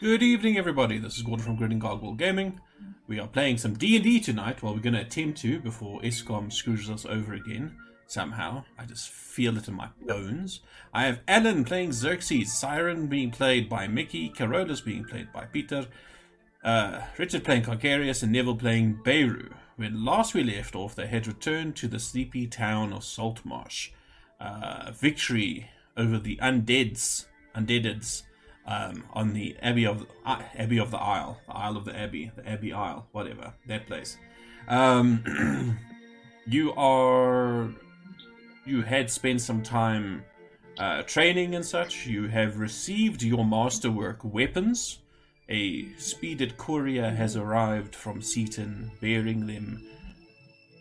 Good evening, everybody. This is Gordon from Grinning Gargoyle Gaming. We are playing some D&D tonight. Well, we're going to attempt to before Eskom screws us over again. Somehow. I just feel it in my bones. I have Alan playing Xerxes, Siren being played by Mickey, Carolus being played by Peter, uh, Richard playing Carcarius, and Neville playing Beirut. When last we left off, they had returned to the sleepy town of Saltmarsh. Uh, victory over the undeads, undeadeds, um, on the Abbey of uh, Abbey of the Isle, the Isle of the Abbey, the Abbey Isle, whatever that place. Um, you are you had spent some time uh, training and such. You have received your masterwork weapons. A speeded courier has arrived from Seaton, bearing them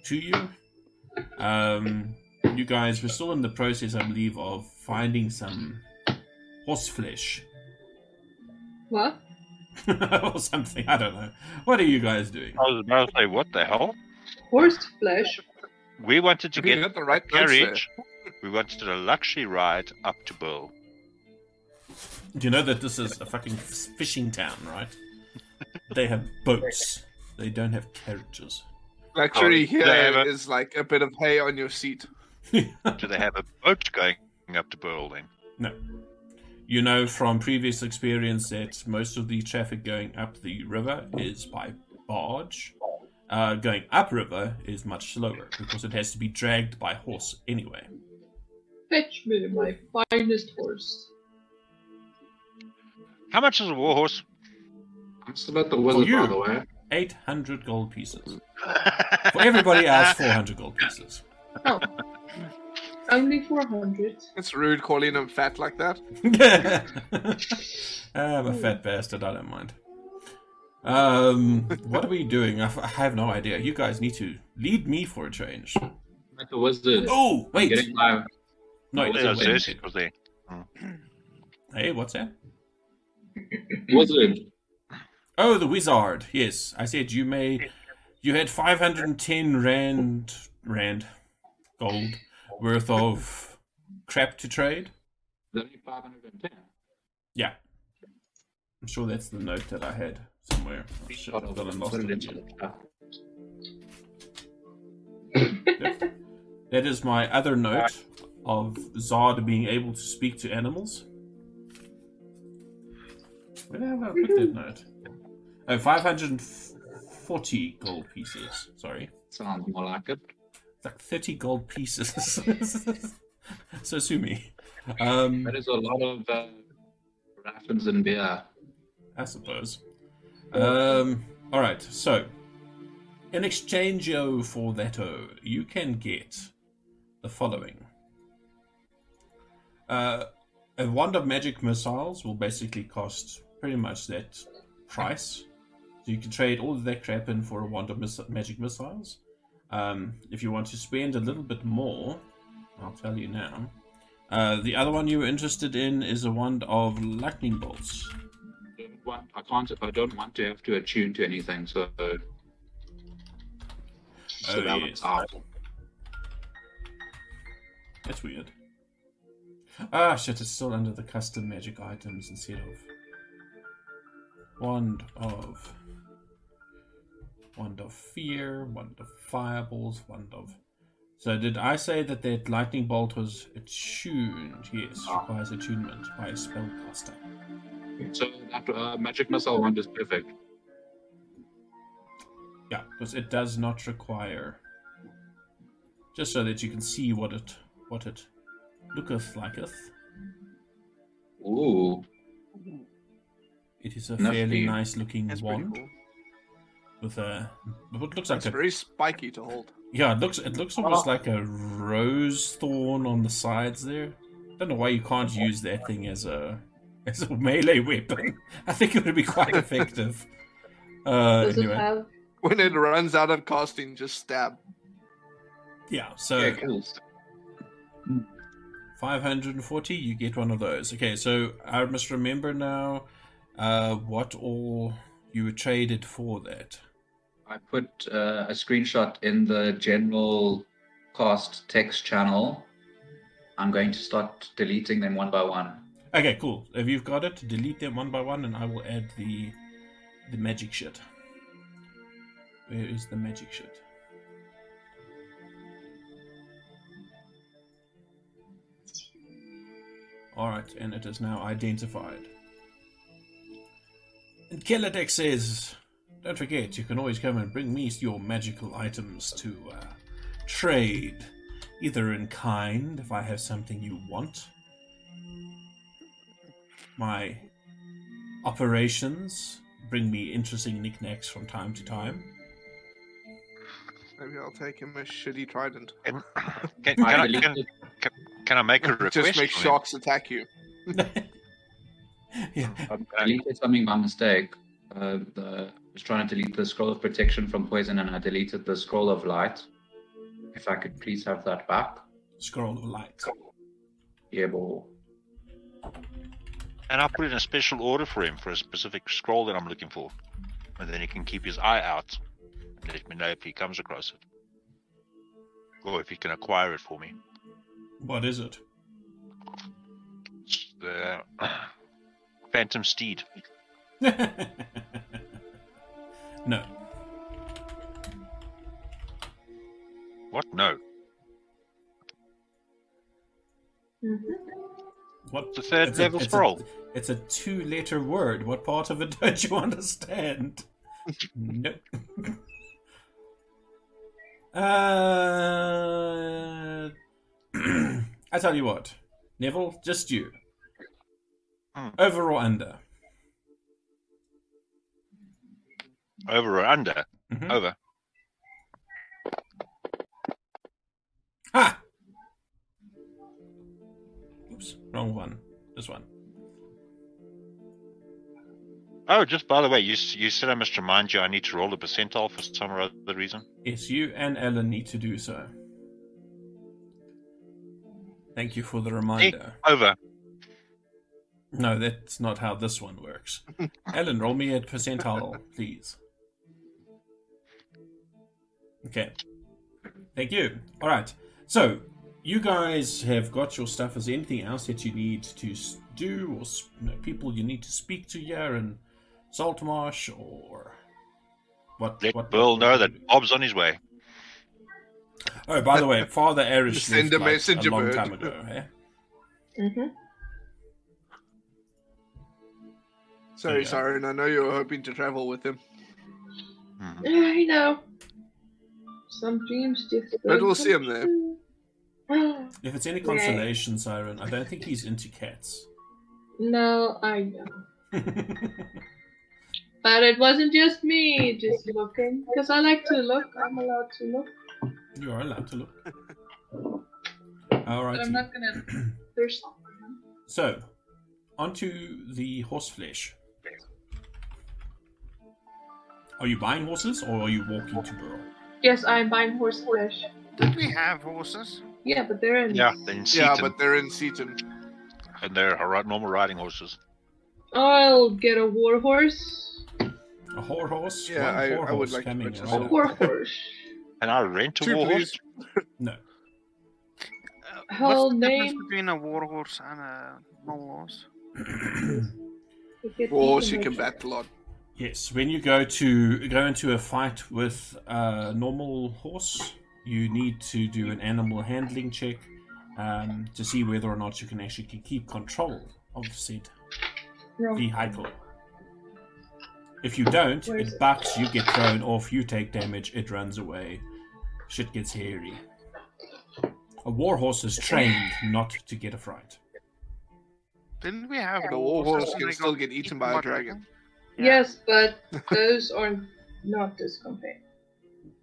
to you. Um, you guys were still in the process, I believe, of finding some horse flesh What? or something. I don't know. What are you guys doing? I was about to say, what the hell? Horse flesh? We wanted to You get the right carriage. We wanted a luxury ride up to Burle. Do you know that this is a fucking fishing town, right? They have boats. They don't have carriages. Luxury Oh, here a- is like a bit of hay on your seat. Do they have a boat going up to Burle then? No. You know from previous experience that most of the traffic going up the river is by barge. Uh, going upriver is much slower because it has to be dragged by horse anyway. Fetch me my finest horse. How much is a warhorse? I'm still at the wizard, you. by the way. 800 gold pieces. For everybody else, 400 gold pieces. Oh. Only 400. It's rude calling him fat like that. I'm a fat bastard, I don't mind. Um, what are we doing? I, f- I have no idea. You guys need to lead me for a change. I'm at the wizard. Oh, wait. Getting my No, Wizard Yeah, it's wait. Was there. Hey, what's that? wizard. Oh, the wizard. Yes, I said you made. You had 510 rand, rand, gold worth of crap to trade. Is only 510? Yeah. I'm sure that's the note that I had somewhere. Oh, shit, I've got lost it in into here. the chat. That is my other note of Zod being able to speak to animals. Where have I put that note? Oh, 540 gold pieces. Sorry. Sounds more like it. Like 30 gold pieces. so sue me. Um, That is a lot of uh, rations and beer. I suppose. Um, all right. So, in exchange oh, for that, oh, you can get the following. Uh, a wand of magic missiles will basically cost pretty much that price. So you can trade all of that crap in for a wand of miss- magic missiles. Um, if you want to spend a little bit more, I'll tell you now. Uh, the other one you were interested in is a wand of lightning bolts. I don't want- can't. I don't want to have to attune to anything. So. So Oh, that yes. out. That's weird. Ah, shit, it's still under the custom magic items instead of. Wand of. Wand of Fear, Wand of Fireballs, Wand of. So, did I say that that lightning bolt was attuned? Yes, requires attunement by a spellcaster. So that uh, magic missile one is perfect. Yeah, because it does not require. Just so that you can see what it what it looketh liketh. Ooh. It is a Nifty. fairly nice looking That's wand. cool. With a what looks like It's a very spiky to hold. yeah it looks it looks almost Oh. like a rose thorn on the sides there I don't know why you can't use that thing as a as a melee weapon i think it would be quite effective uh Does anyway it have When it runs out of casting, just stab. yeah so Yeah, cool. 540 you get one of those okay so i must remember now uh what all you were traded for that I put uh, a screenshot in the general cast text channel. I'm going to start deleting them one by one. Okay, cool. If you've got it, delete them one by one, and I will add the the magic shit. Where is the magic shit? Alright, and it is now identified. And Kelladek says, Don't forget, you can always come and bring me your magical items to uh, trade, either in kind, if I have something you want. My operations bring me interesting knickknacks from time to time. Maybe I'll take him a shitty trident. Can, can, can, I I, believe can, can I make a request? Just make sharks attack you. yeah. I deleted something by mistake. Uh, the, I was trying to delete the scroll of protection from poison, and I deleted the scroll of light. If I could please have that back. Scroll of light. Yeah, ball. And I'll put in a special order for him for a specific scroll that I'm looking for. And then he can keep his eye out and let me know if he comes across it. Or if he can acquire it for me. What is it? It's the Phantom Steed. no. What? No. What? The third It's a- level it's a- it's a two-letter word. What part of it don't you understand? nope. uh, I tell you what, Neville, just you. Hmm. Over or under? Over or under? Mhm. Over. Ha! Oops, wrong one. This one. Oh, just by the way, you you said I must remind you I need to roll a percentile for some other reason. Yes, you and Ellen need to do so. Thank you for the reminder. Over. No, that's not how this one works. Ellen, roll me a percentile, please. Okay. Thank you. All right. So, you guys have got your stuff. Is there anything else that you need to do, or you know, people you need to speak to here in Saltmarsh, or what? Let what Bill what know that do? Bob's on his way. Oh, by the way, Father Arish Send left, a like, a long bird. time ago. Eh? Mm-hmm. Sorry, Yeah. Siren. I know you were hoping to travel with him. Hmm. I know. Some dreams just. But we'll see him there. If it's any Right. consolation, Siren, I don't think he's into cats. no, I know. But it wasn't just me just looking. Because I like to look. I'm allowed to look. you are allowed to look. All right. But I'm not gonna thirst for. So, onto the horse flesh. Are you buying horses or are you walking to Burrow? Yes, I'm buying horse flesh. Did we have horses? Yeah, but they're in. Yeah, then Yeah, Seaton, but they're in Seaton. and they're normal riding horses. I'll get a war horse. A whore horse? Yeah, I- whore I would like to purchase right A up. war horse. And I rent a Two, war please. horse. No. Uh, Whole what's the difference between a war horse and a normal horse? You get Horse you can by- battle on. Yes, when you go to go into a fight with a normal horse, you need to do an animal handling check um, to see whether or not you can actually keep control of said vehicle. If you don't, it it? bucks, you get thrown off, you take damage, it runs away. Shit gets hairy. A warhorse is trained not to get a fright. Didn't we have The war war horse can still get eaten by a dragon. Yeah. Yes, but those are not this campaign.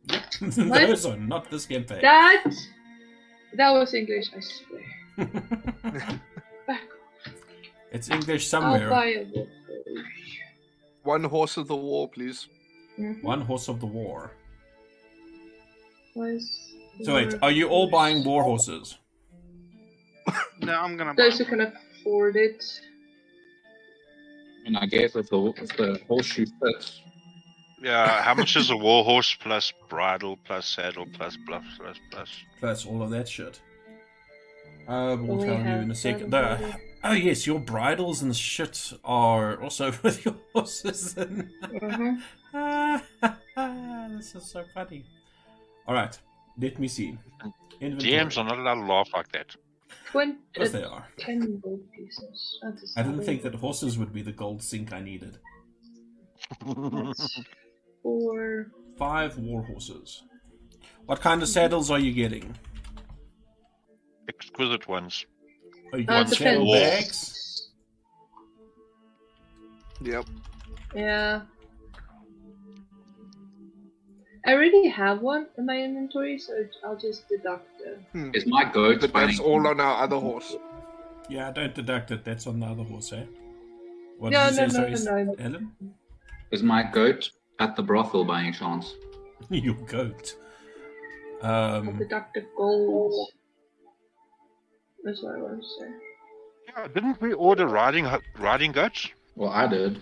Those are not this campaign. That that was English, I swear. Back It's English I'll somewhere. buy a wolf horse. One horse of the war, please. Mhm. One horse of the war. Was So wait, are you all buying war horses? No, I'm gonna buy Those who can afford it. And I guess if the, if the horseshoe fits, Yeah, how much is a war horse plus bridle plus saddle plus bluff plus plus? Plus all of that shit. Uh, we'll We tell you in a second. The, Oh yes, your bridles and shit are also with your horses. And... Mhm. this is so funny. All right, let me see. Inventory. DMs are not allowed to laugh like that. Twen- Yes, uh, they are. ten gold pieces. That is I didn't think that horses would be the gold sink I needed. That's four. Five war horses. What kind of saddles are you getting? Exquisite ones. Are you Uh, getting saddle depends. bags? Yep. Yeah. I already have one in my inventory, so I'll just deduct the. Hmm. Is my goat But that's all on our other horse. Yeah, don't deduct it. That's on the other horse, eh? What No, did no, say, no, sorry, no. Ellen? Is my goat at the brothel by any chance? Your goat. I'll Um, deduct the gold. That's what I want to say. Yeah, didn't we order riding riding goats? Well, I did.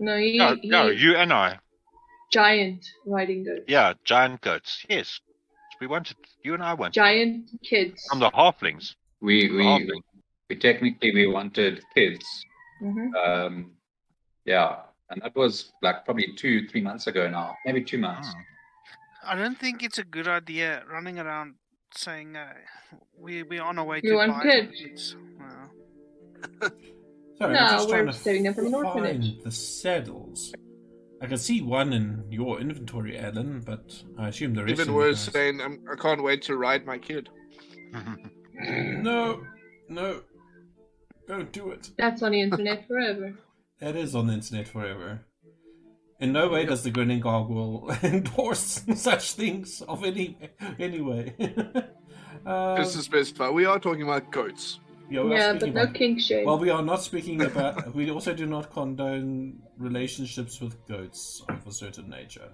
No, he, No, he no, you and I. giant riding goats. Yeah, giant goats. Yes, we wanted. You and I wanted. Giant kids. From the halflings. We we Halfling. we technically we wanted kids. hmm Um, yeah, and that was like probably two three months ago now, maybe two months. Hmm. I don't think it's a good idea running around saying uh, we we're on our way You to want buy kids? kids. No. sorry, No, I'm just we're trying to saving them from an orphanage. find the saddles. I can see one in your inventory, Alan, but I assume the rest Even of you worse, guys- saying I'm, I can't wait to ride my kid. No, no, don't do it. That's on the internet forever. That is on the internet forever. In no way does the Grinning Gargoyle endorse such things of any anyway. um, is best specify, we are talking about goats. Yeah, we are Yeah, but speaking no about- kink shame. Well, we are not speaking about. we also do not condone relationships with goats of a certain nature.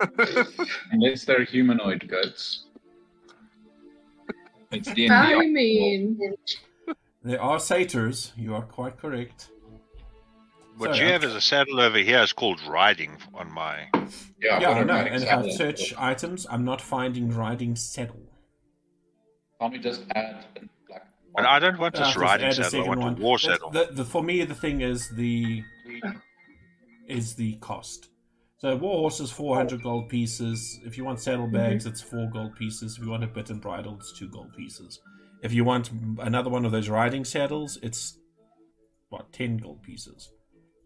Unless they're humanoid goats. It's D I and mean, There are satyrs. You are quite correct. What Sorry, you have uh, as a saddle over here is called riding on my. Yeah, yeah, I've got I a know. riding And if. I search items, I'm not finding riding saddle. Can't we just add like? And I don't want this just riding add a saddle. I want one. a war That's- saddle. The, the, for me, the thing is the is the cost. So war horse is 400 gold pieces. If you want saddle mhm. bags, it's four gold pieces. If you want a bit and bridle, it's two gold pieces. If you want another one of those riding saddles, it's what 10 gold pieces.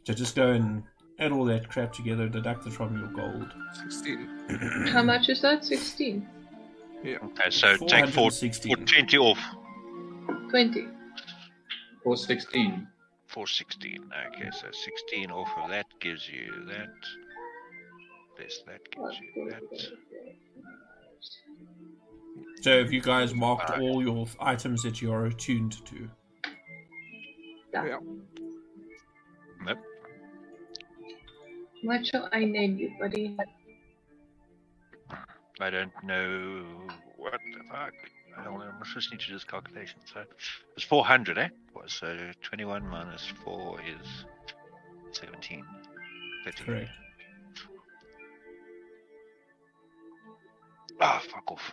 So just go and add all that crap together, deduct it from your gold. 16. how much is that? 16. Yeah. Okay, so take four, 416. four twenty off. 20. Four sixteen. 416. Okay, so 16 off of that gives you that. This, that gives you that. So have you guys marked Alright. all your items that you are attuned to, Yeah. Yep. What shall I name you, buddy? I don't know what the fuck. I don't know. I just need to do this calculation. So it's 400, eh? What, So 21 minus 4 is 17. 13. correct. Ah, fuck off.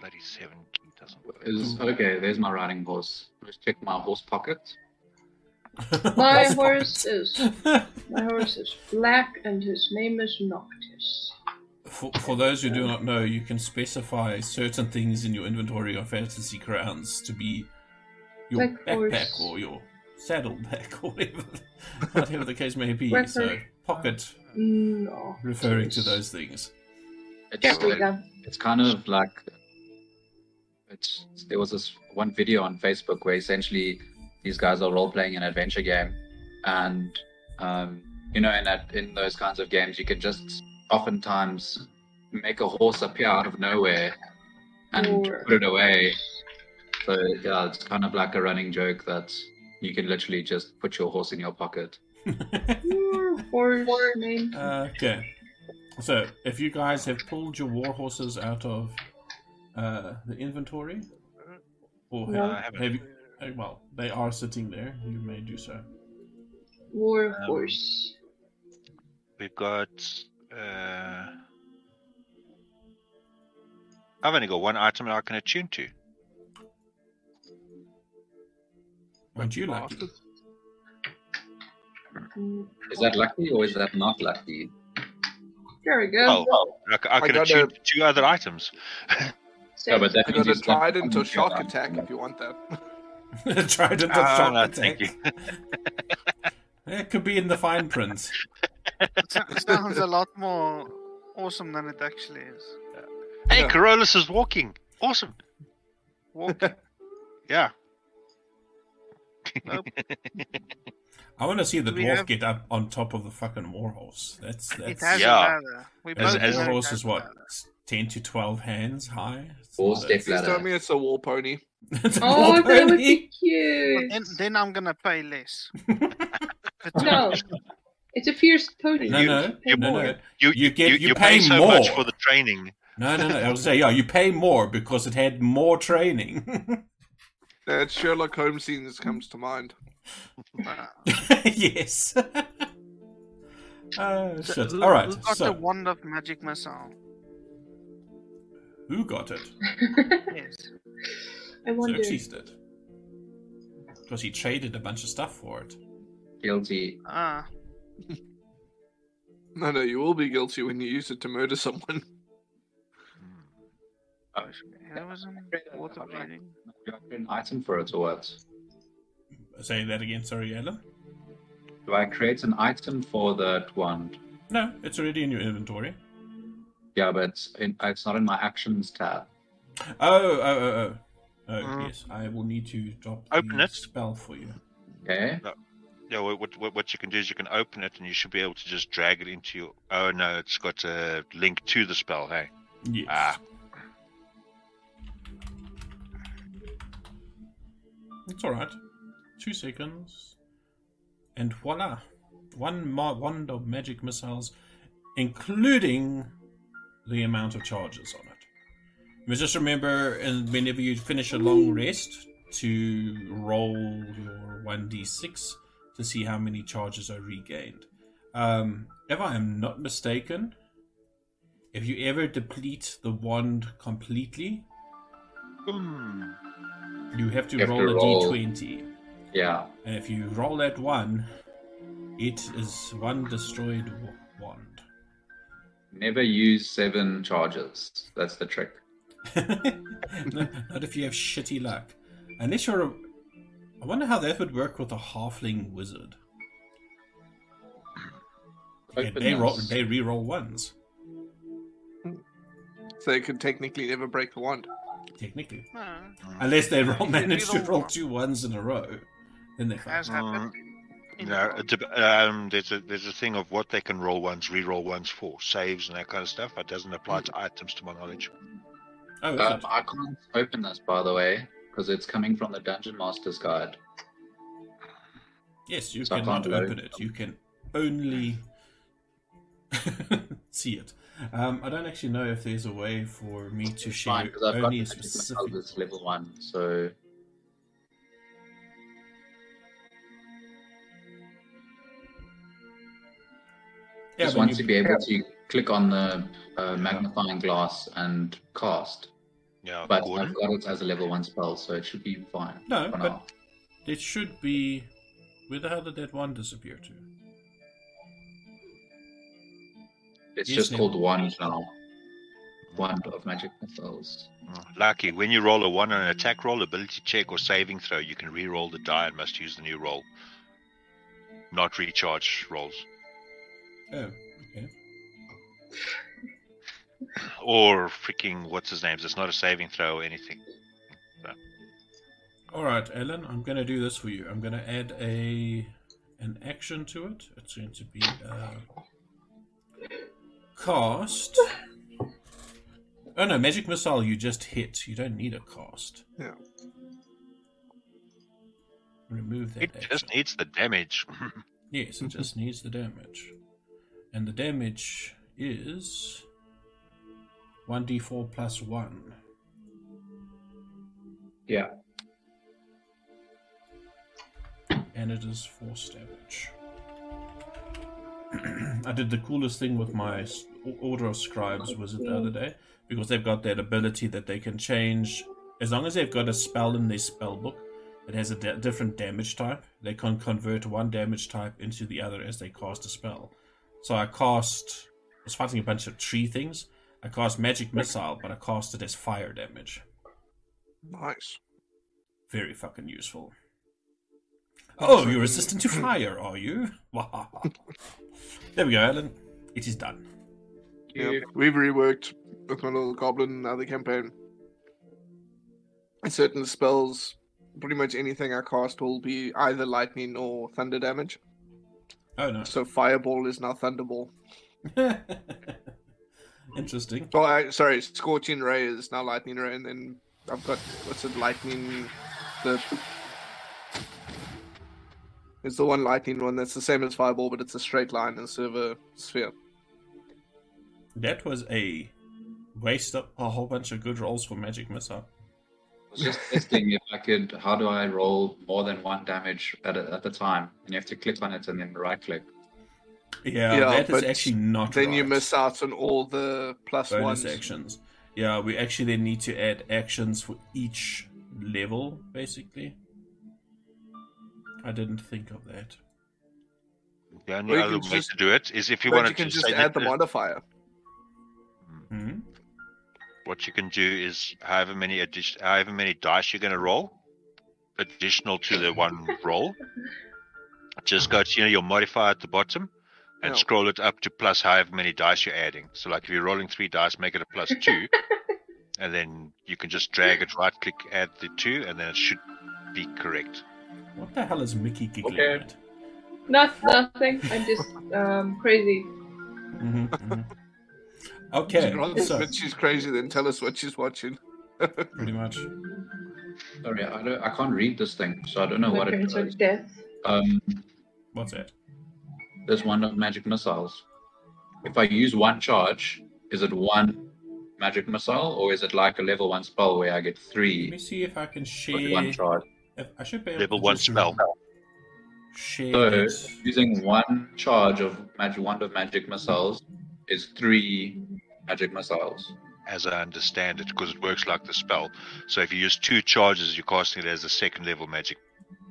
Bloody 7 doesn't work. Is okay. There's my riding horse. Let's check my horse pocket. My That's horse is my horse is black and his name is Noctis. For, for those who do not know, you can specify certain things in your inventory on Fantasy Grounds to be your Like backpack horse. or your saddleback or whatever, whatever the case may be. Like so, pocket No. referring to those things. It's, There we uh, go. it's kind of like it's there was this one video on Facebook where essentially these guys are role playing an adventure game, and um, you know, in that in those kinds of games, you can just oftentimes make a horse appear out of nowhere and Or- put it away. So yeah, it's kind of like a running joke that you can literally just put your horse in your pocket. Your horse okay. So, if you guys have pulled your war horses out of uh, the inventory, or No. have, I haven't. you, uh, well, they are sitting there. You may do so. War Um, horse. We've got. Uh, I've only got one item that I can attune to. Aren't you lucky? Is that lucky or is that not lucky? There we go. Oh, I, c- I I could got achieve two other items. No, but that I means got a you trident or shock attack if you want that. Trident of Ah, shock no, attack. thank you. It could be in the fine print. It sounds a lot more awesome than it actually is. Hey, Yeah. Carolus is walking. Awesome. Walk. Yeah. Nope. I want to see the dwarf have- get up on top of the fucking warhorse. That's It that's. has Yeah. a. We As, both as know horse has is what ten to twelve hands high. Four So step that's- Please ladder. tell me it's a war pony. It's a Oh, war that would pony. be But cute. then, then I'm gonna pay less. For. No, it's a fierce pony. No, You- no, you- no, no, You, You get- you, you you pay pay, so much more. for the training. no, no, no. I was saying, yeah, you pay more because it had more training. That Sherlock Holmes scene that comes to mind. Uh, yes. Oh so shit! who- All right. Who got So, the wand of magic missile? who got it? Yes. I wonder. Xerxes did. Because he traded a bunch of stuff for it. Guilty. Ah, No, no, you will be guilty when you use it to murder someone. Oh, there was a water breathing. I create an item for it or what? Say that again. Sorry, Alan. Do I create an item for that wand? No, it's already in your inventory. Yeah, but it's, in, it's not in my actions tab. Oh, oh, oh, oh. Oh, Mm. yes. I will need to drop Open the it. spell for you. Okay. Yeah, what, what what you can do is you can open it and you should be able to just drag it into your. Oh no, it's got a link to the spell. Hey, Yes. ah, It's all right. Two seconds, and voila, one ma- wand of magic missiles, including the amount of charges on it. You just remember, and whenever you finish a long rest, to roll your one d six to see how many charges are regained. Um, if I am not mistaken, if you ever deplete the wand completely, Hmm. you have to You have roll to a roll- d20. Yeah. And if you roll that one, it is one destroyed wand. Never use seven charges. That's the trick. Not if you have shitty luck. Unless you're a. I wonder how that would work with a halfling wizard. Yeah, they roll, they re-roll ones, So they could technically never break the wand. technically. Ah, Unless they roll, manage to re-roll one. two ones in a row, then they're fine. has happened. in the No, past. um, there's a there's a thing of what they can roll ones, re-roll ones for saves and that kind of stuff. It doesn't apply to items, to my knowledge. Oh, Um. I can't open this, by the way, because it's coming from the Dungeon Master's Guide. Yes, you So cannot can't open it. You can only see it. Um, I don't actually know if there's a way for me to share Fine, because I've got only a specific. Missiles level one, so Yeah, just once you- you be able to click on the uh, magnifying glass and cast. Yeah, But Gordon. I've got it as a level one spell, so it should be fine. No, for but now. it should be. Where the hell did that one disappear to? it's yes, just Neil. called wand now. Wand of magic missiles. Mm, Lucky. When you roll a one on an attack roll, ability check, or saving throw, you can re-roll the die and must use the new roll. Not recharge rolls. Oh, okay. Or freaking what's his name? It's not a saving throw or anything. All right, Ellen. I'm gonna do this for you. I'm gonna add a an action to it. It's going to be a cast. Oh no, magic missile. You just hit. You don't need a cast. Yeah. Remove that. It action. just needs the damage. Yes, it just needs the damage. And the damage is 1d4 plus 1. Yeah. And it is force damage. I did the coolest thing with my Order of Scribes wizard the other day because they've got that ability that they can change. As long as they've got a spell in their spell book, it has a da- different damage type. They can convert one damage type into the other as they cast a spell. So I cast. I was fighting a bunch of tree things. I cast magic missile, but I cast it as fire damage. Nice. Very fucking useful. Oh, you're resistant to fire, are you? there we go, Alan. It is done. Yeah, we've reworked with my little goblin in another campaign. And certain spells, pretty much anything I cast will be either lightning or thunder damage. Oh no. So fireball is now thunderball. Interesting. Oh, I, sorry, scorching ray is now lightning ray, and then I've got what's it, lightning. The it's the one lightning one that's the same as fireball, but it's a straight line instead of a sphere. That was a waste of a whole bunch of good rolls for magic missile. I was just testing if I could. How do I roll more than one damage at a, at a time? And you have to click on it and then right click. Yeah, Yeah, that is but actually not Then you miss out on all the plus bonus ones. actions. Yeah, we actually then need to add actions for each level, basically. I didn't think of that. The only Or you other can way just- to do it is if you But wanted you can to just say add the that modifier. hmm what you can do is however many addition, however many dice you're going to roll, additional to the one roll. Just go to you know your modifier at the bottom, and Yeah. scroll it up to plus however many dice you're adding. So like if you're rolling three dice, make it a plus two, and then you can just drag it, right click, add the two, and then it should be correct. What the hell is Mickey giggling Okay. at? Not nothing. I'm just um crazy. hmm hmm Okay, She'd rather so admit she's crazy than tell us what she's watching. pretty much. Sorry, I don't. I can't read this thing, so I don't know what it Weapons of death. Um, What's that? There's one of magic missiles. If I use one charge, is it one magic missile, or is it like a level one spell where I get three? Let me see if I can with one charge? If I should be able Level to one spell. Share So using one charge of magic wand of magic missiles is three magic missiles. As I understand it, because it works like the spell. So if you use two charges, you're casting it as a second level magic.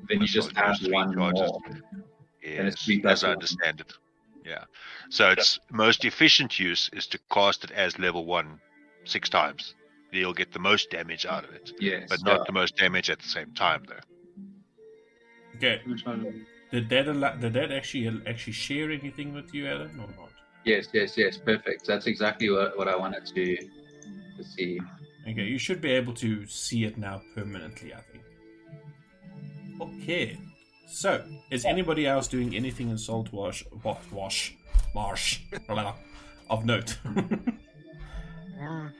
Then you just It add one charges. more. And it's Yes, three plus as I understand it. Yeah. So its most efficient use is to cast it as level one six times. You'll get the most damage out of it, Yes. but not the most damage at the same time, though. Okay, did that allow, did that actually actually share anything with you, Alan, or not? Yes, yes, yes. Perfect. That's exactly what, what I wanted to to see. Okay, you should be able to see it now permanently, I think. Okay, so is anybody else doing anything in Salt Wash, wa- Wash, Marsh, blah, of note?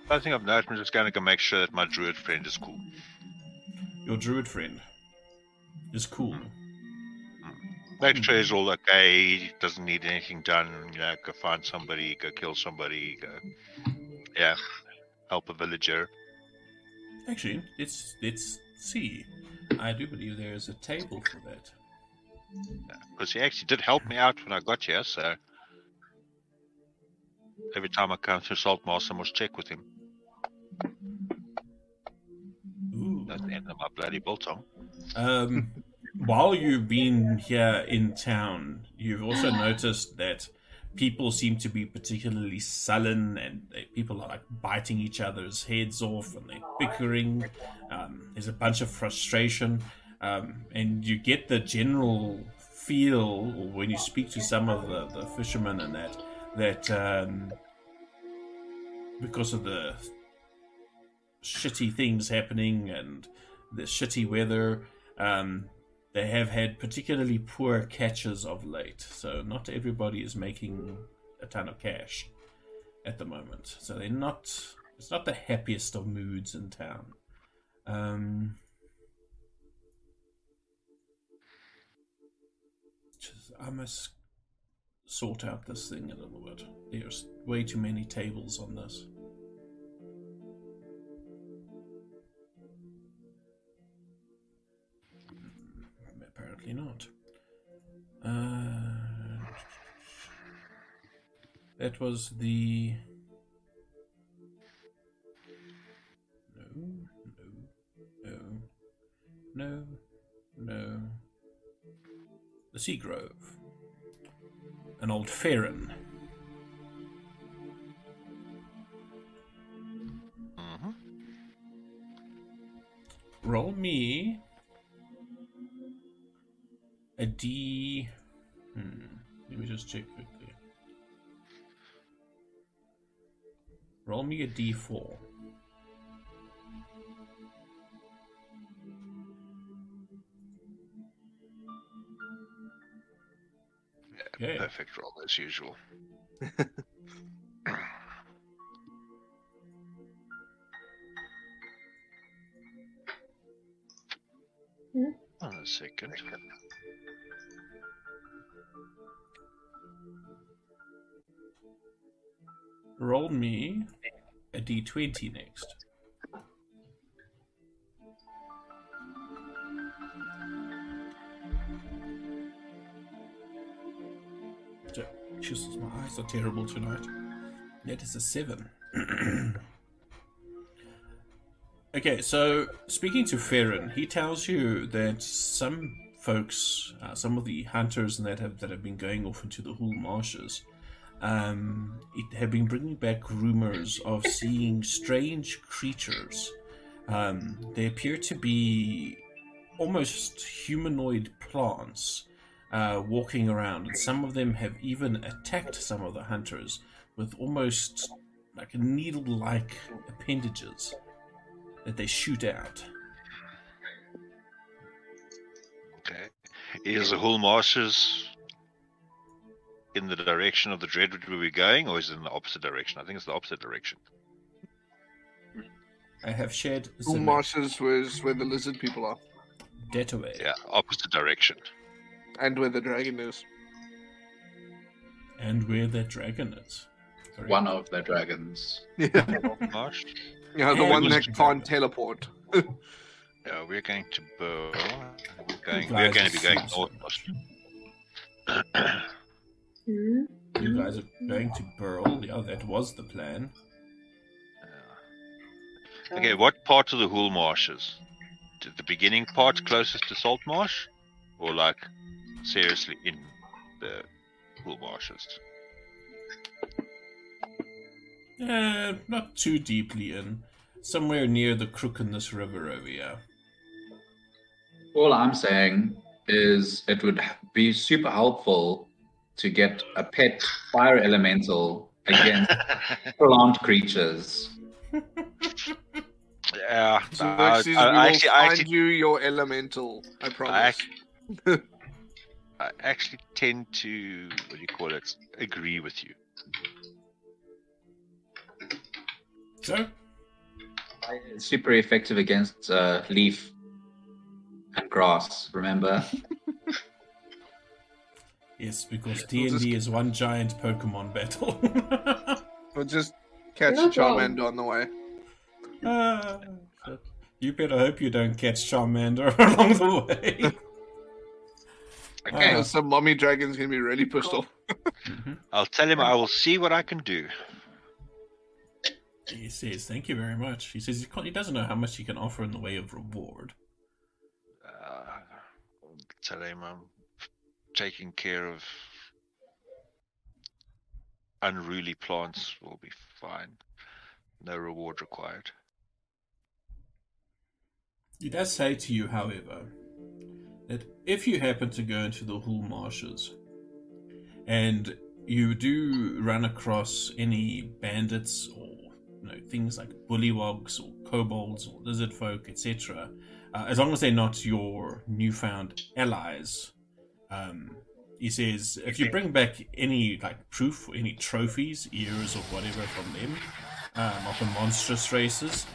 I think I've noticed. I'm just going to go make sure that my druid friend is cool. Your druid friend is cool. Hmm. Make sure he's all okay. Doesn't need anything done. You know, go find somebody, go kill somebody, go, yeah, help a villager. Actually, let's let's see. I do believe there is a table for that. Because he actually did help me out when I got here. So every time I come to Saltmoss, I must check with him. Ooh. That's the end of my bloody biltong. Um, while you've been here in town, you've also noticed that people seem to be particularly sullen and they, people are like biting each other's heads off and they're bickering. Um, there's a bunch of frustration, um, and you get the general feel when you speak to some of the, the fishermen and that that um, because of the shitty things happening and the shitty weather. Um, they have had particularly poor catches of late, so not everybody is making a ton of cash at the moment. So they're not. It's not the happiest of moods in town. Um, I must sort out this thing a little bit. There's way too many tables on this. Apparently not. Uh, that was the. No, no, no, no, no. the Sea Grove. An old Farron. hmm Roll me a D. Hmm. Let me just check quickly. Roll me a D4. Okay. Perfect roll as usual. Hmm? One second. Roll me a D20 next. Jesus, my eyes are terrible tonight. That is a seven. okay, so speaking to Farron, he tells you that some folks, uh, some of the hunters and that have that have been going off into the Hool marshes, um, it have been bringing back rumors of seeing strange creatures. Um, they appear to be almost humanoid plants uh, walking around, and some of them have even attacked some of the hunters with almost like needle-like appendages that they shoot out. Okay. Is the Hool marshes in the direction of the Dreadwood where we're going, or is it in the opposite direction? I think it's the opposite direction. I have shared All the marshes was where the lizard people are, data away, Yeah, opposite direction. and where the dragon is. and where the dragon is. Correct. One of the dragons. Yeah, Marsh. yeah the And one that can't teleport. Yeah, we're going to Burle. We're going. We're going to be going north. Hmm? You guys are going to Burle. Yeah, that was the plan. Okay, what part of the Hool Marshes? The beginning part closest to Salt Marsh? Or like seriously in the Hool Marshes? Uh, not too deeply in. Somewhere near the crook in this river over here. All I'm saying is it would be super helpful to get a pet fire elemental against plant creatures. yeah, So I, Xerxes, I- we I will actually, I find actually, you your elemental. I promise. I I actually tend to what do you call it? Agree with you. So, It's super effective against uh, leaf and grass. Remember? yes, because We'll D&D is one giant Pokemon battle. We'll just catch No Charmander on the way. Shit. you better hope you don't catch Charmander along the way. Okay, Ah. some mommy dragon's gonna be really pissed off. I'll tell him I will see what I can do. He says, "Thank you very much." He says he, he doesn't know how much he can offer in the way of reward. Uh, tell him I'm taking care of unruly plants. Will be fine. No reward required. He does say to you, however, that if you happen to go into the Hool marshes and you do run across any bandits or you know things like bullywogs or kobolds or lizard folk, etc., uh, as long as they're not your newfound allies, um, he says if you bring back any like proof or any trophies, ears or whatever from them um, of the monstrous races,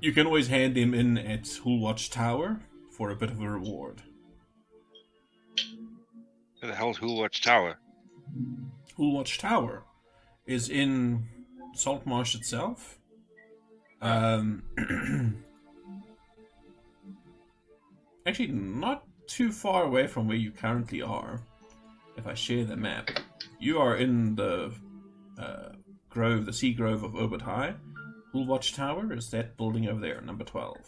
you can always hand them in at Hool Watch Tower for a bit of a reward. Where the hell's Hoolwatch Tower? Hool Watch Tower is in Saltmarsh itself. Um, actually, not too far away from where you currently are. If I share the map, you are in the uh, grove, the Sea Grove of Obert High. Hool Watch Tower is that building over there, number twelve.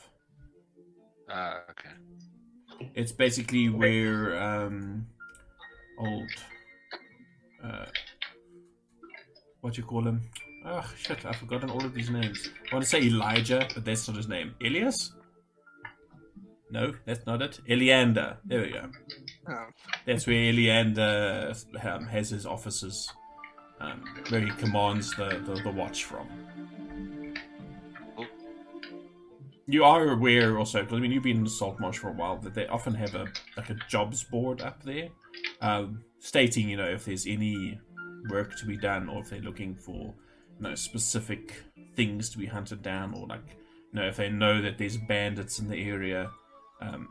Ah, okay. It's basically where um, old uh, what you call him? Oh shit! I've forgotten all of these names. I want to say Elijah, but that's not his name. Elias? No, that's not it. Eliander. There we go. Oh. That's where Eliander um, has his offices, um, where he commands the, the, the watch from. You are aware also, because I mean you've been in the Salt Marsh for a while, that they often have a like a jobs board up there, um, stating you know if there's any work to be done or if they're looking for you know specific things to be hunted down or like you know if they know that there's bandits in the area, um,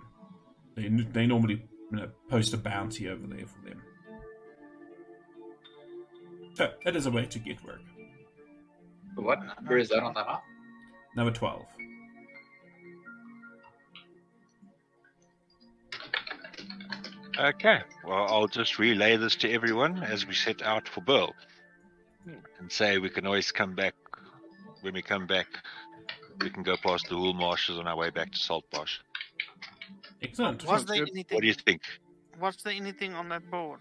they they normally you know post a bounty over there for them. So that is a way to get work. What number is that on the map? Number twelve. Okay, well, I'll just relay this to everyone as we set out for Burle. And say we can always come back. When we come back, we can go past the Hool marshes on our way back to Salt Marsh. Excellent. Was Sounds there good. anything? What do you think? Was there anything on that board?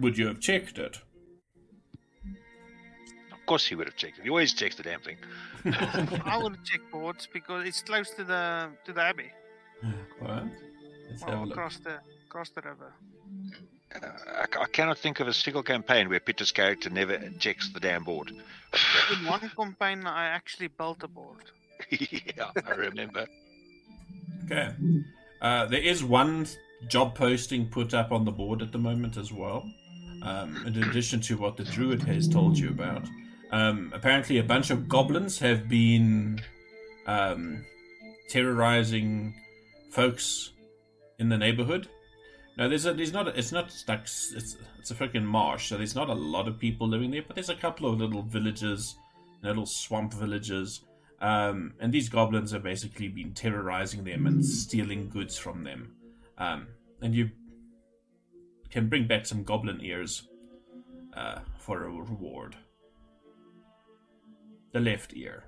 Would you have checked it? Of course he would have checked it. He always checks the damn thing. I would check boards because it's close to the to the abbey. What? Let's have a Well, look. across the across the river. Uh, I, c- I cannot think of a single campaign where Peter's character never checks the damn board. In one campaign, I actually built a board. yeah, I remember. Okay. Uh, there is one job posting put up on the board at the moment as well. Um, in addition to what the druid has told you about, um, apparently a bunch of goblins have been um, terrorizing folks in the neighborhood. Now, there's a there's not a, it's not like it's it's a freaking marsh, so there's not a lot of people living there, but there's a couple of little villages, little swamp villages, um, and these goblins have basically been terrorizing them and stealing goods from them. Um, and you can bring back some goblin ears uh, for a reward. The left ear.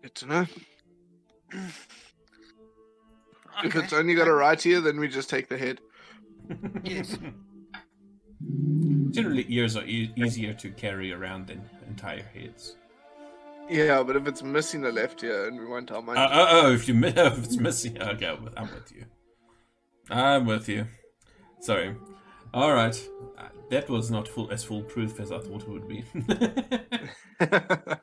Good to know. If Okay. it's only got a right ear, then we just take the head. Yes. Generally, ears are e- easier to carry around than entire heads. Yeah, but if it's missing a left ear and we want our money, Uh, oh, oh, if you mi- if it's missing, okay, I'm with- I'm with you. I'm with you. Sorry. All right, that was not full as foolproof as I thought it would be. uh,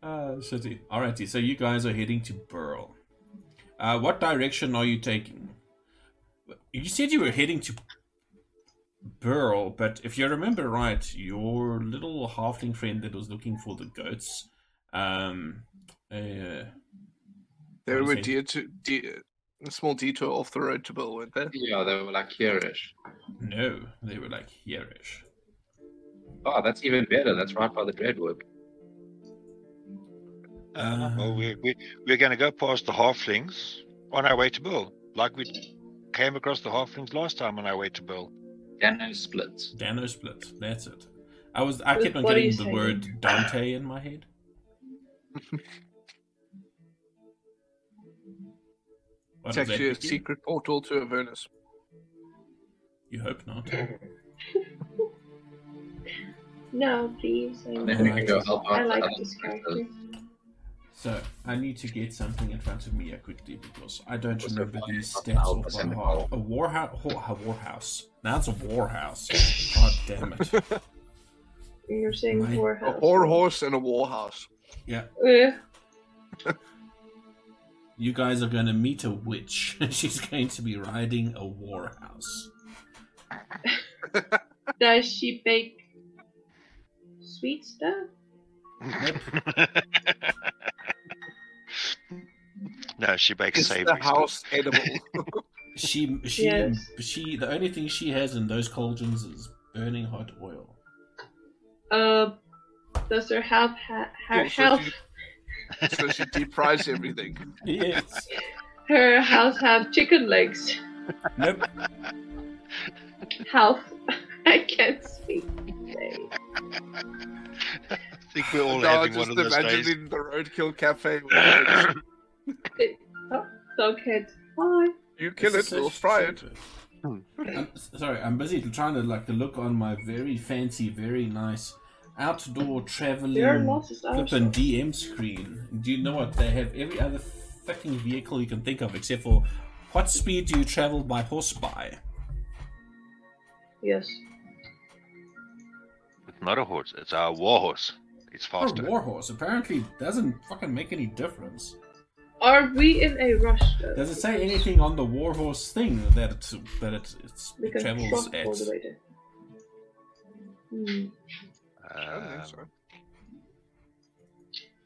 shitty. Alrighty, so you guys are heading to Burle. Uh, what direction are you taking? You said you were heading to Burle, but if you remember right, your little halfling friend that was looking for the goats, um, uh, they were you dear to dear, a small detour off the road to Burle, weren't they? Yeah, they were like here-ish. no, they were like here-ish. Oh, that's even better. That's right by the Dreadwood. Uh, well, we, we, we're going to go past the halflings on our way to Burle, like we came across the halflings last time on our way to Burle. Dano splits. Dano split. That's it. I was I kept on what getting the saying? word Dante in my head. What It's actually a mean? secret portal to Avernus. You hope not. No, please. I, Then we can go help out I the like other this characters. character. So I need to get something in front of me uh, quickly because I don't Was remember there these one stats out off was by the heart. hall? A warhouse. A warhouse. Now it's a warhouse. God damn it. You're saying My- A whorehouse. whore horse and a war house. Yeah. Uh, You guys are going to meet a witch. She's going to be riding a warhouse. does she bake sweet stuff? no, she bakes Is the savory. stuff. house edible? She she Yes. she the only thing she has in those cauldrons is burning hot oil. Uh, does her health ha- her Yeah, so health she- so she deep fries everything. Yes. her house have chicken legs? nope. Health. I can't speak. I think we're all No, having just one of those days. imagining the roadkill cafe. Oh, Doghead. Hi. you kill it, it, is we'll fry it. Hmm. I'm, sorry, I'm busy trying to like to look on my very fancy, very nice outdoor traveling There are losses flippin' DM screen. Do you know what? They have every other fucking vehicle you can think of except for what speed do you travel by horse by? Yes. It's not a horse. It's a war horse. It's Or faster. warhorse. Apparently doesn't fucking make any difference. Are we in a rush though? Does it say anything on the warhorse thing that it, that it, it's, it travels at? all the way there. Hmm. I don't Um, think so.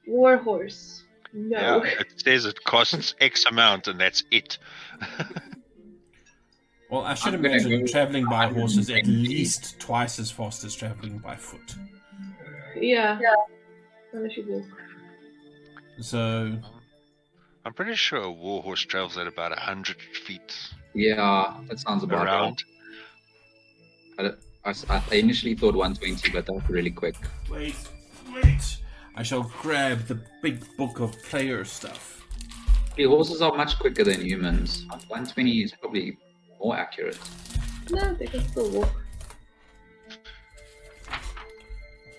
Warhorse. No. yeah, it says it costs X amount, and that's it. Well, I should I'm imagine traveling by I'm horse is at least twice as fast as traveling by foot. Yeah. Yeah. Unless you walk. So, I'm pretty sure a war horse travels at about hundred feet Yeah, that sounds about around. right. I, s- I initially thought 120, but that's really quick. wait, wait. I shall grab the big book of player stuff. The horses are much quicker than humans. 120 is probably more accurate. No, they can still walk.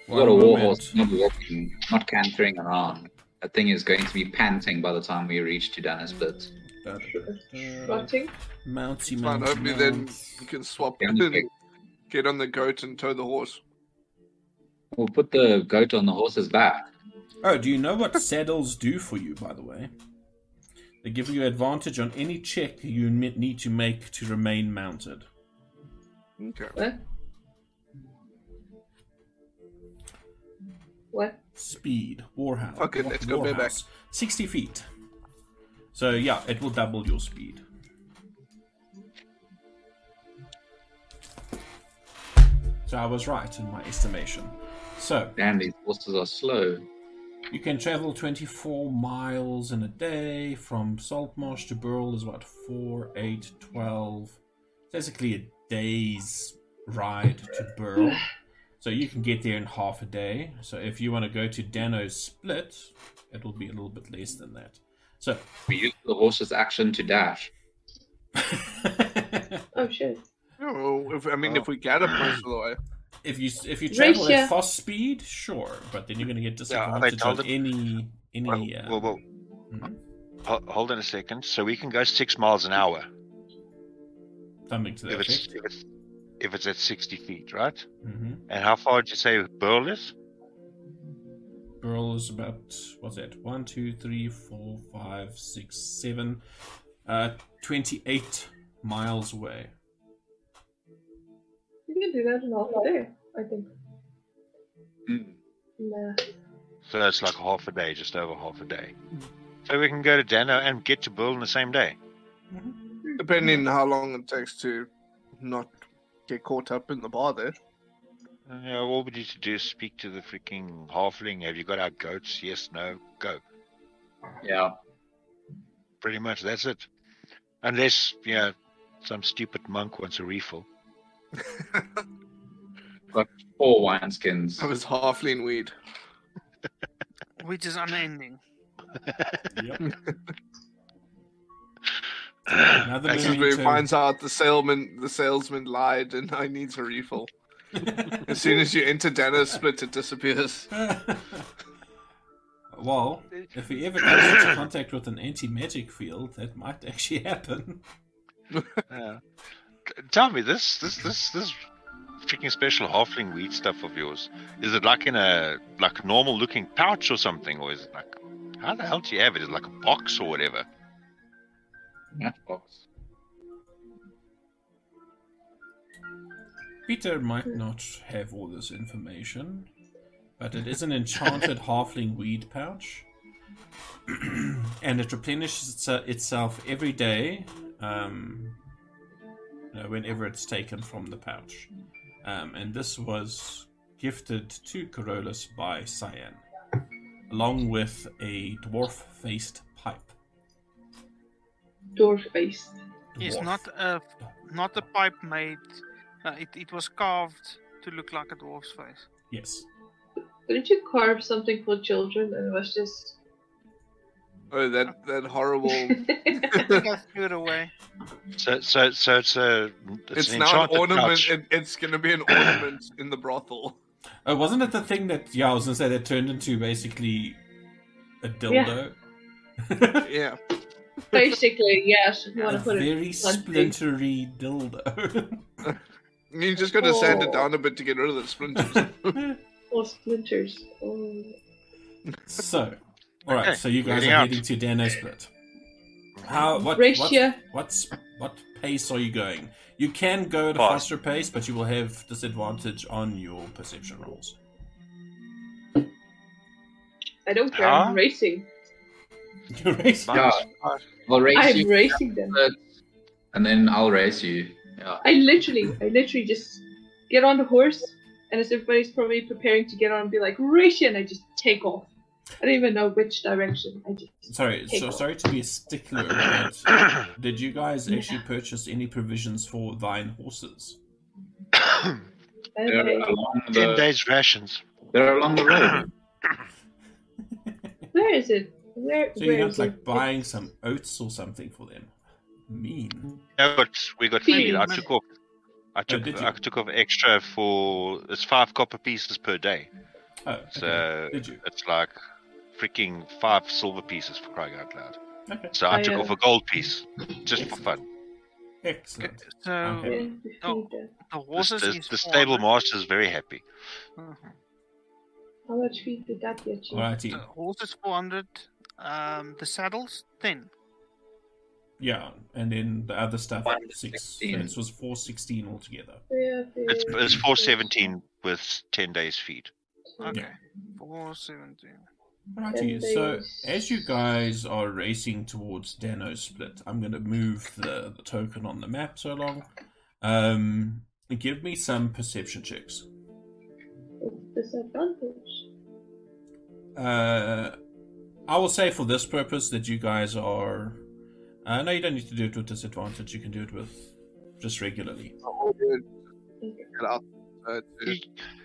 You got a One war horse not walking, not cantering around. That thing is going to be panting by the time we reach to Dano Split. Da, da, da, da. Mounty, Fine, mounty, hopefully then mount. you can swap Yeah, and okay. Get on the goat and tow the horse. We'll put the goat on the horse's back. Oh, do you know what saddles do for you, by the way? They give you advantage on any check you need to make to remain mounted. Okay. What? What? Speed, Warhound. Okay, let's go bareback. Warhouse. 60 feet. So, yeah, it will double your speed. So, I was right in my estimation. So, Damn, these horses are slow. you can travel 24 miles in a day from Saltmarsh to Burle is what 4 8 12 basically a day's ride to Burle so you can get there in half a day so if you want to go to Dano Split it will be a little bit less than that so We use the horse's action to dash. Oh shit. No, if, I mean, if we get up most of the way. if you if you travel Ratio. at fast speed sure but then you're going to get Yeah, they disadvantage told on it- any any Well, uh, well, well, ho- hold on a second. So we can go six miles an hour something to that if it's, if it's if it's at sixty feet, right? hmm And how far did you say Burle is? Burle is about what's that? One, two, three, four, five, six, seven, uh, twenty-eight miles away. You can do that in half a day, I think. Hmm. Nah. So that's like half a day, just over half a day. So we can go to Dano and get to Burle in the same day. Depending on how long it takes to not get caught up in the bar there. Uh, yeah, all we need to do is speak to the freaking halfling. Have you got our goats? Yes, no, go. Yeah. Pretty much, that's it. Unless, yeah, some stupid monk wants a refill. Four wineskins. That was halfling weed. Which is unending. Yep. Another This This is where he Memento. finds out the salesman the salesman lied and I needs a refill. As soon as you enter Dana's split, it disappears. well, if he ever comes into contact with an anti-magic field, that might actually happen. Yeah. T- Tell me this, this, this, this freaking special halfling weed stuff of yours. Is it like in a like normal looking pouch or something, or is it like how the hell do you have it? Is it like a box or whatever? Matchbox. Peter might not have all this information, but it is an enchanted halfling weed pouch. and it replenishes itself every day um, you know, whenever it's taken from the pouch. Um, and this was gifted to Corollas by Cyan, along with a dwarf faced pipe. Dwarf faced. Yes, not a not a pipe made. Uh, it it was carved to look like a dwarf's face. Yes. Didn't you carve something for children and it was just. Oh, that that horrible. I threw it away. So, so, so it's a. It's, it's an now an ornament. It, it's gonna be an ornament in the brothel. Oh, wasn't it the thing that yeah, I was gonna say that turned into basically a dildo? Yeah. Basically, yes. If you want a to put very bluntly. splintery dildo. You just gotta sand it Oh. down a bit to get rid of the splinters. Or splinters. Oh. so, all right. Okay, So you guys heading are out. heading to Dano Split. How what what what's what pace are you going? You can go at a Fast. faster pace, but you will have disadvantage on your perception rolls. I don't care. Huh? I'm ah. racing. You're racing. Yeah. I'll race I'm you, racing them. and then I'll race you. Yeah. I literally, I literally just get on the horse, and as everybody's probably preparing to get on and be like, race and I just take off. I don't even know which direction. I just. Sorry, so off. sorry to be a stickler, but did you guys actually purchase any provisions for thine horses? Okay. along Ten days rations. they're along the road. Where is it? Where? So where you're not like it? buying some oats or something for them. Mean. No, but we got Feed. feed. I took off. I oh, took. Oh. I took off extra for. It's five copper pieces per day. Oh, okay. So did you? it's like freaking five silver pieces for crying out loud. Okay, So I I, took uh, off a gold piece just for fun. excellent. So Okay. Yeah, we feed them. the The, horses the, is the stable master is very happy. How much feed did that get you? Alrighty. The horses 400. Um, the saddles 10. Yeah, and then the other stuff One six. So 16. this was four sixteen altogether. Yeah, It's yeah. it's four seventeen with ten days feed. Okay. 417. Alrighty. Ten So as you guys are racing towards Dano Split, I'm going to move the, the token on the map so long. Um, give me some perception checks. It's disadvantage. Uh, I will say for this purpose that you guys are. Uh, no, you don't need to do it with disadvantage. You can do it with just regularly. Oh,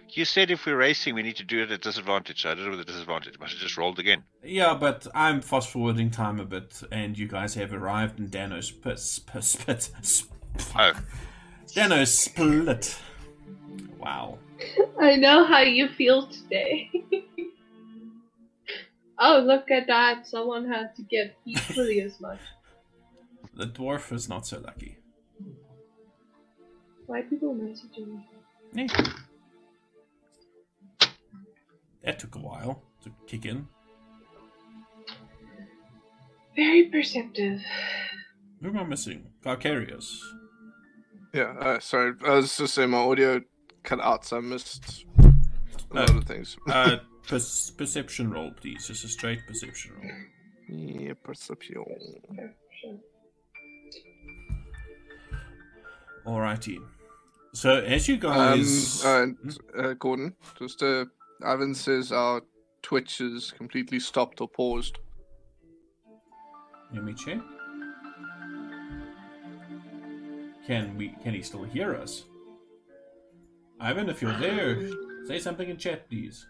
good. Get out. To- You, you said if we're racing, we need to do it at disadvantage. So I did it with a disadvantage, but I just rolled again. Yeah, but I'm fast forwarding time a bit, and you guys have arrived in Dano Split. Split. split sp- Oh, Dano Split. Wow. I know how you feel today. oh, look at that. Someone had to get equally as much. The dwarf is not so lucky. Why people messaging me? That took a while to kick in. Very perceptive. Who am I missing? Valkyrius. yeah. Uh, sorry. I was just saying my audio cut out, so I missed a lot Uh, of things. Uh, per- perception roll, please. Just a straight perception roll. yeah, perception. Okay. Alrighty. So as you Um, guys, uh, uh, Gordon, just uh, Ivan says our Twitch is completely stopped or paused. let me check. Can we? Can he still hear us? Ivan, if you're there, say something in chat, please.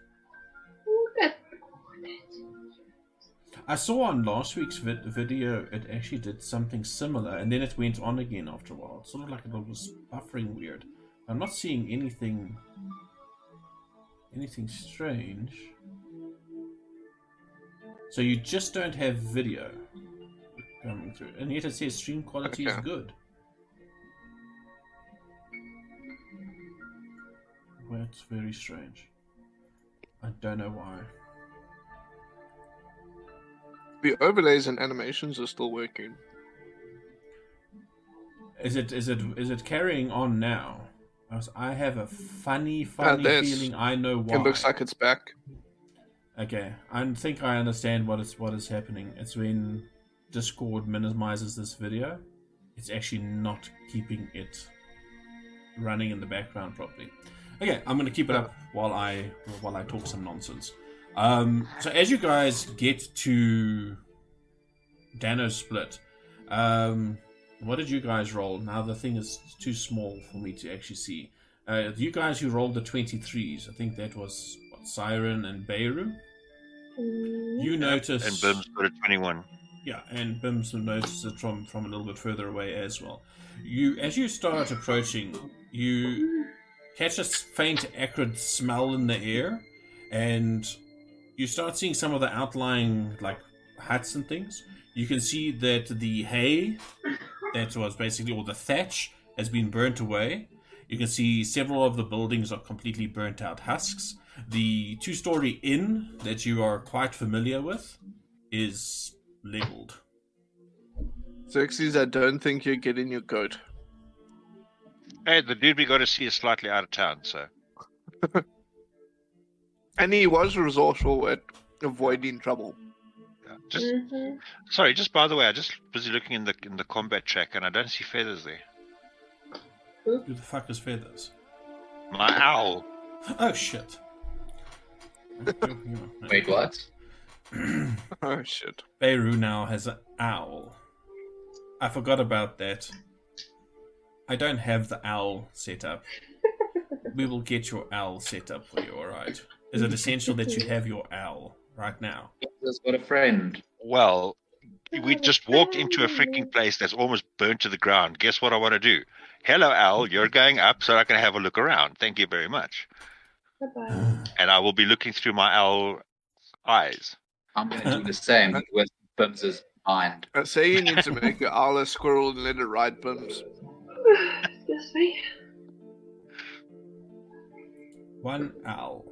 I saw on last week's vid- video it actually did something similar, and then it went on again after a while. Sort of like it was buffering weird. I'm not seeing anything, anything strange. So you just don't have video coming through, and yet it says stream quality is good. That's very strange. I don't know why. The overlays and animations are still working. Is it is it is it carrying on now? I have a funny, funny feeling I know why. It looks like it's back. Okay, I think I understand what is what is happening. It's when Discord minimizes this video. It's actually not keeping it running in the background properly. Okay, I'm gonna keep it up while I while I talk some nonsense. Um, so as you guys get to Dano Split, um, what did you guys roll? Now the thing is too small for me to actually see. Uh, you guys who rolled the 23s, I think that was what, Siren and Beirut. Mm, You notice And Bim's got a 21. Yeah, and Bims will notice it from from a little bit further away as well. You, as you start approaching, you catch a faint acrid smell in the air, and you start seeing some of the outlying like huts and things. You can see that the hay that was basically all the thatch has been burnt away. You can see several of the buildings are completely burnt out husks. The two-story inn that you are quite familiar with is leveled. Xerxes, I don't think you're getting your goat. Hey, the dude we got to see is slightly out of town, so. And he was resourceful at avoiding trouble. Yeah. Just mhm. sorry. Just by the way, I just busy looking in the in the combat track, and I don't see feathers there. Who the fuck is feathers? My owl. Oh shit. Wait, what? Oh shit. Beirut now has an owl. I forgot about that. I don't have the owl set up. we will get your owl set up for you, alright? Is it essential that you have your owl right now? Just got a friend. Well, we just walked into a freaking place that's almost burnt to the ground. Guess what I want to do? Hello, Al. You're going up, so I can have a look around. Thank you very much. Bye-bye. And I will be looking through my owl eyes. I'm going to do the same with Bims's mind. Uh, I say you need to make your owl a squirrel and let it ride bumps. This me. One owl.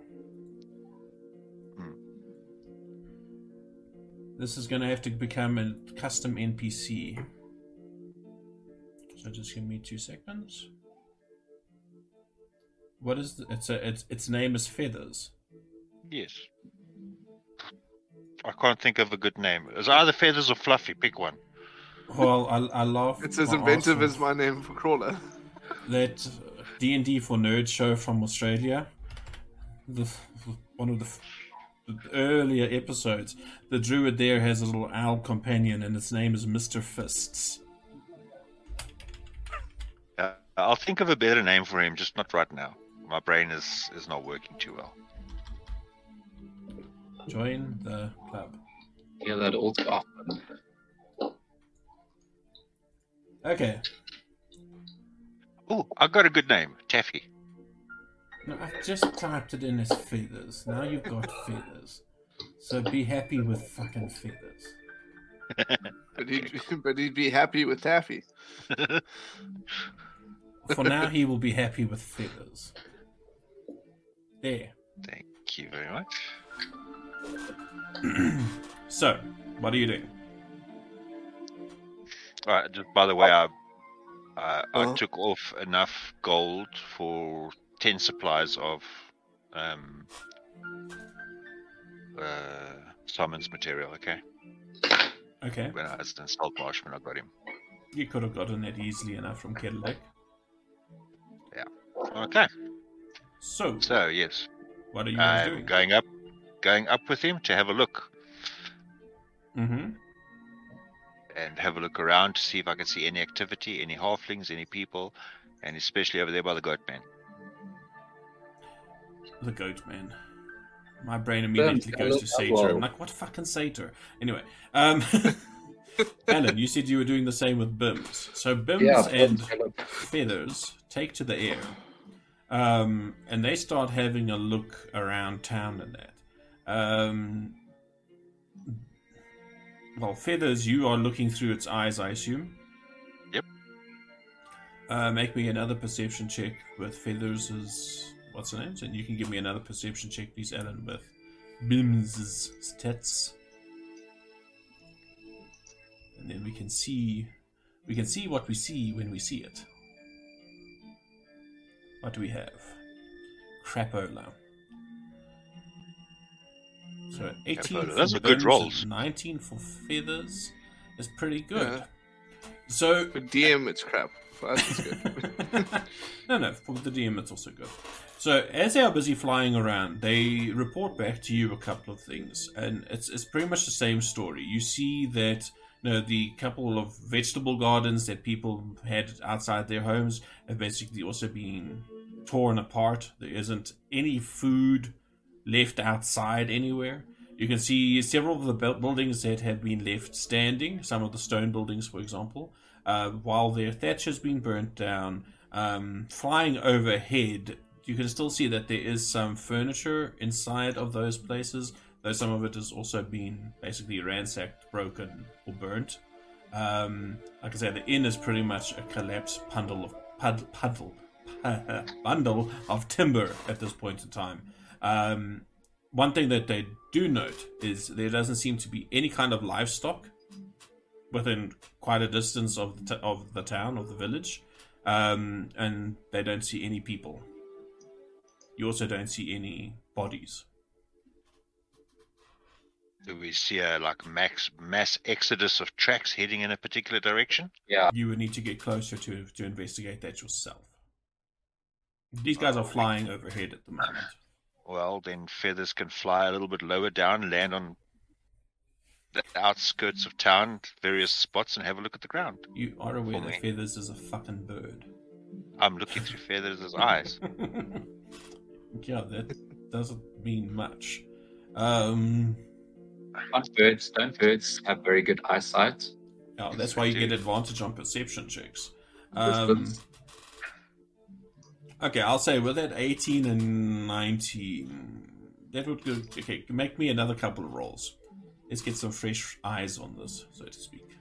This is going to have to become a custom NPC. So just give me two seconds. What is the, it's a its its name is Feathers. Yes. I can't think of a good name. It's either feathers or fluffy. Pick one. Well, I, I laugh. It's as inventive as my name for crawler. that uh, D and D for Nerds show from Australia. The one of the earlier episodes. The druid there has a little owl companion, and its name is Mister Fists. Uh, I'll think of a better name for him, just not right now. My brain is is not working too well. Join the club. Yeah, that old stuff. Okay. Oh, I got a good name, Taffy. No, I've just typed it in as feathers. Now you've got feathers. So be happy with fucking feathers. But he'd, but he'd be happy with Taffy. For now, he will be happy with feathers. There. Thank you very much. So, what are you doing? Uh, just by the way, I uh, I Uh-huh. took off enough gold for ten supplies of um, uh, Simon's material. Okay, Okay. when I was in Saltmarsh when I got him. You could have gotten it easily enough from Cadillac. Okay, So, so yes, what are you I'm doing? going up, going up with him to have a look Mm-hmm. and have a look around to see if I can see any activity, any halflings, any people, and especially over there by the goat man. The goat man. My brain immediately Boom. goes to Hello. Satyr. I'm like, what fucking Satyr? Anyway, um, Alan, you said you were doing the same with Bims. So Bims Yeah, and Feathers take to the air, um, and they start having a look around town and that. Um, well, Feathers, you are looking through its eyes, I assume. Yep. Uh, make me another perception check with Feathers' what's her name? And you can give me another perception check, please, Alan, with Bim's stats. And then we can see we can see what we see when we see it. What do we have? Crapola. So 18 Crapola. for Those are good rolls. 19 for feathers is pretty good. Yeah. So For DM, it's crap. For good. no, no, for the DM it's also good. So as they are busy flying around, they report back to you a couple of things, and it's it's pretty much the same story. You see that you know, the couple of vegetable gardens that people had outside their homes have basically also been torn apart. There isn't any food left outside anywhere. You can see several of the bu- buildings that have been left standing, some of the stone buildings, for example, uh, while their thatch has been burnt down. Um, flying overhead, you can still see that there is some furniture inside of those places, though some of it has also been basically ransacked, broken, or burnt. Um, like I said, the inn is pretty much a collapsed bundle of pud, puddle, bundle of timber at this point in time. Um, one thing that they do note is there doesn't seem to be any kind of livestock within quite a distance of the, t- of the town of the village, um, and they don't see any people. You also don't see any bodies. Do we see a like max mass exodus of tracks heading in a particular direction? Yeah. You would need to get closer to to investigate that yourself. These guys are flying overhead at the moment. Well, then feathers can fly a little bit lower down, land on the outskirts of town, various spots, and have a look at the ground. You are aware For that me. feathers is a fucking bird. I'm looking through feathers' eyes. yeah, that doesn't mean much. Um, Don't birds, don't birds have very good eyesight? yeah, that's why you get advantage on perception checks. Um, okay, I'll say with that 18 and 19, that would go. Okay, make me another couple of rolls. Let's get some fresh eyes on this, so to speak.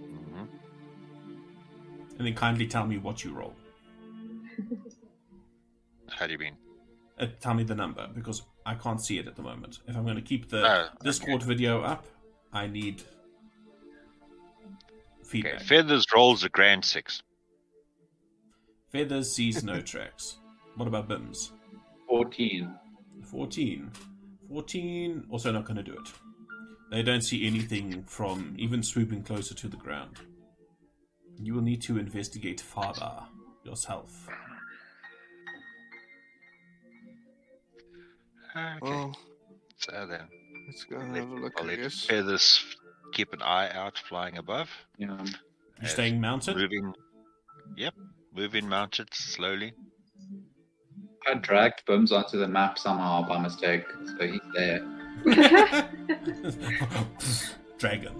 hmm And then kindly tell me what you roll. How do you mean? Uh, tell me the number, because I can't see it at the moment. If I'm going to keep the Oh, Discord video up, I need Okay, feedback. feathers rolls a grand six. Feathers sees no tracks. What about Bims? 14. 14. 14, also not going to do it. They don't see anything from even swooping closer to the ground. You will need to investigate farther yourself. Okay, Well, so then let's go and have a look. I'll let guess. feathers keep an eye out, flying above, Yeah. You Yes. staying mounted? moving. Yep, moving mounted slowly. I dragged Booms onto the map somehow by mistake, so he's there. Dragon.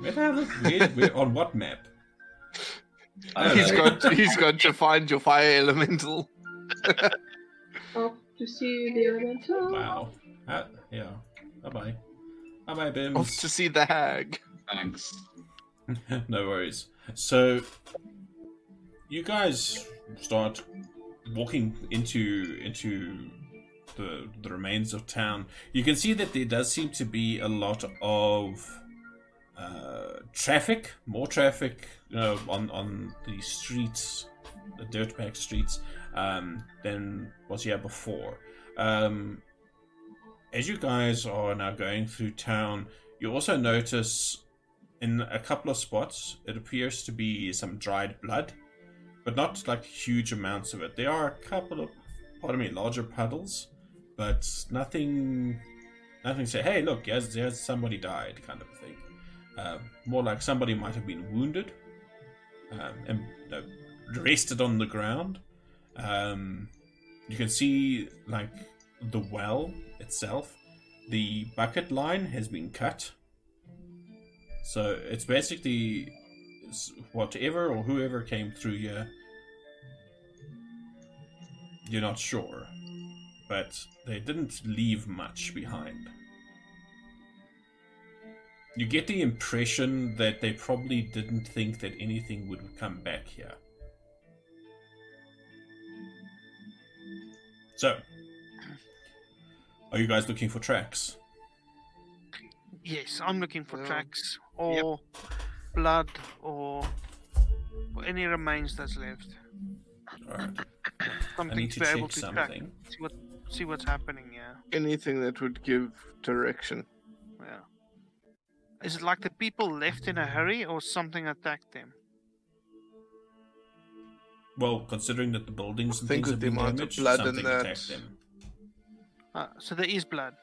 Where, the hell is- where, where, on what map? I don't he's know. got he's got to find your fire elemental. Off to see the elemental. Wow. Uh, yeah. Bye bye. Bye bye, Off Bims. to see the hag. Thanks. no worries. So, you guys start walking into into the the remains of town. You can see that there does seem to be a lot of uh, traffic, more traffic, you know, on on the streets, the dirtbag streets, um, than was here before. Um, as you guys are now going through town, you also notice in a couple of spots it appears to be some dried blood, but not like huge amounts of it. There are a couple of, pardon me, larger puddles, but nothing, nothing say, hey, look, yes, there's somebody died, kind of thing. Uh, more like somebody might have been wounded um, and uh, rested on the ground. Um, you can see like the well itself. The bucket line has been cut. So it's basically whatever or whoever came through here. You're not sure. But they didn't leave much behind. You get the impression that they probably didn't think that anything would come back here. So, are you guys looking for tracks? Yes, I'm looking for Yeah. tracks or blood or, or any remains that's left. Alright. I Something need to to be able check to track. something. See what see what's happening. Yeah, Anything that would give direction. yeah. Is it like the people left in a hurry or something attacked them? Well, considering that the buildings and think things have been amount of damaged, blood something that- attacked them. Uh, so there is blood,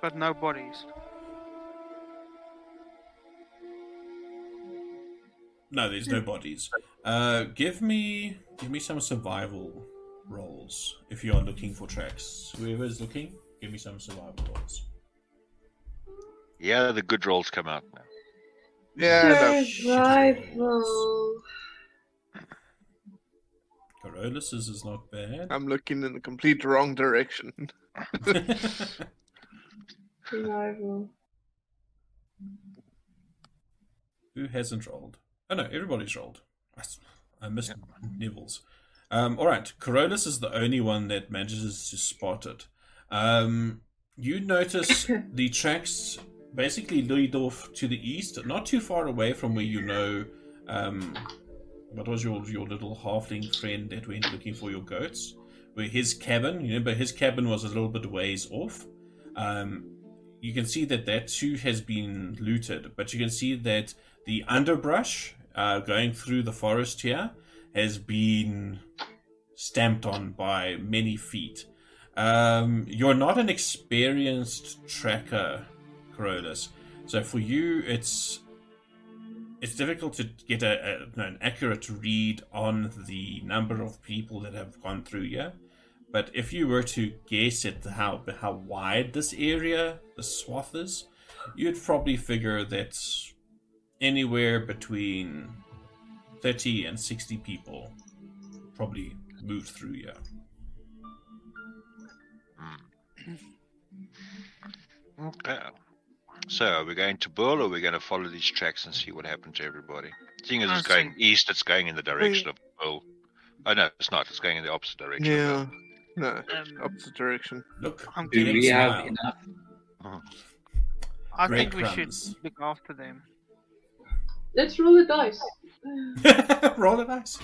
but no bodies. No, there's no bodies. Uh, give me give me some survival rolls if you are looking for tracks. Whoever is looking, give me some survival rolls. Yeah, the good rolls come out now. Yeah, Survival. Corollus's is not bad. I'm looking in the complete wrong direction. Survival. Who hasn't rolled? Oh no, everybody's rolled. I missed Nibbles. Um, all right, Corollus is the only one that manages to spot it. Um, you notice the tracks basically lead off to the east, not too far away from where you know. Um, what was your your little halfling friend that went looking for your goats? Where his cabin, you remember his cabin was a little bit ways off. Um, you can see that that too has been looted, but you can see that the underbrush uh, going through the forest here has been stamped on by many feet. Um, you're not an experienced tracker, Corollas, so for you it's it's difficult to get a, a, an accurate read on the number of people that have gone through here. But if you were to guess at how how wide this area, the swath is, you'd probably figure that anywhere between thirty and sixty people probably moved through here. Okay. So, are we going to Burle or are we going to follow these tracks and see what happened to everybody? Seeing as it's going think- east, it's going in the direction of Burle. Oh, no, it's not. It's going in the opposite direction. Yeah, no, Um, opposite direction. Look, I'm Do Big we have smile. enough? I think we should look after them. Let's roll the dice. roll the dice.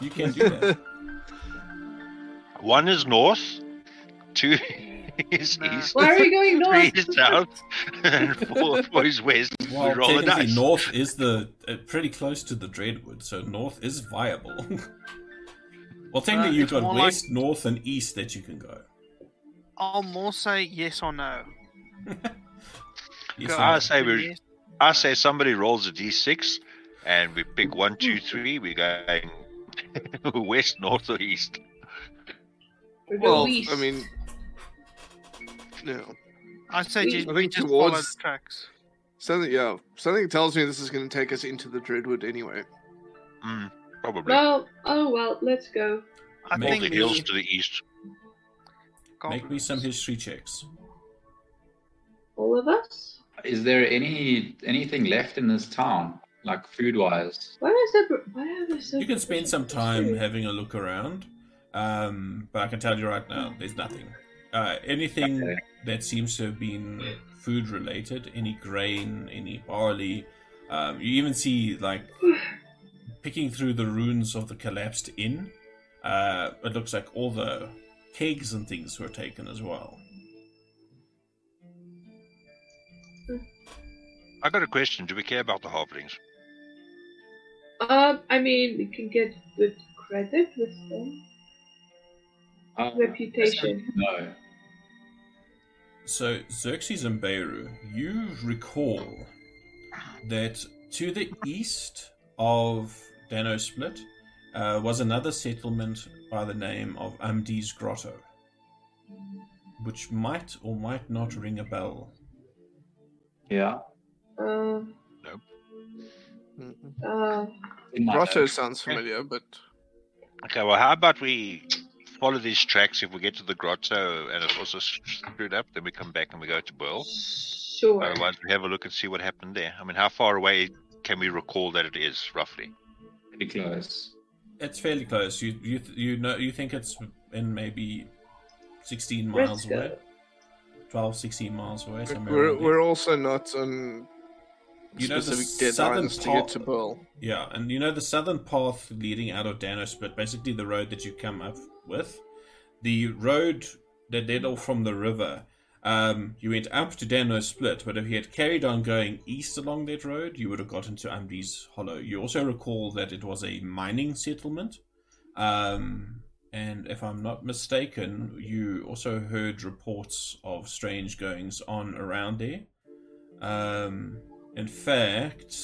You can do that. One is north, two is east, Why are we going three north? is south, and four, four is west. Well, we roll the technically, dice. north is the uh, pretty close to the Dreadwood, so north is viable. well, technically, Uh, you've got more like- west, north, and east that you can go. I'll more say yes or no. Yes, or I no? say we. Yes. I say somebody rolls a d6, and we pick one, two, three. We're going west, north, or east. We go Well, east. I mean, no, I say I just, think we just follow the towards- tracks. something. Yeah, something tells me this is going to take us into the Dreadwood anyway. Mm, probably. well, oh well, let's go. I Make All think the we hills should to the east. Make me some history checks. All of us. Is there any anything left in this town, like food wise? Why is that? Why are there so? You can spend some time having a look around, um, but I can tell you right now, there's nothing. Uh, anything that seems to have been food related, any grain, any barley. Um, you even see like picking through the ruins of the collapsed inn. Uh, it looks like all the kegs and things were taken as well. I got a question. Do we care about the halflings? Um, I mean, we can get good credit with them. Uh, Reputation. No. So, Xerxes and Beirut, you recall that to the east of Dano Split uh, was another settlement by the name of Umdi's Grotto, which might or might not ring a bell. Yeah. Uh, Mm-mm. uh, Grotto sounds familiar, but Okay, well, how about we follow these tracks? If we get to the grotto and it's also screwed up, then we come back and we go to Burle. sure. Uh, Otherwise, we have a look and see what happened there. I mean, how far away can we recall that it is, roughly? Pretty close. It's fairly close. You you you know you think it's in maybe 16 miles go. away, 12, 16 miles away. We're we're also not on You know, the specific southern deadlines to get to Burle. Yeah, and you know the southern path leading out of Danos, but basically the road that you come up with, the road that led off from the river. Um, you went up to Dano Split, but if you had carried on going east along that road, you would have gotten to Umbri's Hollow. You also recall that it was a mining settlement, um, and if I'm not mistaken, you also heard reports of strange goings on around there. Um, in fact,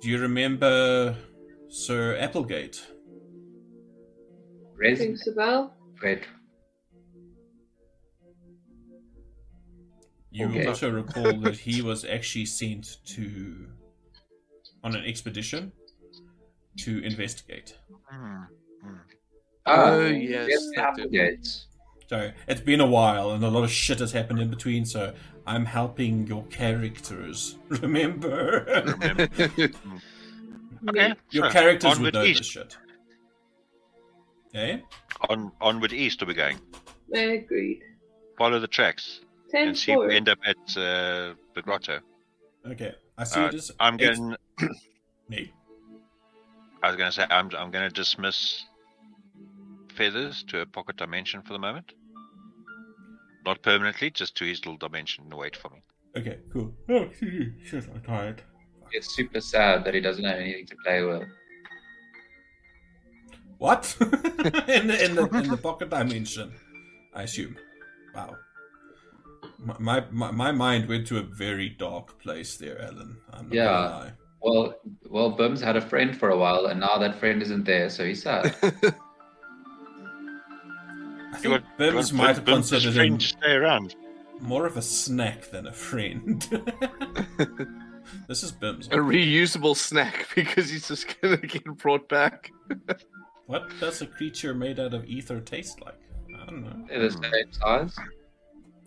Do you remember Sir Applegate? Res, Rings a bell. wait, You Okay. also recall that he was actually sent to on an expedition to investigate. Hmm. Oh, Ah, yes, yes, that did. Applegates. So it's been a while, and a lot of shit has happened in between. So I'm helping your characters. Remember, Remember. Okay. your so, characters would onward know east. this shit. Okay. On onward east are we going? Agreed. Follow the tracks Ten and see if we end up at uh, the grotto. Okay. I see Uh, it as I'm ex- going. me. I was going to say I'm. I'm going to dismiss feathers to a pocket dimension for the moment. Not permanently, just to his little dimension and wait for me. Okay. Cool. Oh shit! I'm tired. It's super sad that he doesn't have anything to play with. What? in the in the in the pocket dimension, I assume. Wow. My, my my my mind went to a very dark place there, Alan. I'm not Yeah. gonna lie. Well, well, Bums had a friend for a while, and now that friend isn't there, so he's sad. I think want, you Bims want might have Bim's considered him stay around. more of a snack than a friend. this is Bims. a reusable snack because he's just gonna get brought back. What does a creature made out of ether taste like? I don't know. They're the same size,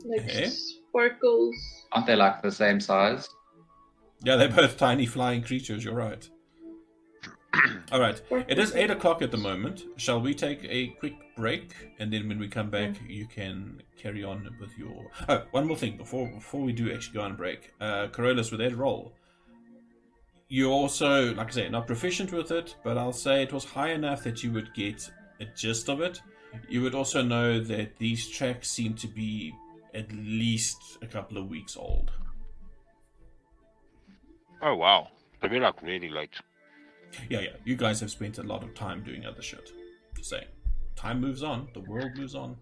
Like Eh? sparkles. aren't they? Like the same size? Yeah, they're both tiny flying creatures. You're right. All right. It is eight o'clock at the moment. Shall we take a quick break, and then when we come back, you can carry on with your. Oh, one more thing before before we do actually go on break. Uh, Corollas, with that roll, you also, like I say, not proficient with it, but I'll say it was high enough that you would get a gist of it. You would also know that these tracks seem to be at least a couple of weeks old. Oh wow, so we're like really late. Yeah, yeah. You guys have spent a lot of time doing other shit. Just saying. Time moves on. The world moves on.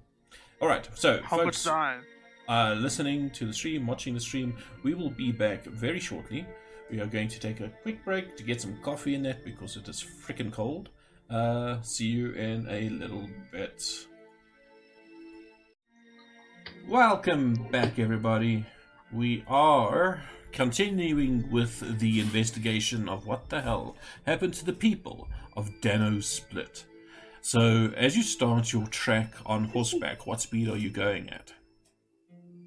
All right. So, Hobbit folks, dive. uh, listening to the stream, watching the stream, we will be back very shortly. We are going to take a quick break to get some coffee in that because it is freaking cold. Uh, see you in a little bit. Welcome back, everybody. We are continuing with the investigation of what the hell happened to the people of Dano Split. So, as you start your trek on horseback, what speed are you going at?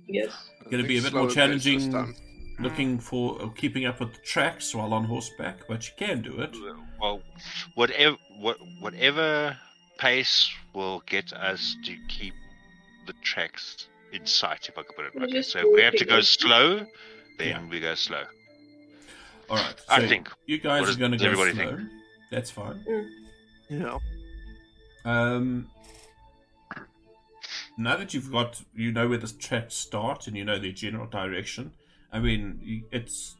Yes. Gonna be a bit more challenging time. Looking for uh, keeping up with the tracks while on horseback, but you can do it. Well, whatever what, whatever pace will get us to keep the tracks in sight, if I could put it We're like that. So if we have to go slow, then Yeah. we go slow. All right. I think. you guys What are going to go everybody slow. think? That's fine. Yeah. Um, now that you've got, you know where the tracks start and you know their general direction. I mean, it's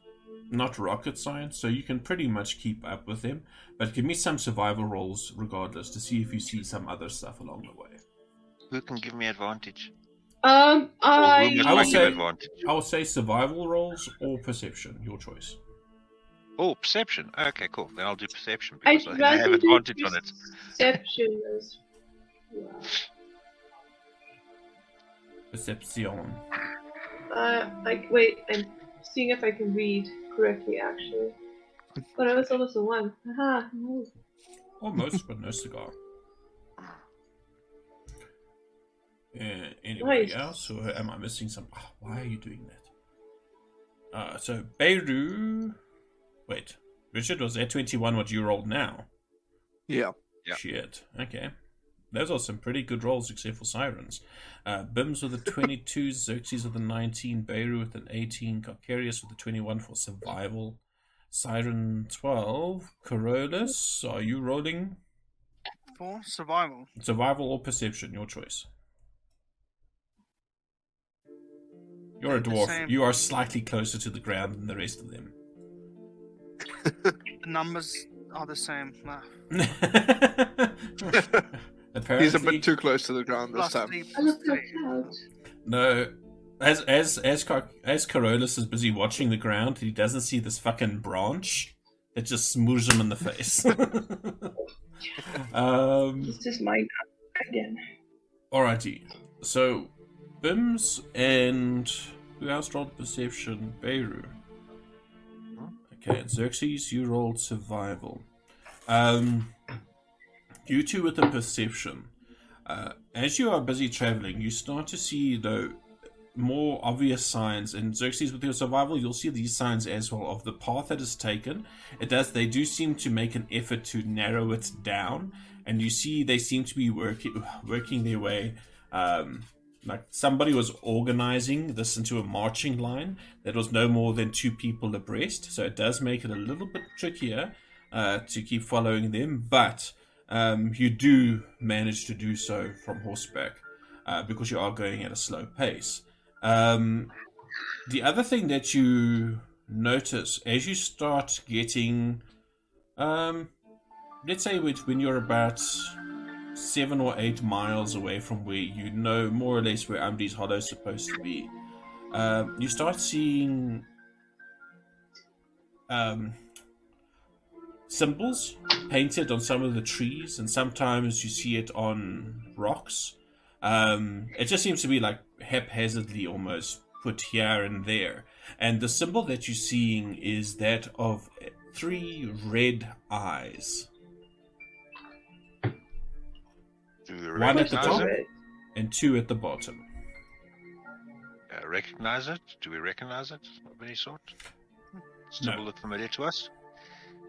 not rocket science, so you can pretty much keep up with them. But give me some survival rolls, regardless, to see if you see some other stuff along the way. Who can give me advantage? Um, I. I I would give say- advantage? I will say survival rolls or perception, your choice. Oh, perception. Okay, cool. Then I'll do perception I'd because I, I have advantage on it. Perception as well. Perception. Uh, like wait, I'm seeing if I can read correctly. Actually, but I was almost a one. Haha. no. Almost, but no cigar. Uh, anybody Nice. else, or am I missing some? Ah, why are you doing that? Uh, so Beirut. Wait, Richard was at twenty-one. What you rolled now? Yeah. Yeah. Shit. Okay. Those are some pretty good rolls, except for sirens. Uh, Bims with a 22, Xerxes with a 19, Beirut with an 18, Carcarius with a 21 for survival, Siren 12, Corollas, are you rolling For survival. survival or perception? Your choice. You're a dwarf. You are slightly closer to the ground than the rest of them. The numbers are the same. Apparently, He's a bit too close to the ground this time. three, I plus look at three. clouds. No, as as as Car- as Carolus is busy watching the ground, he doesn't see this fucking branch that just smooches him in the face. um, This is mine again. alrighty. So, Bims and who else rolled perception? Beirut. Okay, Xerxes, you rolled survival. Um, you two with the perception. Uh, as you are busy traveling, you start to see the more obvious signs. And Xerxes, with your survival, you'll see these signs as well of the path that is taken. It does. They do seem to make an effort to narrow it down, and you see they seem to be working working their way. Um, like somebody was organizing this into a marching line that was no more than two people abreast. So it does make it a little bit trickier uh, to keep following them, but um, you do manage to do so from horseback uh, because you are going at a slow pace. Um, the other thing that you notice as you start getting, um, let's say when you're about seven or eight miles away from where you know more or less where Umbri's Hollow is supposed to be, um, you start seeing um, symbols painted on some of the trees, and sometimes you see it on rocks. Um, it just seems to be like haphazardly almost put here and there. And the symbol that you're seeing is that of three red eyes. One at the top. it? And two at the bottom. Uh, recognize it? Do we recognize it of any sort? Still No. look familiar to us?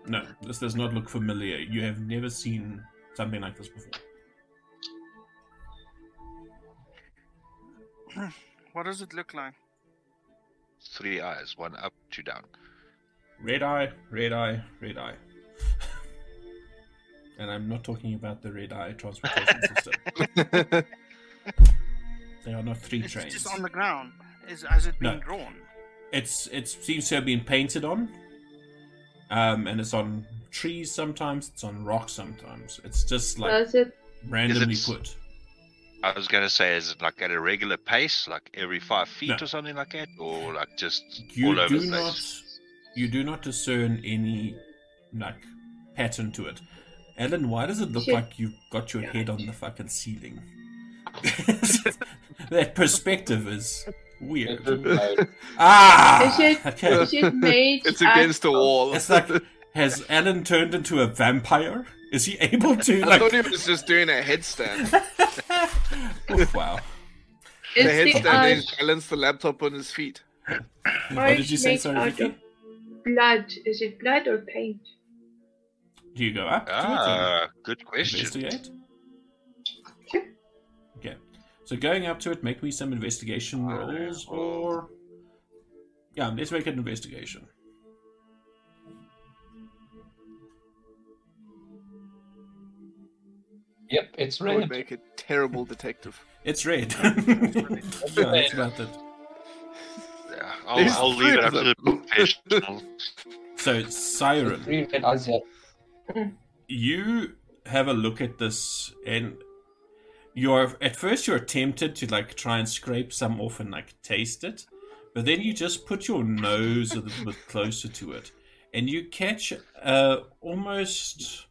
No, this does not look familiar. You have never seen something like this before. What does it look like? Three eyes, one up, two down. Red eye, red eye, red eye. and I'm not talking about the red eye transportation system. They are not three It's trains. just on the ground. Is has it been No. drawn? It's it seems to have been painted on, um, and it's on trees sometimes. It's on rocks sometimes. It's just like Does it? randomly Is it- put. I was going to say, is it like at a regular pace, like every five feet No. or something like that? Or like just You all over do the not place? you do not discern any like pattern to it. Ellen, why does it look Shit. like you've got your head on the fucking ceiling? that perspective is weird. Ah, Is it- okay. Is it made? It's against the wall. It's like, has Alan turned into a vampire? Is he able to I like? thought he was just doing a headstand. oh, wow. Is the the headstand eye is balance the laptop on his feet. What did you say, made sorry, Vicky? of blood? Is it blood or paint? Do you go up? to it and Ah, good question. investigate? Sure. Okay. So going up to it, make me some investigation rolls, or yeah, let's make an investigation. Yep, it's I would red. make a terrible detective. It's red. yeah, that's about it. Yeah, I'll, There's I'll leave it of up to the them. professional. So Siren, Three red eyes, yeah. you have a look at this, and you're at first you're tempted to like try and scrape some off and like taste it, but then you just put your nose a little bit closer to it, and you catch uh, almost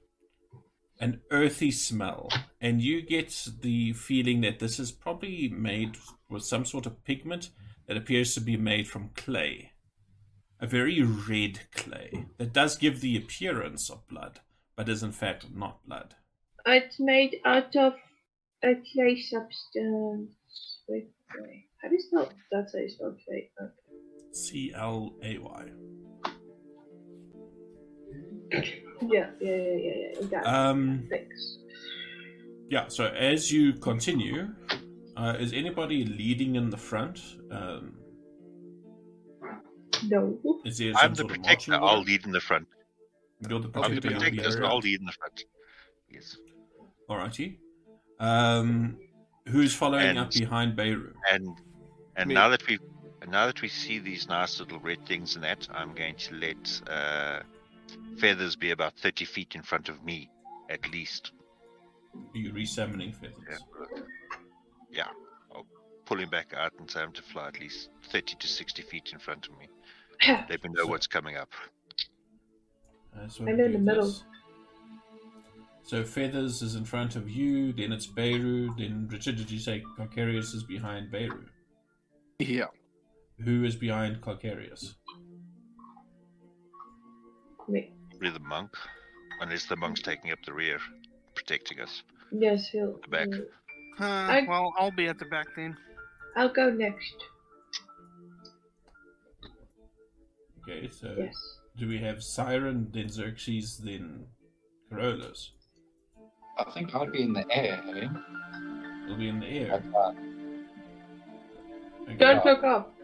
an earthy smell, and you get the feeling that this is probably made with some sort of pigment that appears to be made from clay. A very red clay that does give the appearance of blood, but is in fact not blood. It's made out of a clay substance. Wait, wait. How do you spell? That's how you spell clay. Okay. C L A Y. Yeah, yeah, yeah, yeah, yeah. Got. Um, Thanks. yeah. So as you continue, uh, is anybody leading in the front? Um, No. is there I'm the protector. I'll order? lead in the front. You're the I'm the protector. you'll be protector, so around. I'll lead in the front. Yes. Alrighty. Um, who's following up behind Beirut? And and Me. now that we now that we see these nice little red things in that, I'm going to let uh, feathers be about thirty feet in front of me, at least. Are you resummoning feathers? Yeah. Yeah. I'll pull him back out and tell him to fly at least thirty to sixty feet in front of me. Let me know what's coming up. That's what I'm in the middle. this. So Feathers is in front of you, then it's Beirut, then Richard, did you say Carcarius is behind Beirut? Yeah. Who is behind Carcarius? Me. Probably the monk. Unless the monk's taking up the rear, protecting us. Yes, he'll. The back. he'll- Uh, I- well, I'll be at the back then. I'll go next. Okay, so Yes. do we have Siren, then Xerxes, then Carolus? I think I'd be in the air, eh? It'll be in the air. Like that. Okay. Don't look up.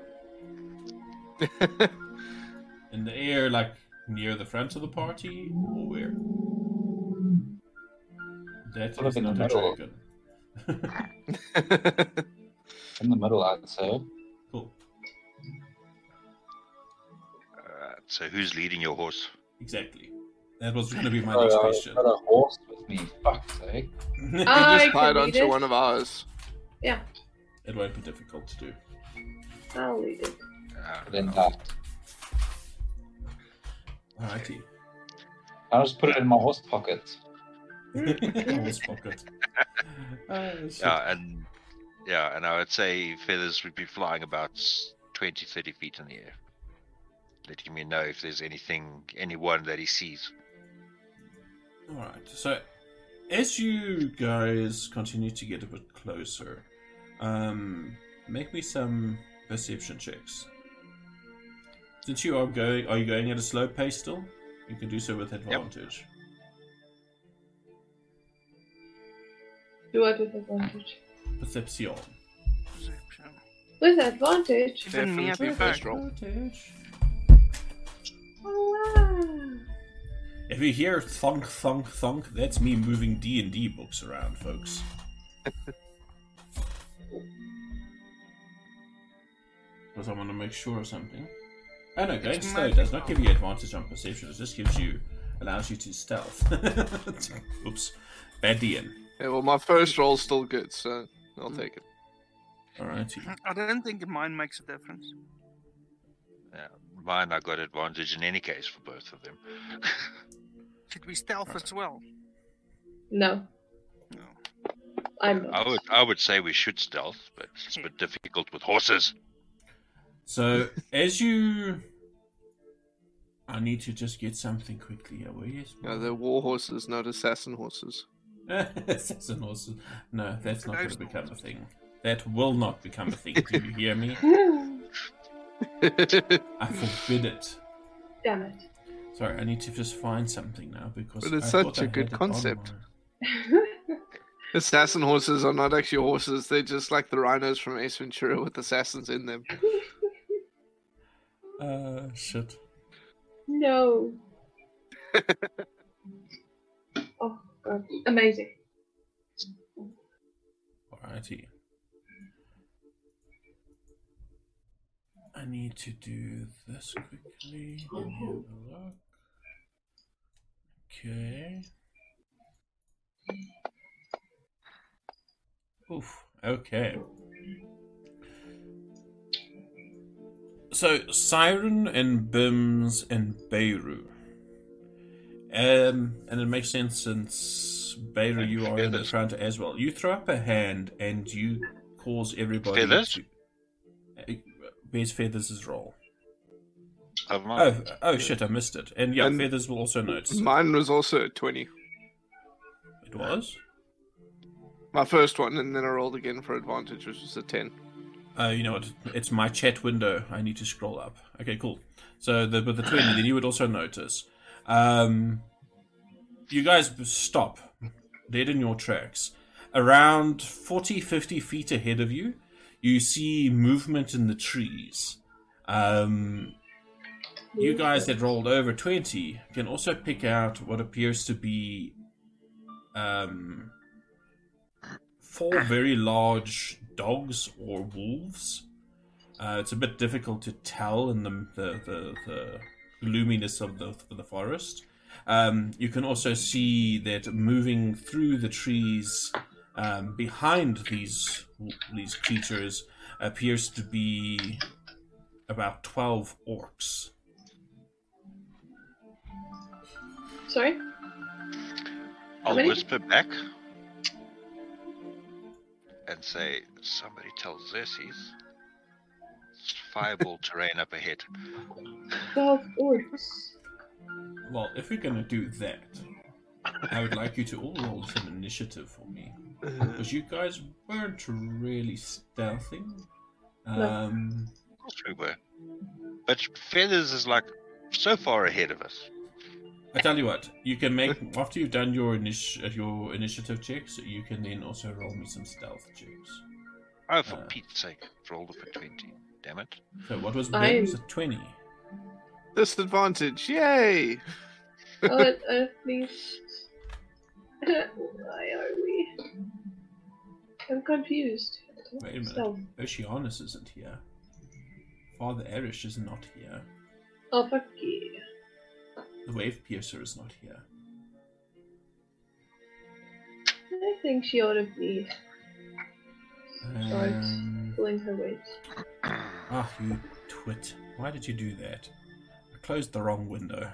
In the air, like near the front of the party, or where? That Sort of is in the not a middle. dragon. In the middle, I'd say. cool. Uh, so who's leading your horse? Exactly. That was going to be my Oh, next I've question. got a horse with me. Fuck's sake. You just tied can onto it. one of ours. Yeah, it won't be difficult to do. I'll lead it. Uh, Then that. Alrighty. I'll just put it in my horse pocket. Horse pocket. Oh, shit. Yeah, and yeah, and I would say feathers would be flying about s- 20, 30 feet in the air, letting me know if there's anything, anyone that he sees. Alright, so as you guys continue to get a bit closer, um, make me some perception checks. Since you are going, are you going at a slow pace still? You can do so with advantage. Do what with advantage? Perception. Perception. With advantage? Even me at Definitely back. first roll. Advantage. Oh, wow. If you hear thunk, thunk, thunk, that's me moving D and D books around, folks. Because I want to make sure of something. Oh no, going It's slow does not give you advantage on perception. It just gives you, allows you to stealth. Oops, bad DM. Yeah, well, my first roll's still good, so I'll hmm. take it. Alrighty. I don't think mine makes a difference. Yeah, mine, I got advantage in any case for both of them. Should we stealth as well? No, No. I'm I would, I would say we should stealth, but it's a bit difficult with horses. So as you, I need to just get something quickly. here. Where is Yeah, they're war horses, not assassin horses. assassin horses? No, that's not going to become a thing. That will not become a thing. Do you hear me? I forbid it. Damn it. Sorry, I need to just find something now because. But it's I such thought a I good had it on concept. assassin horses are not actually horses, they're just like the rhinos from Ace Ventura with assassins in them. Uh, shit. no. oh, God. Amazing. Alrighty. I need to do this quickly. Let me have a look. Okay. Oof. Okay. So Siren and Bims and Beirut. Um, and it makes sense since Beirut, you are in the front as well. You throw up a hand and you cause everybody Feathers? to. Where's Feathers' role? Of Oh, mine. oh shit! I missed it. And yeah, And- Feathers will also notice. Mine was also 20. It was. My first one, and then I rolled again for advantage, which was a 10. Uh, you know what? It's my chat window. I need to scroll up. Okay, cool. So the with the twenty, then you would also notice. Um, you guys stop dead in your tracks. Around 40, 50 feet ahead of you, you see movement in the trees. Um, you guys that rolled over 20 can also pick out what appears to be um, four very large dogs or wolves. Uh, it's a bit difficult to tell in the the, the, the gloominess of the, of the forest. Um, you can also see that moving through the trees um, behind these these creatures appears to be about twelve orcs. Sorry? I'll whisper back and say, somebody tell Xerxes. It's fireball terrain up ahead. 12 orcs. Well, if we're gonna do that, I would like you to all roll some initiative for me. Because you guys weren't really stealthing. Um, Of course we were. But Feathers is like so far ahead of us. I tell you what, you can make after you've done your initi- uh, your initiative checks, you can then also roll me some stealth checks. Oh, for Uh. Pete's sake, rolled up a 20. Damn it. So what was I- Ben? Was it twenty? Disadvantage, yay! Oh, at, at least. Why are we? I'm confused. Wait a minute. So, Oceanus isn't here. Father Erish is not here. oh, fuck yeah. The Wave Piercer is not here. I think she ought to be Um, pulling her weight. ah, you twit! Why did you do that? I closed the wrong window.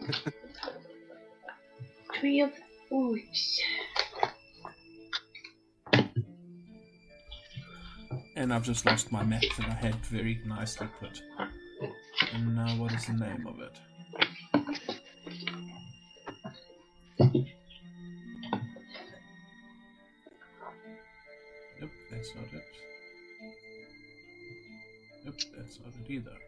Twelve orcs. And I've just lost my map that I had very nicely put. And now, what is the name of it? Nope, that's not it. Nope, that's not it either.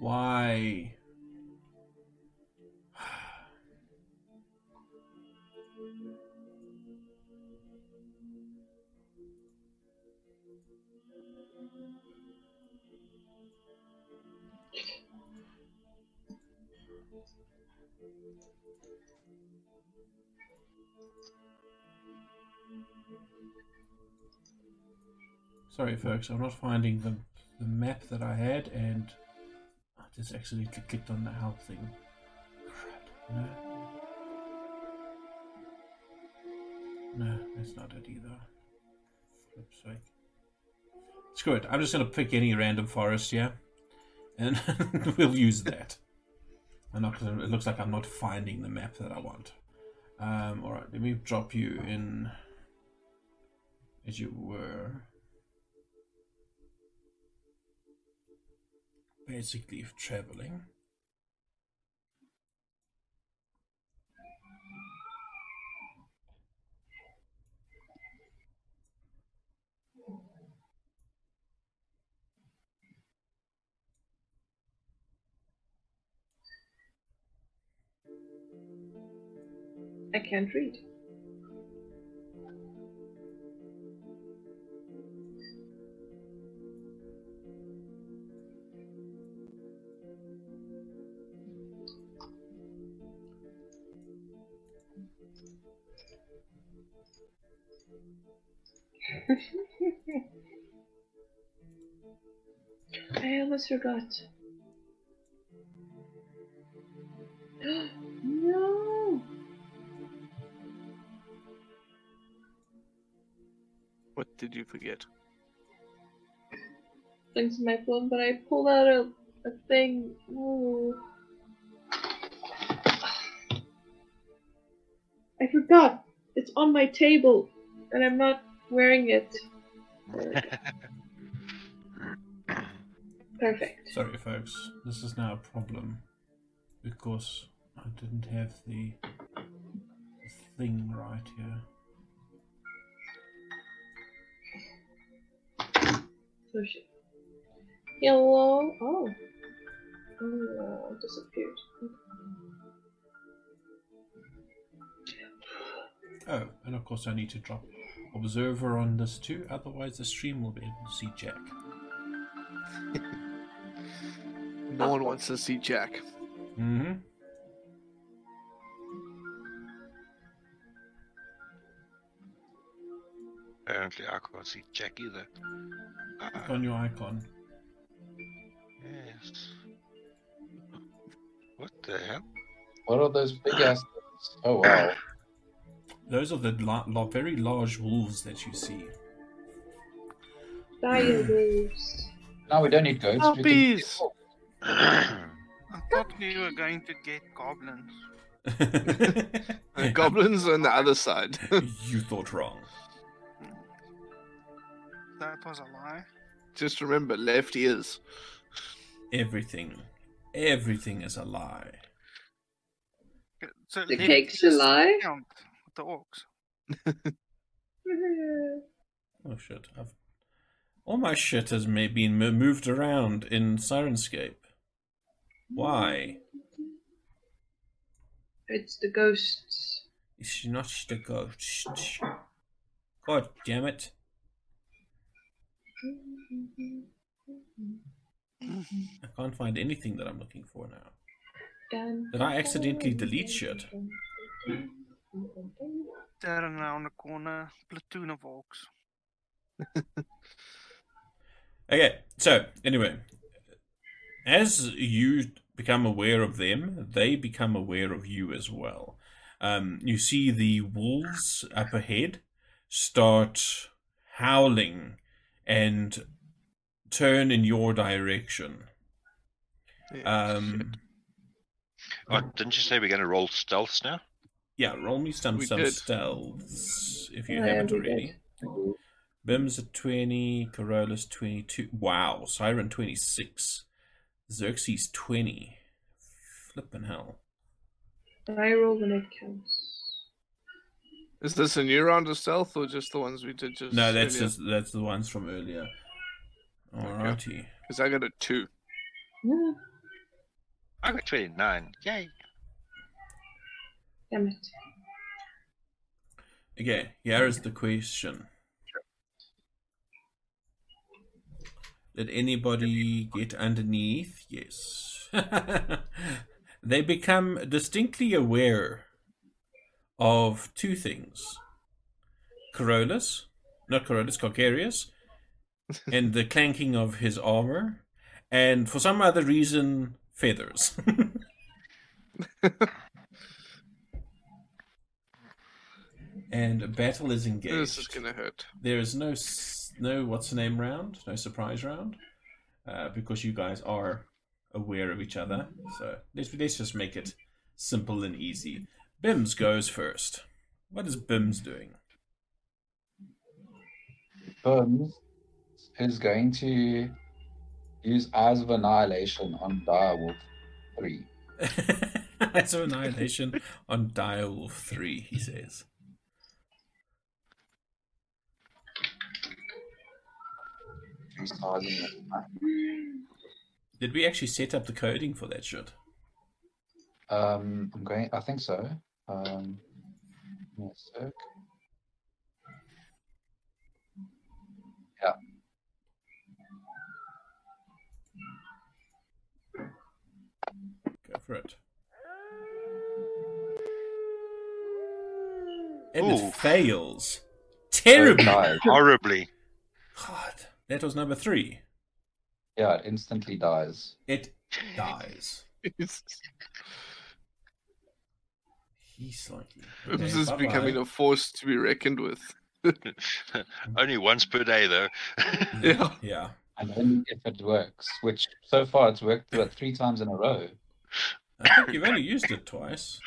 Why? Sorry, folks, I'm not finding the, the map that I had, and I just accidentally clicked on the help thing. Crap. No. No, that's not it either. Flip's sake. Screw it. I'm just going to pick any random forest here, and we'll use that. I'm not it looks like I'm not finding the map that I want. Um, all right, let me drop you in as you were. Basically, if traveling. I can't read. I almost forgot. no! What did you forget? things in my phone, but I pulled out a, a thing. Ooh. I forgot. It's on my table, and I'm not wearing it. Perfect. Sorry, folks. This is now a problem because I didn't have the thing right here. So shit. Hello. Oh. Oh, it disappeared. Oh, and of course I need to drop observer on this too, otherwise the stream will be able to see Jack. No one wants to see Jack. Mm-hmm. Apparently, I can't see Jack either. Click Uh, on your icon. yes. What the hell? What are those big ass? Oh wow. Those are the la- la- very large wolves that you see. Dire wolves. No, we don't need goats. we can- Puppies! I thought we were going to get goblins. And goblins on the other side. you thought wrong. That was a lie. Just remember, left ears. Everything, everything is a lie. So The let cake's us a lie? count The orcs. Oh shit! I've all my shit has been moved around in Syrinscape. Why? It's the ghosts. It's not the ghost. God damn it! I can't find anything that I'm looking for now. Did I accidentally delete shit? There and around the corner, platoon of orcs. Okay, so anyway, as you become aware of them, they become aware of you as well. Um, you see the wolves up ahead start howling and turn in your direction. Yeah, Um, oh, didn't you say we're going to roll stealths now? Yeah, roll me some We some did. stealths if you yeah, haven't already. did. Bim's at 20, Corollas 22. Wow, Siren 26. Xerxes 20. Flippin' hell. I roll when it counts. Is this a new round of stealth or just the ones we did just No, that's earlier? just that's the ones from earlier. Alrighty. Because I got a two. Yeah, I got 29. Yay. Damn it. Okay, here is the question. Did anybody get underneath? Yes. they become distinctly aware of two things. Corollas, not Corollas, Calcarius, and the clanking of his armor, and for some other reason, feathers. and battle is engaged. This is gonna hurt. There is no no what's the name round, no surprise round, uh, because you guys are aware of each other. So let's let's just make it simple and easy. Bims goes first. What is Bims doing? Burns is going to use Eyes of Annihilation on Direwolf 3. Eyes of Annihilation on Direwolf 3, he says. Three stars in the map. Did we actually set up the coding for that shit? Um, I'm going. I think so. Um, give me a sec. Go for it. And it Oof. fails. So it Terribly. Horribly. God, that was number three. Yeah, it instantly dies. It dies. this He's lucky. is becoming a force to be reckoned with. Only once per day, though. Yeah. Yeah. And only if it works, which so far it's worked about three times in a row. I think you've only used it twice.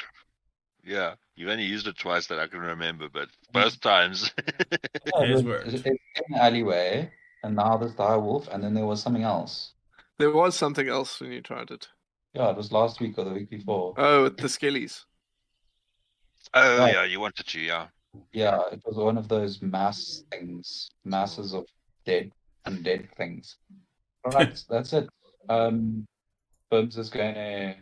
yeah, you've only used it twice that I can remember, but hmm. both times. Yeah, It has it- worked. It's in the alleyway, and now there's Direwolf, and then there was something else. There was something else when you tried it. Yeah, it was last week or the week before. Oh, with the skellies. oh, Right. yeah, you wanted to, yeah. Yeah, it was one of those mass things, masses of dead undead things. All right, that's it. Um, Bubs is going to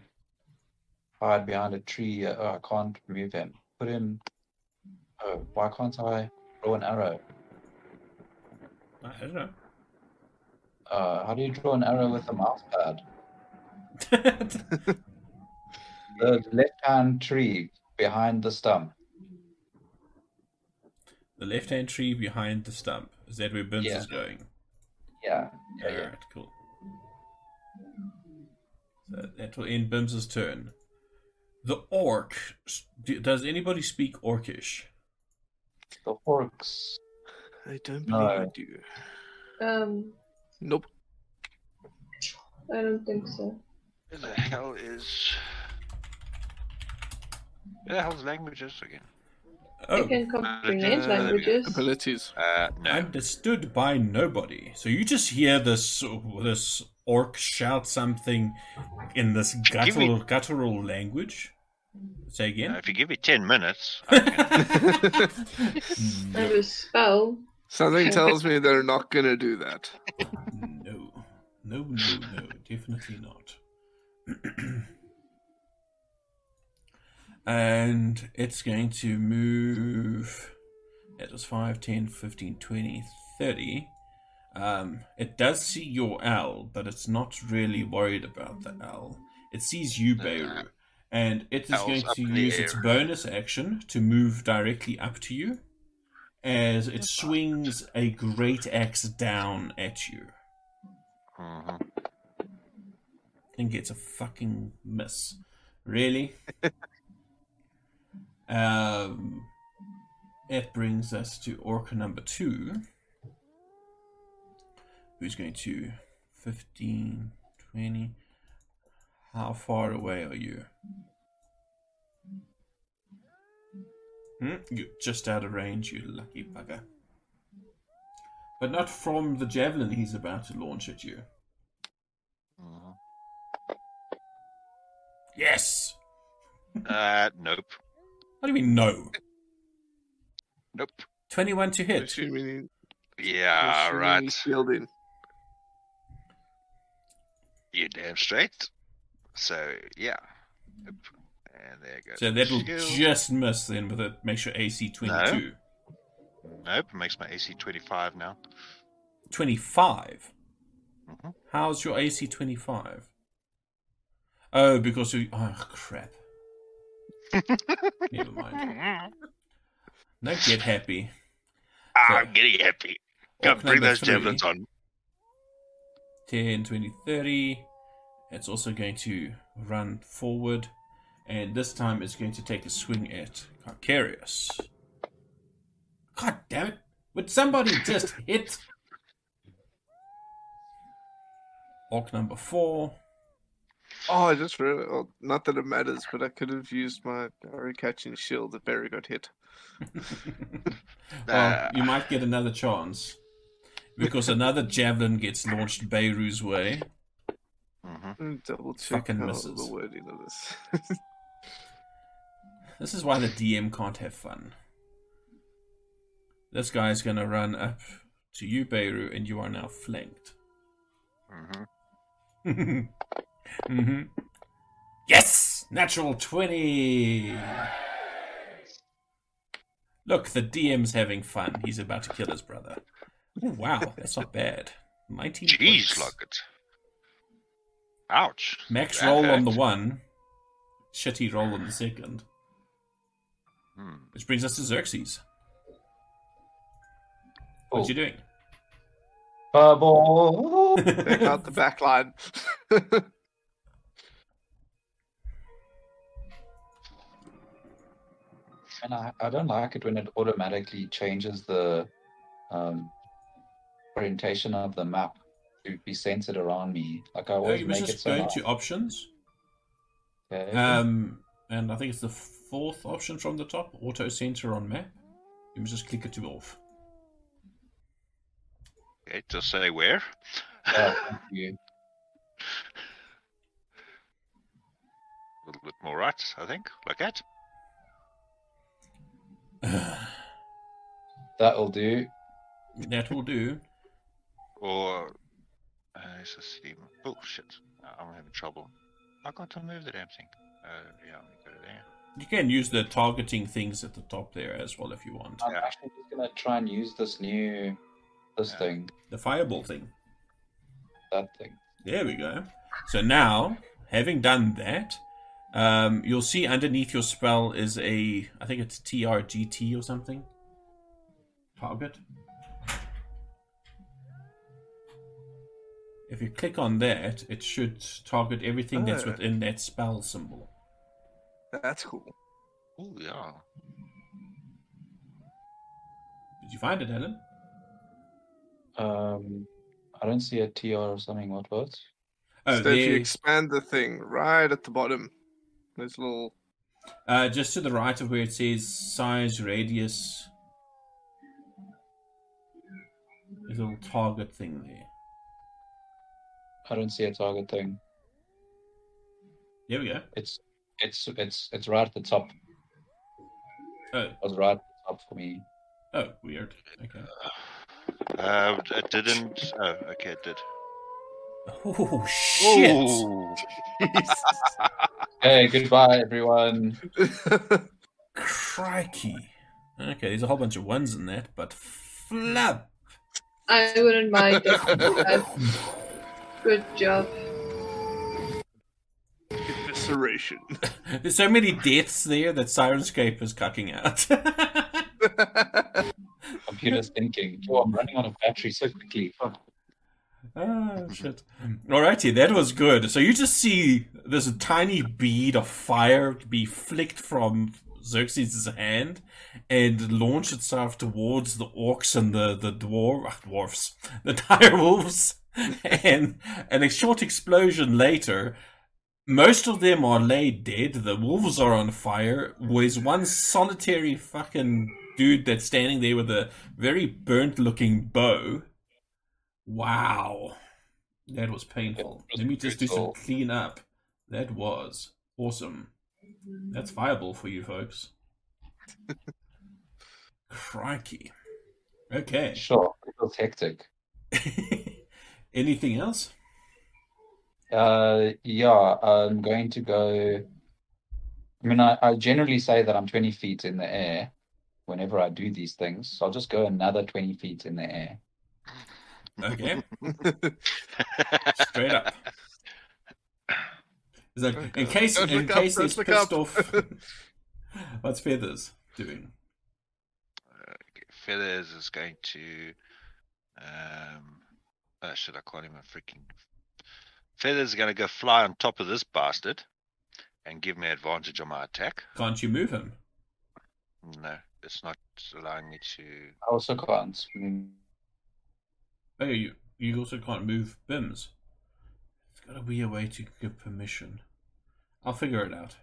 hide behind a tree. Uh, oh, I can't move him. Put him. Oh, why can't I throw an arrow? I don't know. Uh, how do you draw an arrow with a mouse pad? The left-hand tree behind the stump. the left hand tree behind the stump. Is that where Bims Yeah. is going? Yeah, yeah, yeah. Alright, cool. So that will end Bims's turn. The orc. Does anybody speak orcish? The orcs. I don't believe No. I do. Um, Nope. I don't think so. Where the hell is. Where the hell's languages again? I Oh, can comprehend Uh, languages. Abilities. Uh, no. understood by nobody. So you just hear this this orc shout something in this Give me- guttural, guttural language. Say Uh, again. if you give me 10 minutes, I can... I have a spell. Something tells me they're not gonna do that. No, no, no, no, definitely not. and it's going to move. That was 5, 10, 15, 20, 30. Um, it does see your L, but it's not really worried about the L. It sees you, Beirut, and it is L's going to use its bonus action to move directly up to you as it swings a great axe down at you. I think it's a fucking miss. Really? um, it brings us to Orca number two, who's going to 15, 20. How far away are you? Hmm? You're just out of range, you lucky bugger. But not from the javelin he's about to launch at you. Mhm. Yes! Uh, nope. What do you mean, no? Nope. 21 to hit. Assuming, Yeah, assuming right. he's shielding. You damn straight. So, yeah. Nope. There goes. So that'll just miss then with it. Makes your AC 22. Nope, it makes my AC 25 now. 25? Mhm. How's your AC 25? Oh, because you. Oh, crap. Never mind. Don't get happy. I'm getting happy. Come bring those three. javelins on. 10, 20, 30. It's also going to run forward. And this time it's going to take a swing at Carcarius. God damn it. Would somebody just hit? Orc number four. Oh, I just realized. Oh, not that it matters, but I could have used my arrow catching shield if Barry got hit. well, Uh, you might get another chance. Because another javelin gets launched Beiru's way. Mhm. Let Double check Fucking misses. the wording of this. This is why the DM can't have fun. This guy's gonna run up to you, Beirut, and you are now flanked. Mhm. hmm Yes! Natural 20! Look, the DM's having fun. He's about to kill his brother. Ooh, wow, that's not bad. 19 Jeez, it. Ouch. Max roll on the one. Shitty roll on the second. Hmm. Which brings us to Xerxes. What Oh. you doing? Bubble. Back out the back line. And I, I don't like it when it automatically changes the um, orientation of the map to be centered around me. Like I always you must make it just so. go nice. into options. Okay. Um, and I think it's the fourth option from the top, auto center on map. You must just click it to off. Okay, just say where. Yeah. A little bit more right, I think. Like that. That'll do. that will do. Or. Uh, it's a steam. Oh, shit. I'm having trouble. I got to move the damn thing. Uh, yeah, let me go there. You can use the targeting things at the top there as well if you want. I'm Yeah. actually just gonna try and use this new this Yeah. thing, The fireball thing. that thing. There we go. So now, having done that, um, you'll see underneath your spell is a, I think it's TRGT or something. Target. If you click on that, it should target everything that's Oh. within that spell symbol. That's cool. Oh, yeah. Did you find it, Helen? Um, I don't see a TR or something. What was? Oh, so if you expand the thing right at the bottom, there's a little. uh, just to the right of where it says size, radius. There's a little target thing there. I don't see a target thing. There we go. It's it's it's it's right at the top. Oh, It was right at the top for me. oh, weird. Okay. Uh, it didn't. Oh, okay, it did. Oh shit! Ooh. Hey, goodbye everyone. Crikey. Okay, there's a whole bunch of ones in that, but flap. I wouldn't mind. Good job. Evisceration. There's so many deaths there that Syrinscape is cucking out. Computer's thinking. Oh, I'm running out of battery so quickly. Fuck. Ah, shit. Alrighty, that was good. So you just see this tiny bead of fire be flicked from Xerxes' hand and launch itself towards the orcs and the, the dwar- ah, dwarfs, the dire wolves. And, and a short explosion later, most of them are laid dead. The wolves are on fire. There's one solitary fucking dude that's standing there with a very burnt looking bow. Wow. That was painful. Was Let me just do some clean up. That was awesome. That's viable for you folks. Crikey. Okay. Sure, it was hectic. Anything else? Uh, yeah, I'm going to go. I mean, I, I generally say that I'm 20 feet in the air whenever I do these things. So I'll just go another 20 feet in the air. Okay. Straight up. Is that, in case Don't in look up, case he's pissed up. off. What's Feathers doing? Okay, Feathers is going to. Um, oh shit! I can't even freaking. Feathers are going to go fly on top of this bastard, and give me advantage on my attack. Can't you move him? No, it's not allowing me to. I also can't. Oh, you you also can't move bims. It's got to be a way to give permission. I'll figure it out.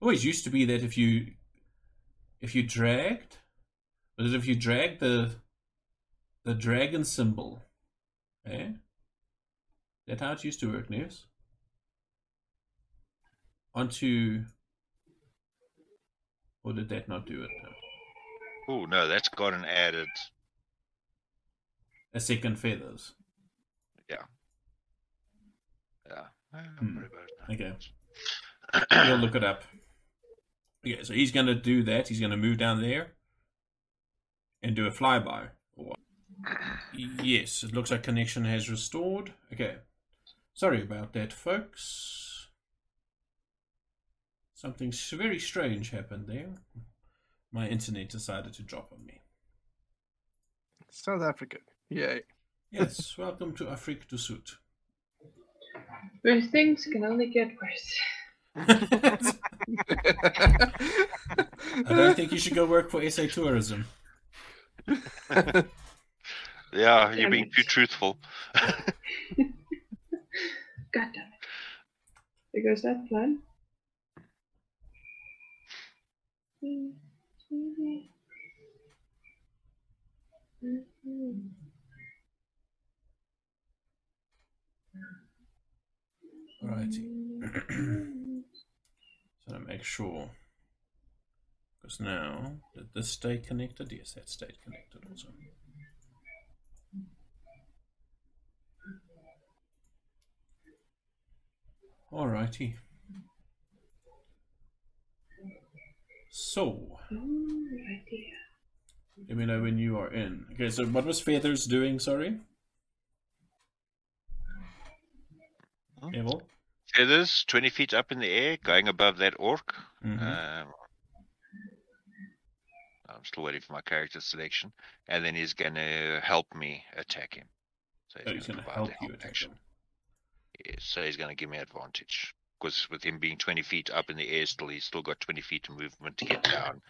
Always used to be that if you if you dragged, was it if you dragged the the dragon symbol, eh? That how it used to work, News? Onto, or did that not do it? Oh no, that's got an added. A second feathers. Yeah. Hmm. Worry about it. Okay. We'll look it up. Okay, so he's gonna do that. He's gonna move down there and do a flyby. Yes, it looks like connection has restored. Okay. Sorry about that, folks. Something very strange happened there. My internet decided to drop on me. South Africa. Yay. Yes, welcome to Afrique du Sud. Where things can only get worse. I don't think you should go work for SA Tourism. Yeah, you're being too truthful. God damn it. There goes that plan. Alrighty. so to make sure. Because now, did this stay connected? Yes, that stayed connected also. Alrighty. So, let me know when you are in. Okay, so what was Feathers doing, sorry? Hmm? Evil? Feathers, 20 feet up in the air, going above that orc. Mhm. Um, I'm still waiting for my character selection. And then he's going to help me attack him. So Oh, he's gonna going to help you attack action. him. Yes, so he's going to give me advantage. Because with him being 20 feet up in the air still, he's still got 20 feet of movement to get down,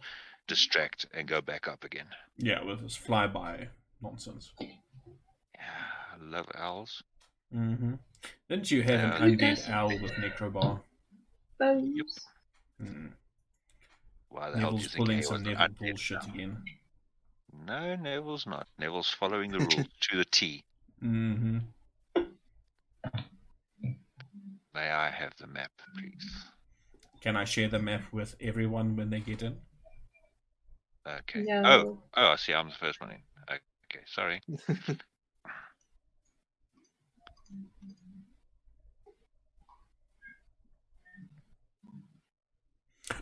distract, and go back up again. Yeah, with his flyby nonsense. Yeah, I love owls. Mm-hmm. Didn't you have Yeah. an undead guys- owl with Necrobar? Bones. Hmm. Why the hell do Neville's you think pulling some was Neville bullshit now? again. No, Neville's not. Neville's following the rules to the T. Mm-hmm. May I have the map, please? Can I share the map with everyone when they get in? Okay. No. Oh, oh, I see. I'm the first one in. Okay, sorry.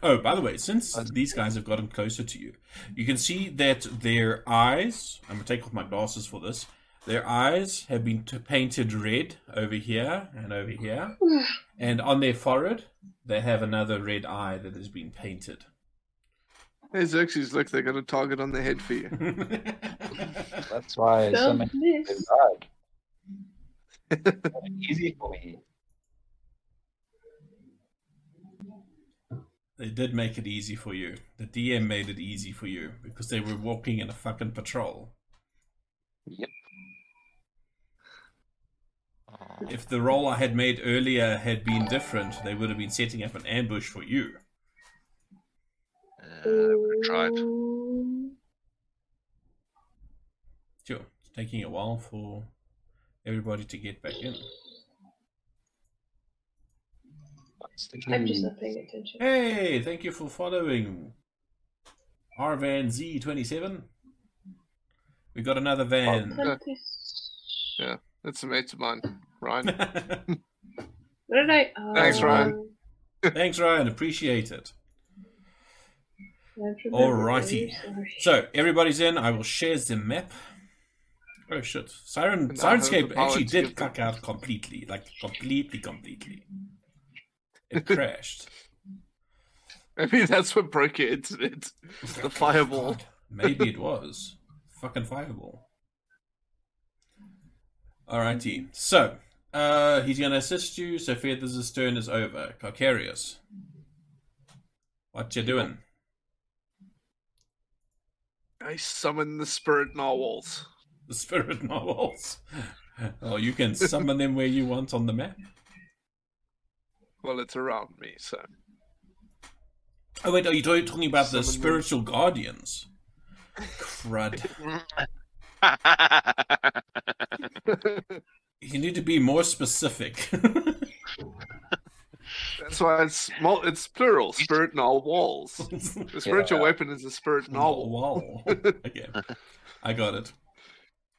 Oh, by the way, since these guys have gotten closer to you, you can see that their eyes. I'm gonna take off my glasses for this. Their eyes have been t- painted red over here and over here, and on their forehead they have another red eye that has been painted. Hey, Xerxes, look, they got a target on the head for you. That's why so Don't many miss. died. Easy for me. They did make it easy for you. The DM made it easy for you because they were walking in a fucking patrol. Yep. Oh, If the roll I had made earlier had been different, they would have been setting up an ambush for you. uh, I would have tried. Sure, it's taking a while for everybody to get back in. I'm just not paying attention. Hey, thank you for following. Arvan Z27. We got another van. Yeah. That's a mate of mine, Ryan. What did I? Oh, Thanks, Ryan. Um, Thanks, Ryan. Appreciate it. I remember Alrighty. So, everybody's in. I will share the map. Oh shit. Siren And I Syrinscape actually did give them- cuck out completely. Like completely, completely. It crashed. Maybe that's what broke your internet. The oh, fireball. God, maybe it was. Fucking fireball. Alrighty. So, uh, he's gonna assist you, so Feathers' turn is over. Carcarius. What you doing? I summon the spirit narwhals. The spirit novels. Oh, you can summon them where you want on the map. Well, it's around me, so. Oh wait, are you talking about the Summon them. spiritual guardians? Crud. You need to be more specific. That's why it's mul- it's plural. Spirit walls. The spiritual Yeah. weapon is a spirit narwhal. Wow. Okay. I got it.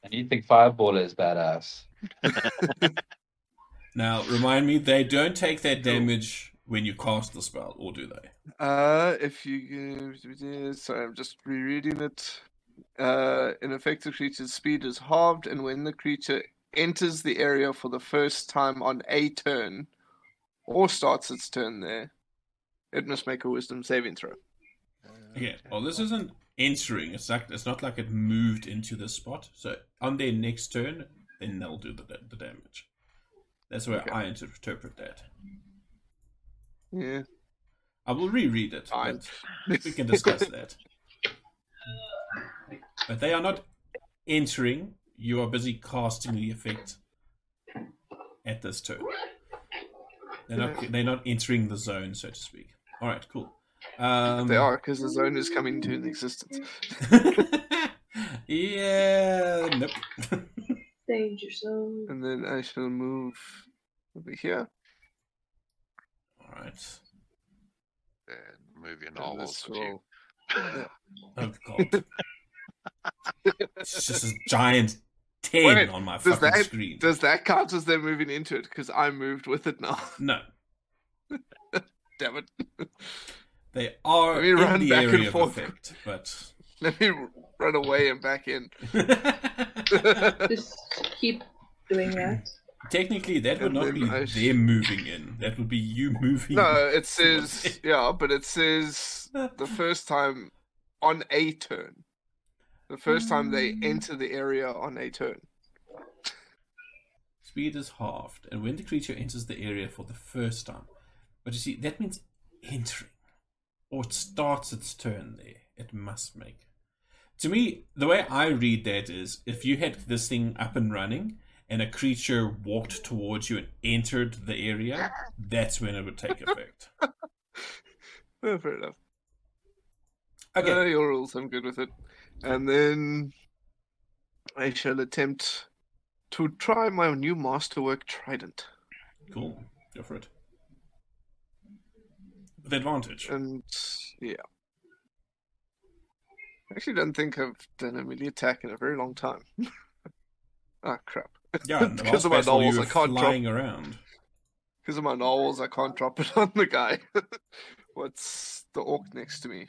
And you think Fireballer is badass? Now, remind me, they don't take that damage when you cast the spell, or do they? Uh, if you sorry, I'm just rereading it. Uh, an effective creature's speed is halved, and when the creature enters the area for the first time on a turn, or starts its turn there, it must make a Wisdom saving throw. Okay. Well, this isn't entering. It's like it's not like it moved into the spot. So on their next turn, then they'll do the the damage. That's where Okay. I inter- interpret that. Yeah. I will reread it, we can discuss that. But they are not entering. You are busy casting the effect at this turn. They're not. They're not entering the zone, so to speak. All right, cool. Um, They are because the zone is coming into existence. yeah. Nope. Danger zone. And then I shall move over here. All right. And move your and novels this with Oh god. It's just a giant ten Wait, on my does fucking that- screen. Does that count as them moving into it? Because I moved with it now. No, Damn it. they are Let me in run the back and area of forth. effect, but Let me run away and back in. Just keep doing that. technically that would not be I them moving in. That would be you moving. No, it says yeah, but it says the first time on a turn. The first time they enter the area on a turn. Speed is halved, and when the creature enters the area for the first time. But you see, that means entering. Or it starts its turn there. It must make. To me, the way I read that is if you had this thing up and running and a creature walked towards you and entered the area, that's when it would take effect. Oh, fair enough. Okay. Uh, your rules, I'm good with it. And then I shall attempt to try my new masterwork trident. Cool. Go for it. With advantage. And yeah. I actually don't think I've done a melee attack in a very long time. ah, crap. Yeah, because of my novels, I can't drop. around. Because of my novels, I can't drop it on the guy. What's the orc next to me?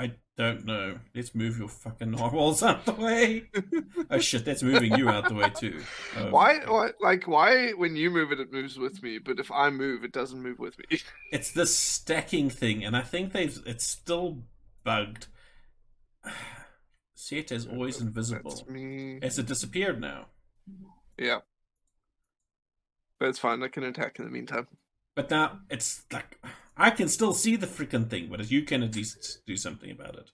I don't know. Let's move your fucking narwhals out the way. oh shit, that's moving you out the way too. Oh, Why, why? Like, why? When you move it, it moves with me, but if I move, it doesn't move with me. It's the stacking thing, and I think they've it's still bugged. Set is always invisible. That's me. Has it disappeared now? Yeah. But it's fine. I can attack in the meantime. But now it's like I can still see the freaking thing, but you can at least do something about it.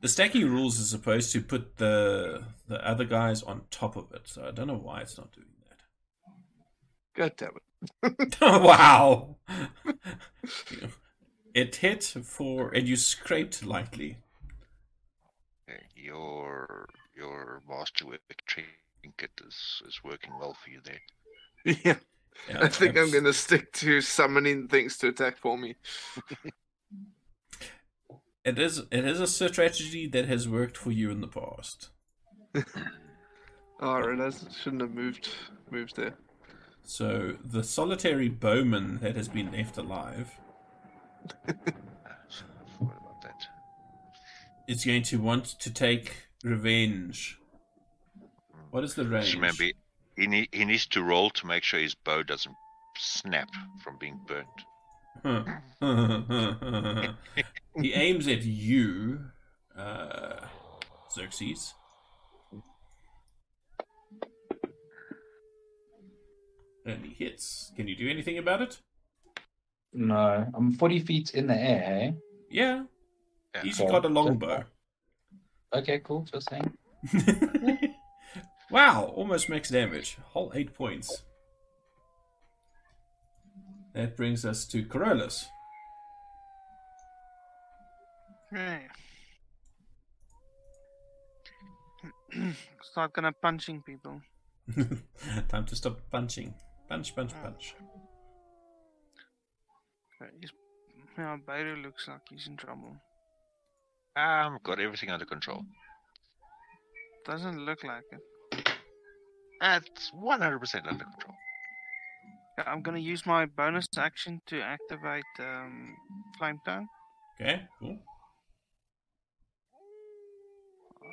The stacking rules is supposed to put the the other guys on top of it, so I don't know why it's not doing that. God damn it. wow! it hit for and you scraped lightly. Your your masterwork trinket is, is working well for you there. Yeah. Yeah, I think I'm going to stick to summoning things to attack for me. It is it is a strategy that has worked for you in the past. Oh, I realized I shouldn't have moved moved there. So the solitary bowman that has been left alive so I forgot about that. is going to want to take revenge. What is the range? Just remember, he, need, he needs to roll to make sure his bow doesn't snap from being burnt. he aims at you, uh, Xerxes. And he hits. Can you do anything about it? No, I'm 40 feet in the air. Hey? Yeah. Yeah. He's So, got a just- longbow. Okay, cool. Just saying. wow, almost max damage. Whole eight points. That brings us to Corollas. Okay. Start gonna punching people. Time to stop punching. Punch, punch, punch. Okay, he's, yeah, Beiro looks like he's in trouble. Um, got everything under control. Doesn't look like it. That's 100% under control. I'm gonna use my bonus action to activate um, Flame Tongue. Okay, cool.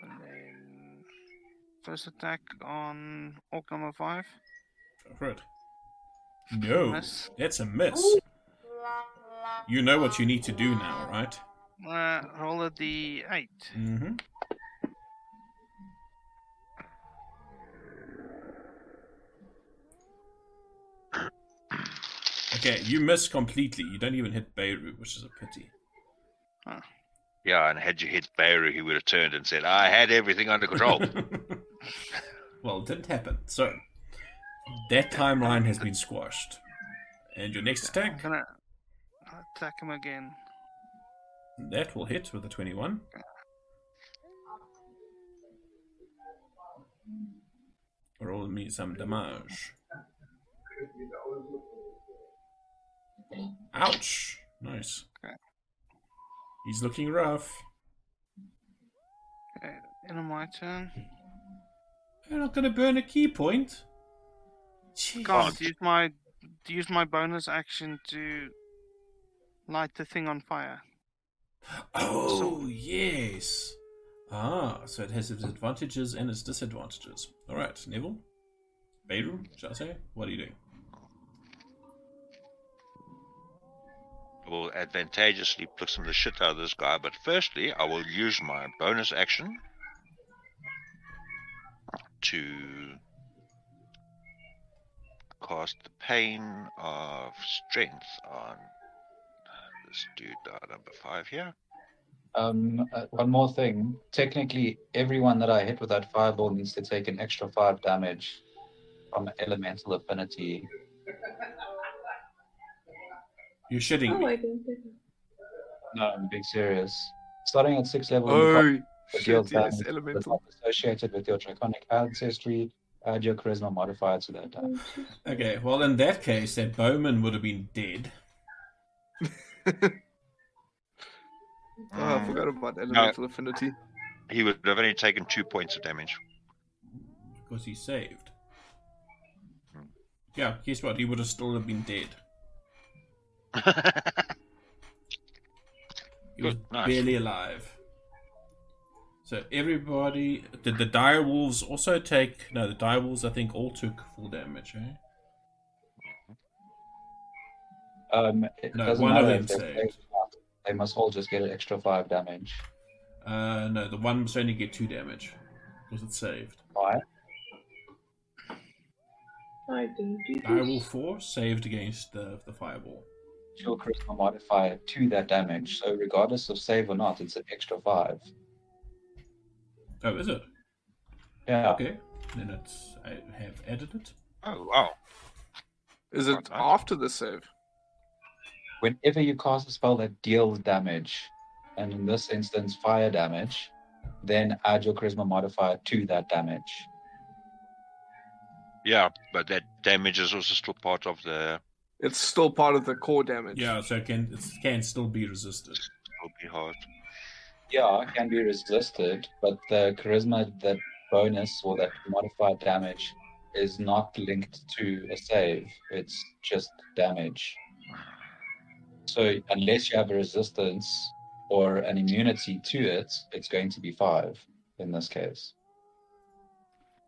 And then first attack on Orc number five. Go for it. No, Miss. that's a miss. You know what you need to do now, right? Uh, roll a d8. Mm-hmm. Okay, you miss completely. You don't even hit Beirut, which is a pity. Yeah, and had you hit Beirut, he would have turned and said, I had everything under control. well, it didn't happen. So, that timeline has been squashed. And your next I'm attack, gonna attack him again. that will hit with a 21. Roll me some damage. Ouch! Nice. Okay. He's looking rough. Okay, end my turn. You're not gonna burn a ki point. Jeez. Can't use my use my bonus action to light the thing on fire. Oh, yes. Ah, so it has its advantages and its disadvantages. Alright, Neville. Beirut, shall I say? What are you doing? Will advantageously pluck some of the shit out of this guy, but firstly, I will use my bonus action to cast the pain of strength on this dude, number five here. Um, uh, one more thing. Technically, everyone that I hit with that fireball needs to take an extra five damage from elemental affinity. You're shitting Oh, me. I didn't think. No, I'm being serious. Starting at six level, you Oh, The shit, yes, damage elemental. associated with your draconic ancestry. Add your charisma modifier to that. Uh, oh, die. jeez. Okay, well in that case, that bowman would have been dead. Oh, I Mm, forgot about elemental affinity. He would have only taken two points of damage. Because he saved. Hmm. Yeah, guess what? He would have still have been dead. He was nice. barely alive. So everybody did the dire wolves also take no the dire wolves I think all took full damage, eh? Um, it No, doesn't one of them they saved. save or not. They must all just get an extra five damage. Uh no, the one must only get two damage. Because it's saved. Why? I don't do Dire this. wolf four saved against the the fireball. Your charisma modifier to that damage. So regardless of save or not, it's an extra five. Oh, is it? Yeah. Okay. Then it's I have added it. oh, wow. Is it Right, right. after the save? Whenever you cast a spell that deals damage, and in this instance fire damage, then add your charisma modifier to that damage. Yeah, but that damage is also still part of the. It's still part of the core damage. Yeah, so it can it can still be resisted. It'll be hard. Yeah, it can be resisted, but the charisma that bonus or that modified damage is not linked to a save. It's just damage. So unless you have a resistance or an immunity to it, it's going to be five in this case.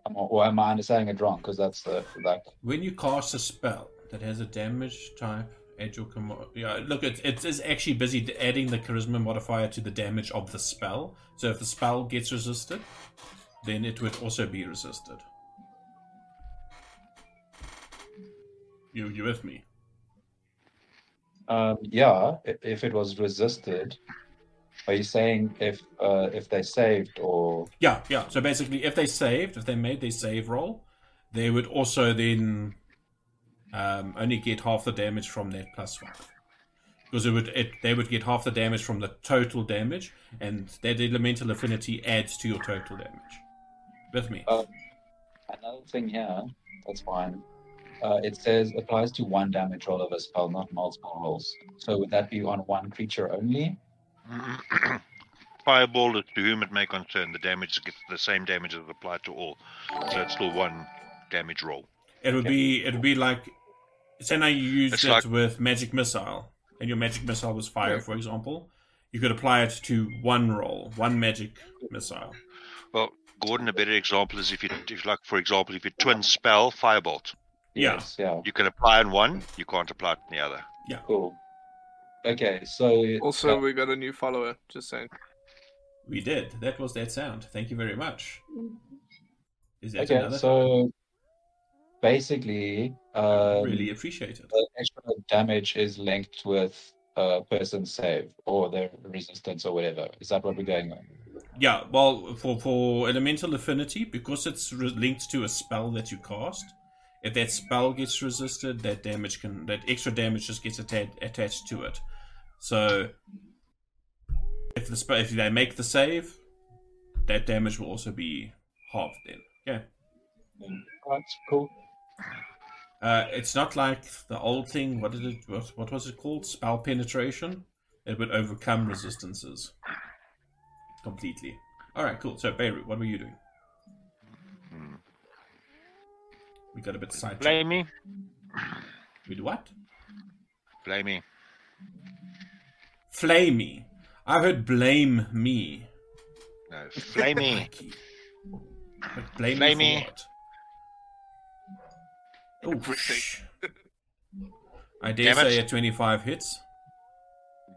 Am I- Or am I understanding it wrong? Because that's the like When you cast a spell that has a damage type, add your commo- yeah. Look, it it is actually busy adding the charisma modifier to the damage of the spell. So if the spell gets resisted, then it would also be resisted. You you with me? Um, yeah, i- if it was resisted, are you saying if uh, if they saved or Yeah, yeah. So basically, if they saved, if they made their save roll, they would also then um, only get half the damage from that plus one Because it would, it, they would get half the damage from the total damage, and that elemental affinity adds to your total damage. With me? Uh, another thing here? That's fine. Uh, it says applies to one damage roll of a spell, not multiple rolls. So would that be on one creature only? Fireball to whom it may concern. The damage gets the same damage as applied to all, so it's still one damage roll. It would be, it would be like, say now you used It's it like- with magic missile, and your magic missile was fire, Yeah. for example. You could apply it to one roll, one magic missile. Well, Gordon, a better example is if you, if like for example, if you twin spell firebolt, Yeah. Yes, yeah. you can apply on one, you can't apply it on the other. Yeah. Cool. Okay, so Also, uh, we got a new follower. Just saying. We did. That was that sound. Thank you very much. Is that okay, another? so basically, um, really appreciate it. the extra damage is linked with a person's save or their resistance or whatever. Is that what we're going on? Yeah, well, for for elemental affinity, because it's re- linked to a spell that you cast, if that spell gets resisted, that damage can that extra damage just gets atta- attached to it. So, if the spell if they make the save, that damage will also be halved. Then, yeah. That's cool. Uh, it's not like the old thing. What did it? What, what was it called? Spell penetration. It would overcome resistances completely. All right, cool. So Beirut, what were you doing? Hmm. We got a bit sidetracked. Blame me. With what? Blame me. Flame me. I heard blame me. No, flame me. But blame Flame me me. for what? Oh, Everything. shh. I dare Damn it. say a 25 hits.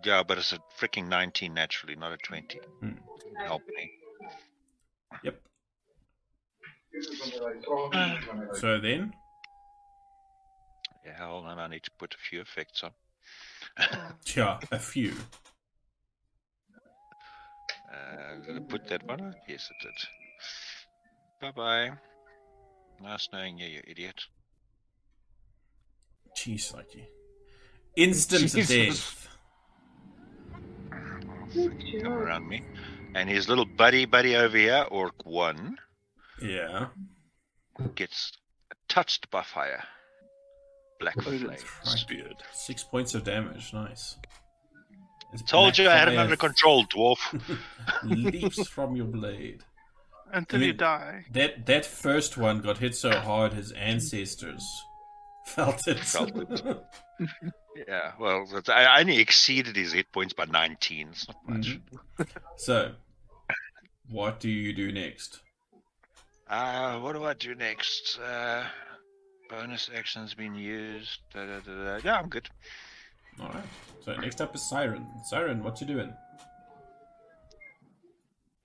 Yeah, but it's a freaking 19 naturally, not a 20. Hmm. Help me. Yep. So then, Yeah, hell, and I need to put a few effects on. yeah, a few. Uh, did it put that one out? Yes, it did. Bye bye. Nice knowing you, you idiot. Jeez, Lucky. Instant Jesus. death. Good Come around me. And his little buddy buddy over here, Orc 1, Yeah. gets touched by fire. Black flame speared. Six points of damage. Nice. As Told you I had him fire under control, dwarf. leaps from your blade. Until I you die. That that first one got hit so hard his ancestors felt it. Felt it. Yeah, well, that's, I I only exceeded his hit points by 19. It's not much. Mhm. so, what do you do next? Uh, what do I do next? Uh, bonus actions been used. Da, da, da, da. Yeah, I'm good. All right. So next up is Siren. Siren, what you doing?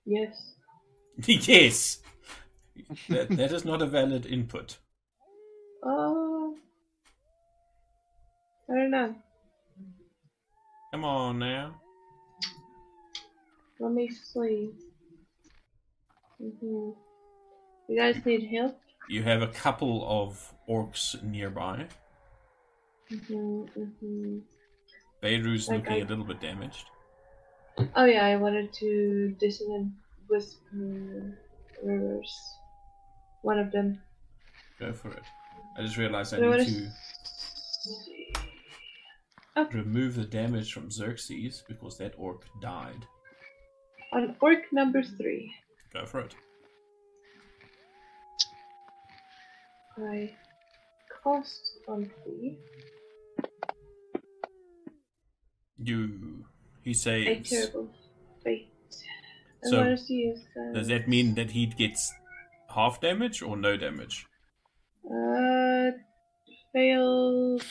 Yes. yes. That, that is not a valid input. Oh. I don't know. Come on now. Let me see. hmm You guys need help? You have a couple of orcs nearby. hmm hmm Beiru's Like looking I- a little bit damaged. Oh yeah, I wanted to dissonant whisper rivers. One of them. Go for it. I just realized I need to see. Remove the damage from Xerxes because that orc died. On orc number three, Go for it. I cost on three. You. He A terrible fate. And So, is he is Does that mean that he gets half damage or no damage? Uh, fails.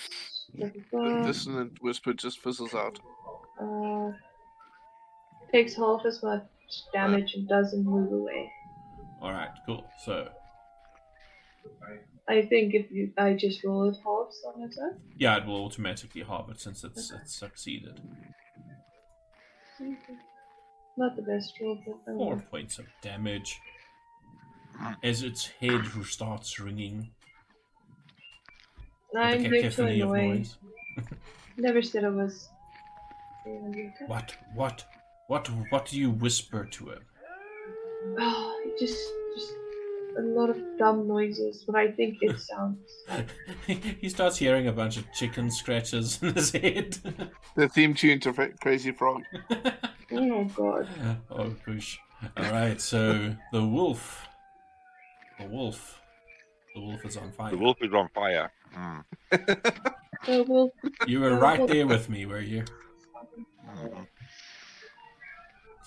Blah, blah, The dissonant whisper just fizzles out. Uh, takes half as much damage and doesn't move away. Alright, cool. So, I think if you, I just roll it halves on its own. yeah, it will automatically halve it since it's, it's succeeded. Not the best roll, but Four points of damage. As its head starts ringing with a I'm here to cacophony of annoy. noise. Never said I was. What? What? What? What do you whisper to him? Oh, just, just a lot of dumb noises, but I think it sounds. he starts hearing a bunch of chicken scratches in his head. The theme tune to Fra- Crazy Frog. Oh god. oh gosh. Alright, so the wolf. The wolf. The wolf is on fire. The wolf is on fire. Mm. Oh well. You were right there with me, were you? Mm.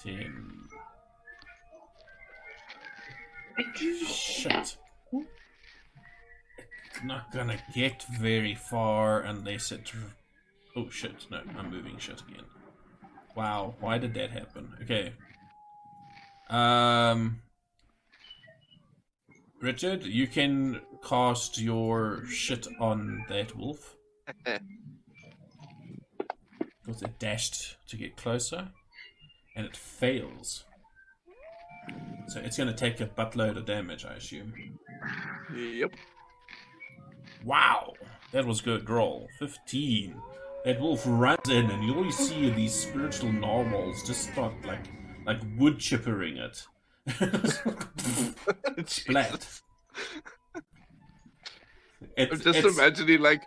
Ten. Shit. It's not gonna get very far unless it. Oh shit, no, I'm moving shit again. Wow, why did that happen? Okay. Um. Richard, you can cast your shit on that wolf. Because it dashed to get closer, and it fails. So it's going to take a buttload of damage, I assume. Yep. Wow, that was good roll. 15. That wolf runs in, and you always see these spiritual narwhals just start like like wood chippering it. Splat. It, I'm just it's- imagining like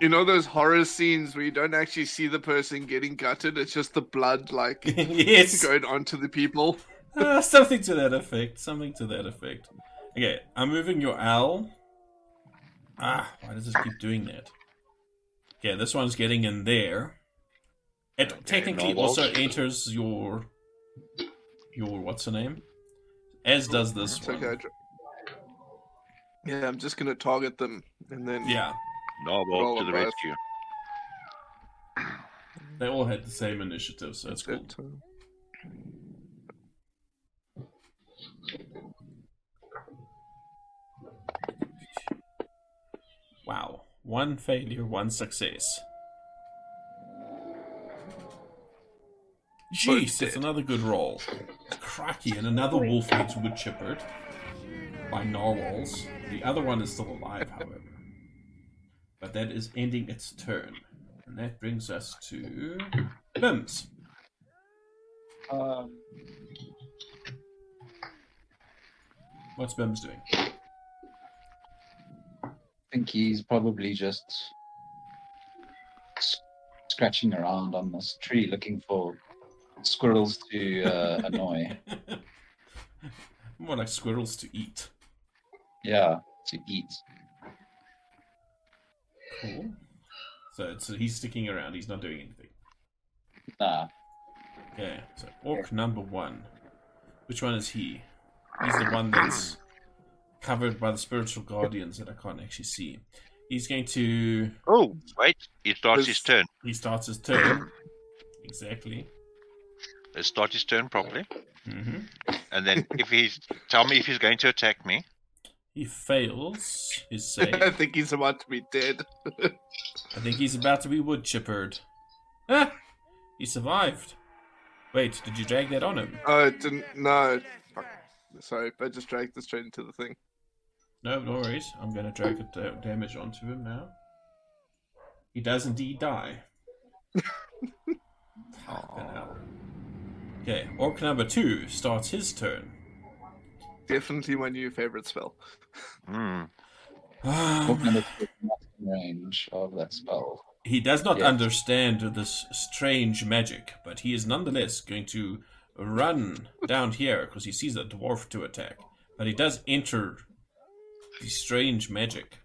you know those horror scenes where you don't actually see the person getting gutted, it's just the blood like yes, going onto the people. Uh, something to that effect. Something to that effect. Okay, I'm moving your owl. Ah, why does this keep doing that? Okay, this one's getting in there. It technically narwhals. also enters your your what's the name? As does this It's one. okay. Yeah, I'm just gonna target them and then Yeah, Narwhal Roll to the breath. rescue. they all had the same initiative, so that's cool. It, uh, Wow, one failure, one success. Jeez, that's another good roll. Cracky, and another wolf gets wood chippered by narwhals. The other one is still alive, however. But that is ending its turn. And that brings us to Limbs. Um, What's Bims doing? I think he's probably just scratching around on this tree looking for squirrels to uh, annoy. More like squirrels to eat. Yeah, to eat. Cool. So it's, he's sticking around. He's not doing anything. Nah, Okay. So orc number one. Which one is he? He's the one that's covered by the spiritual guardians that I can't actually see. He's going to. Oh, wait. He starts his This- turn. He starts his turn. Exactly. Let's start his turn properly. hmm And then if he's tell me if he's going to attack me. He fails his I think he's about to be dead. I think he's about to be wood chippered. Ah! He survived. Wait, did you drag that on him? oh, it didn't. No. Fuck. Sorry, I just dragged this straight into the thing. No, no worries. I'm going to drag the da- damage onto him now. He does indeed die. Fucking hell. Okay, orc number two starts his turn. Definitely my new favorite spell. Hmm. book number two not in range of that spell. he does not Yeah. understand this strange magic, but he is nonetheless going to run down here because he sees a dwarf to attack. But he does enter the strange magic.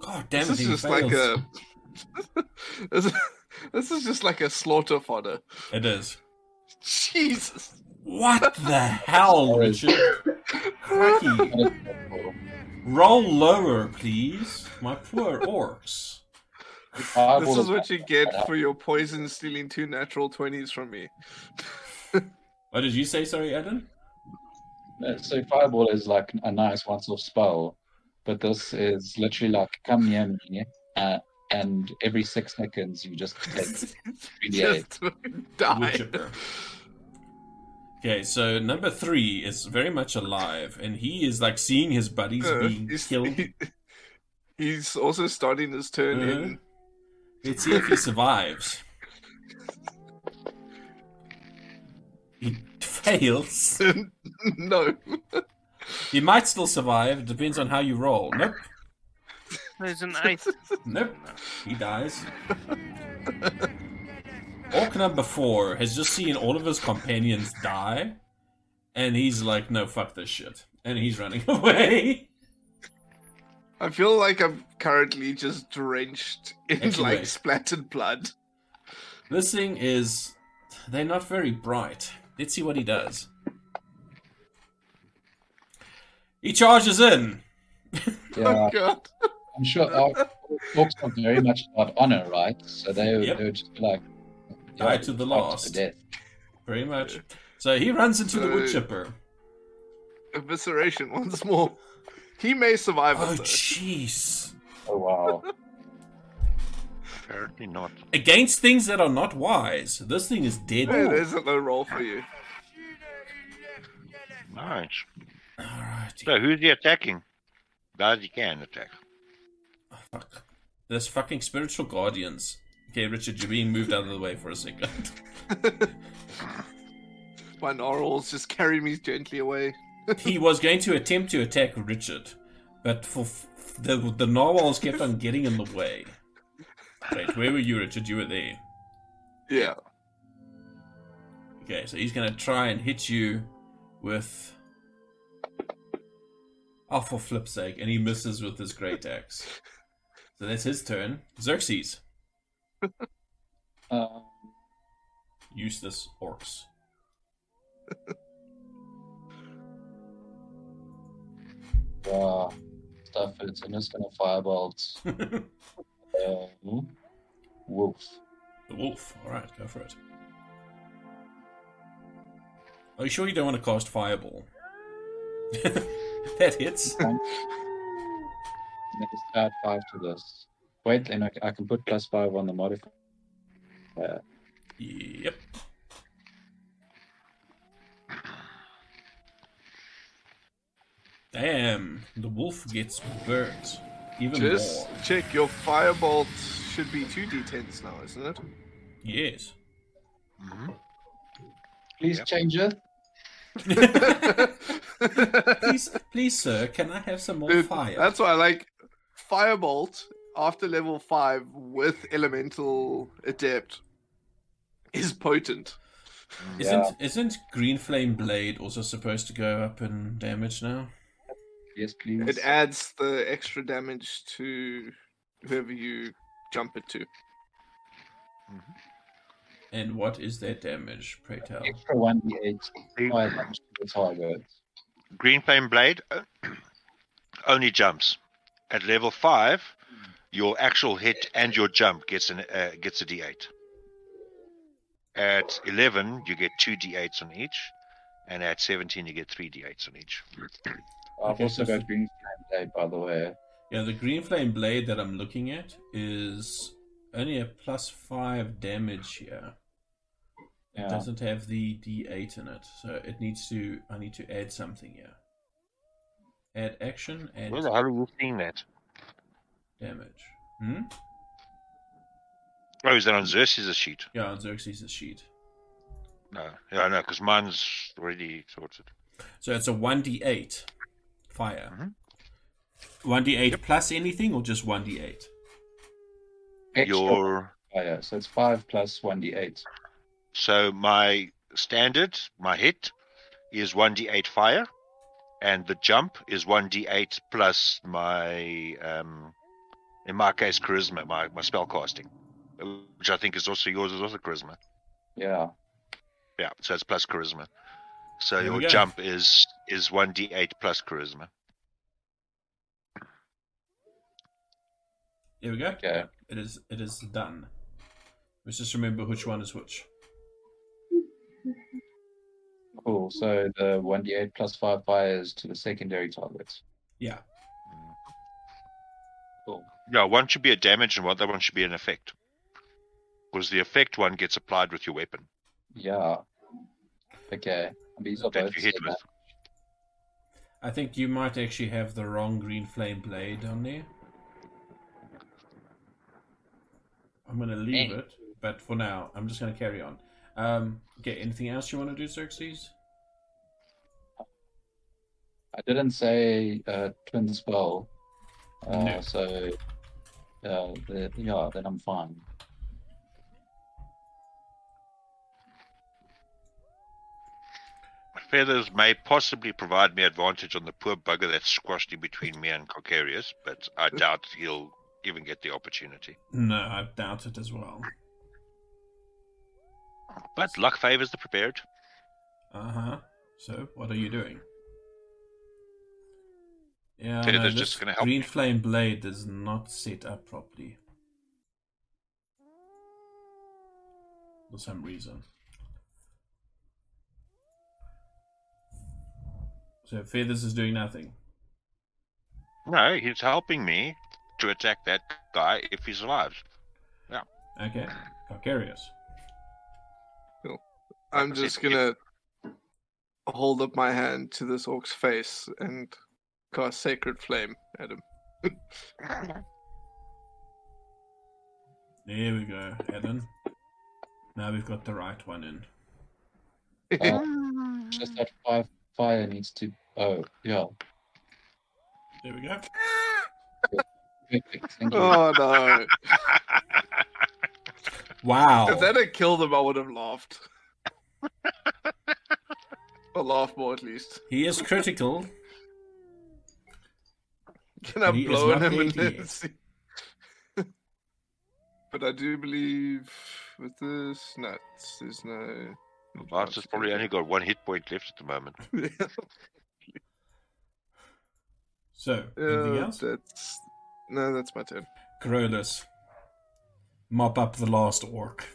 God damn this it, is he just fails. like a. this, is, just like a slaughter fodder. It is. Jesus. What the hell, Richard? Cracky. What is that for? Roll lower, please. My poor orcs. This is what you get for your poison stealing two natural 20s from me. What did you say, sorry, Adam? Uh, So fireball is like a nice once-off spell, but this is literally like come near me, uh, and every six seconds you just take 3d8. Just die. Okay, so number three is very much alive, and he is like seeing his buddies Uh, being he's, killed. he- he's also starting his turn in. Let's see if he survives. He fails. no. He might still survive. Depends on how you roll. Nope. There's an ice. Nope. He dies. Orc number four has just seen all of his companions die, and he's like, "No, fuck this shit," and he's running away. I feel like I'm currently just drenched in Actually, like splattered blood. This thing is. They're not very bright. Let's see what he does. He charges in. Oh, yeah, Oh god. I'm sure orc- orcs are very much about honor, right? So they, would- Yep. they would just be like Die yeah, to the fight last. to death. Very much. So he runs into the wood chipper. Evisceration once more. He may survive Oh, jeez. Oh wow! Apparently not. Against things that are not wise, this thing is dead. Hey, there's a low roll for you. Nice. Alright. So who's he attacking? Guys he can attack. Fuck. There's fucking spiritual guardians. Okay, Richard, you're being moved out of the way for a second. My narwhals just carry me gently away. he was going to attempt to attack Richard, but for f- the the narwhals kept on getting in the way. Wait, where were you, Richard? You were there. Yeah. Okay, so he's gonna try and hit you with. Oh, for flip's sake, and he misses with his great axe. So that's his turn. Xerxes, Um, useless orcs. yeah, stuff it. I'm just gonna firebolt. the Um, wolf. wolf. All right, go for it. Are you sure you don't want to cast fireball? that hits. Let me just add five to this. Wait, and I, I can put plus five on the modifier. Uh, Yep. Damn, the wolf gets burnt. Even Just more. check your firebolt should be two d10s now, isn't it? Yes. Mhm. please Yep. change it. please, please, sir, can I have some more Dude, fire? That's why I like firebolt after level five with elemental adept is potent. Isn't isn't green flame blade also supposed to go up in damage now? Yes, please. It adds the extra damage to whoever you jump it to. And what is that damage? Pray tell. Extra one d8 damage target. Green Flame Blade uh, only jumps. At level five, your actual hit and your jump gets an uh, gets a D8. At eleven, you get two D8s on each, and at seventeen, you get three D8s on each. I've also so- got green flame blade, by the way. Yeah, the green flame blade that I'm looking at is only a plus five damage here. It Yeah. doesn't have the D8 in it, so it needs to. I need to add something here. Add action and Where the hell are you seeing that? damage. Hmm. Oh, is that on Xerxes' sheet? Yeah, on Xerxes' sheet. No, yeah, I know, because mine's already sorted. So it's a one D8 fire. Mhm. One D8 plus anything, or just one D8? Extra Your fire, so it's 5 plus 1d8. so my standard, my hit is one D8 fire, and the jump is one D8 plus my um, in my case charisma, my my spell casting, which I think is also yours is also charisma. Yeah. Yeah, so it's plus charisma. So There we your jump is is one D8 plus charisma. Here we go. Okay. It is. It is done. Let's just remember which one is which. Cool. So the 1d8 plus 5 fires to the secondary targets. Yeah. Cool. Yeah, one should be a damage and one other one should be an effect. Because the effect one gets applied with your weapon Yeah. Okay. And these are that both you hit set with. I think you might actually have the wrong green flame blade on there. I'm gonna leave Eh. it, but for now, I'm just gonna carry on. Um, okay, anything else you want to do, Xerxes? I didn't say uh, twin spell. Uh, No. So, uh, the, yeah, then I'm fine. Feathers may possibly provide me advantage on the poor bugger that's squashed in between me and Calcareous, but I doubt he'll even get the opportunity. No, I doubt it as well. But luck favors the prepared. Uh huh. So, what are you doing? Yeah, no, this just gonna help green me. flame blade does not set up properly for some reason. So feathers is doing nothing. No, he's helping me to attack that guy if he survives. Yeah. Okay, Calcareous. I'm just gonna hold up my hand to this orc's face and cast Sacred Flame at him. There we go, Ellen. Now we've got the right one in. Uh, just that 5 fire needs to. Oh, yeah. There we go. Perfect. Oh no! Wow. If that had killed him, I would have laughed. Or laugh more at least. He is critical. Can I blow not him in dead this? but I do believe with this nuts, there's no. Lance has probably only got one hit point left at the moment. So, anything yeah, else? that's no, that's my turn. Corollas. Mop up the last orc.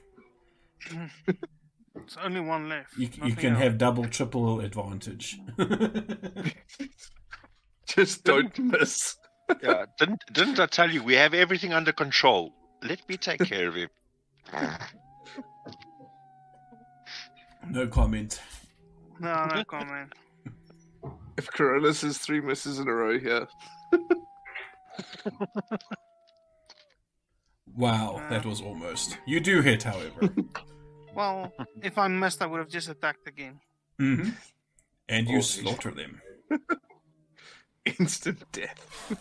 It's only one left. You, you can else. have double, triple advantage. Just don't miss. Yeah, didn't didn't I tell you we have everything under control? Let me take care of him. No comment. No, no comment. If Corollas is three misses in a row here, Wow, that was almost. You do hit, however. Well, if I missed, I would have just attacked again. hmm And you Holy slaughter them. instant death.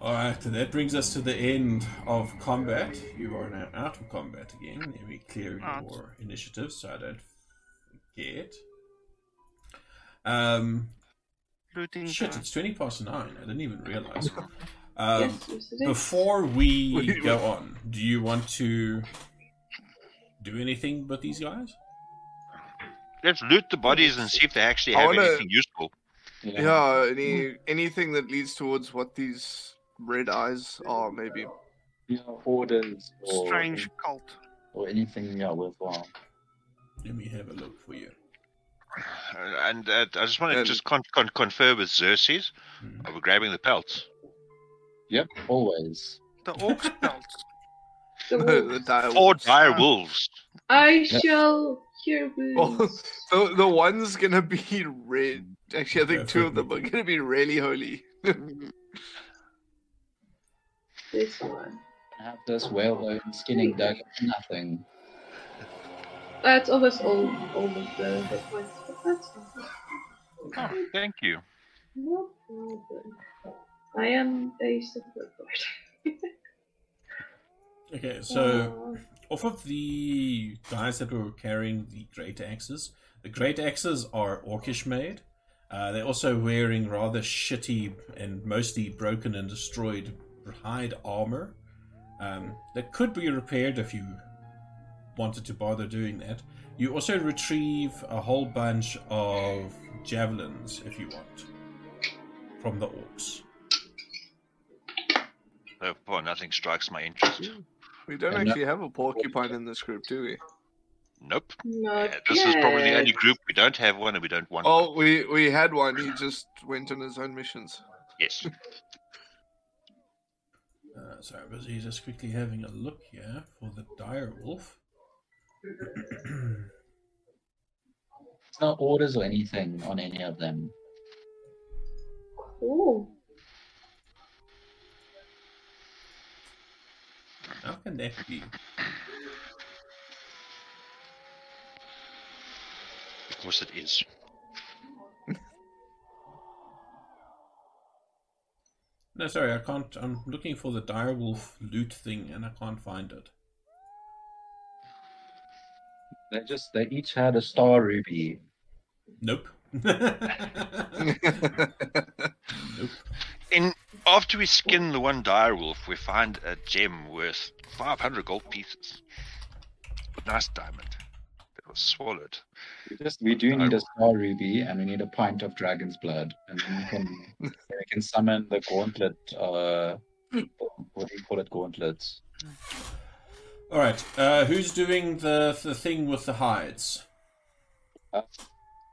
Alright, that brings us to the end of combat. You are now out of combat again. Let me clear Out. your initiative so I don't forget. Um, Looting. shit, time. it's 20 past 9. I didn't even realize. Um, yes, yes, it is. Before we Wait, go on, do you want to do anything with these guys? Let's loot the bodies and see if they actually have wanna- anything useful. Yeah, any anything that leads towards what these red eyes are, maybe. Yeah, orders or, Strange cult. or anything yeah, worthwhile. Let me have a look for you. Uh, And uh, I just want to just con- con- confer with Xerxes. Hmm. Are we grabbing the pelts? Yep, always. The orcs belts. The the wolves. dire Four wolves. dire wolves. I shall hear Oh, wounds. the, the one's gonna be red. Actually, I think two of them are gonna be really holy. This one. I Have this whalebone skinning hmm. dagger for nothing. That's almost all, all of the hit points, but that's fine. Oh, ah, thank you. No problem. I am a support board. Okay, so off of the guys that were carrying the great axes, the great axes are orcish made. Uh, they're also wearing rather shitty and mostly broken and destroyed hide armor. Um, that could be repaired if you wanted to bother doing that. You also retrieve a whole bunch of javelins if you want from the orcs. So far, nothing strikes my interest. We don't And no- actually have a porcupine in this group, do we? Nope. Not Uh, this is probably the only group we don't have one and we don't want one. Oh, we we had one. He just went on his own missions. Yes. Uh, so I was just quickly having a look here for the dire wolf. There's no orders or anything on any of them. Cool. How can that be? Of course it is. No, sorry, I can't. I'm looking for the dire wolf loot thing and I can't find it. They just they each had a star ruby. Nope. nope. In after we skin the one dire wolf, we find a gem worth 500 gold pieces. A nice diamond that was swallowed. We just we do need a star ruby and we need a pint of dragon's blood. And then we can then we can summon the gauntlet uh what do you call it gauntlets? All right. Uh, who's doing the the thing with the hides?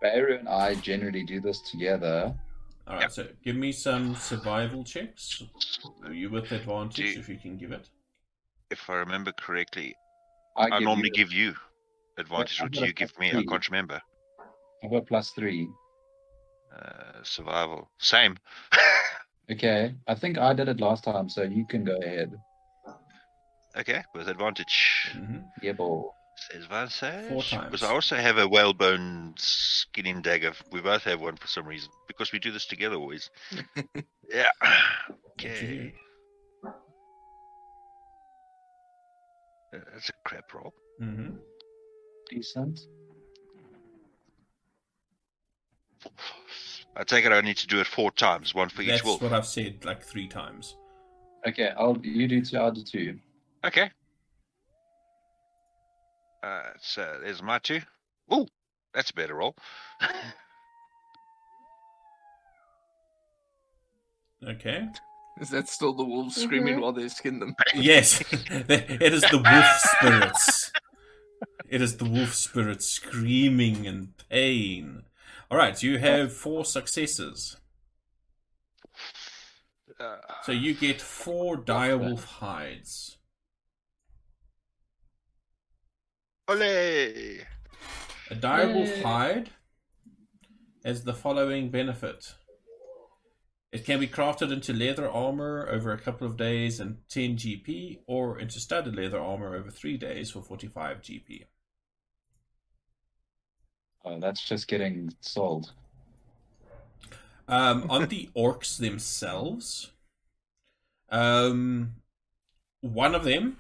Bear and I generally do this together. All right. Yep. So give me some survival checks. Are you with advantage Do- if you can give it? If I remember correctly, I, I, give normally you, give you advantage. I'm do you give plus me? I can't remember. I've got plus three. Uh, survival. Same. Okay. I think I did it last time, so you can go ahead. okay, with advantage. hmm Yeah, ball. Says Vansage. Four times. Because I also have a whalebone skinning dagger. We both have one for some reason. Because we do this together always. yeah. Okay. Uh, That's a crap roll. hmm Decent. I take it I need to do it four times, one for each That's what I've said like three times. Okay, I'll you do two, I'll do two. Okay. Uh, so there's my two. Ooh, that's a better roll. Okay. Is that still the wolves screaming Mhm. while they skin them? Yes, it is the wolf spirits. It is the wolf spirits screaming in pain. All right, you have four successes. Uh, So you get four direwolf hides. Ole! A direwolf Yay. hide has the following benefit. It can be crafted into leather armor over a couple of days and 10 GP, or into studded leather armor over 3 days for 45 GP. Oh, that's just getting sold. Um, on the orcs themselves, um, one of them,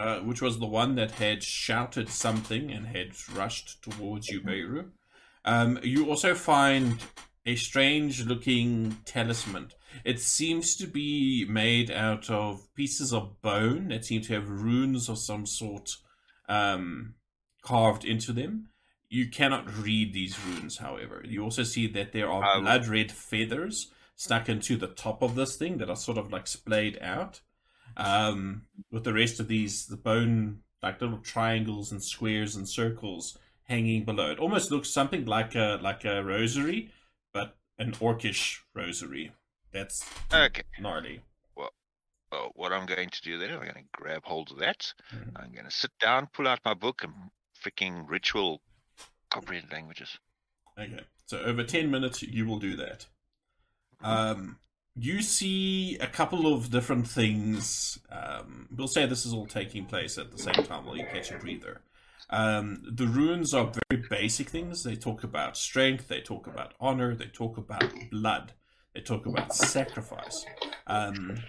uh, which was the one that had shouted something and had rushed towards you, Beirut, um, you also find a strange looking talisman. It seems to be made out of pieces of bone that seem to have runes of some sort um, carved into them. You cannot read these runes, however. You also see that there are Um, blood red feathers stuck into the top of this thing that are sort of like splayed out. Um, with the rest of these, the bone, like little triangles and squares and circles hanging below. It almost looks something like a like a rosary, but an orcish rosary. That's Okay. gnarly. Well, what I'm going to do then, I'm going to grab hold of that. Mhm. I'm going to sit down, pull out my book, and freaking ritual comprehend languages. Okay, so over 10 minutes, you will do that. Um, you see a couple of different things. Um, we'll say this is all taking place at the same time while you catch a breather. Um, the runes are very basic things. They talk about strength, they talk about honor, they talk about blood, they talk about sacrifice. Um,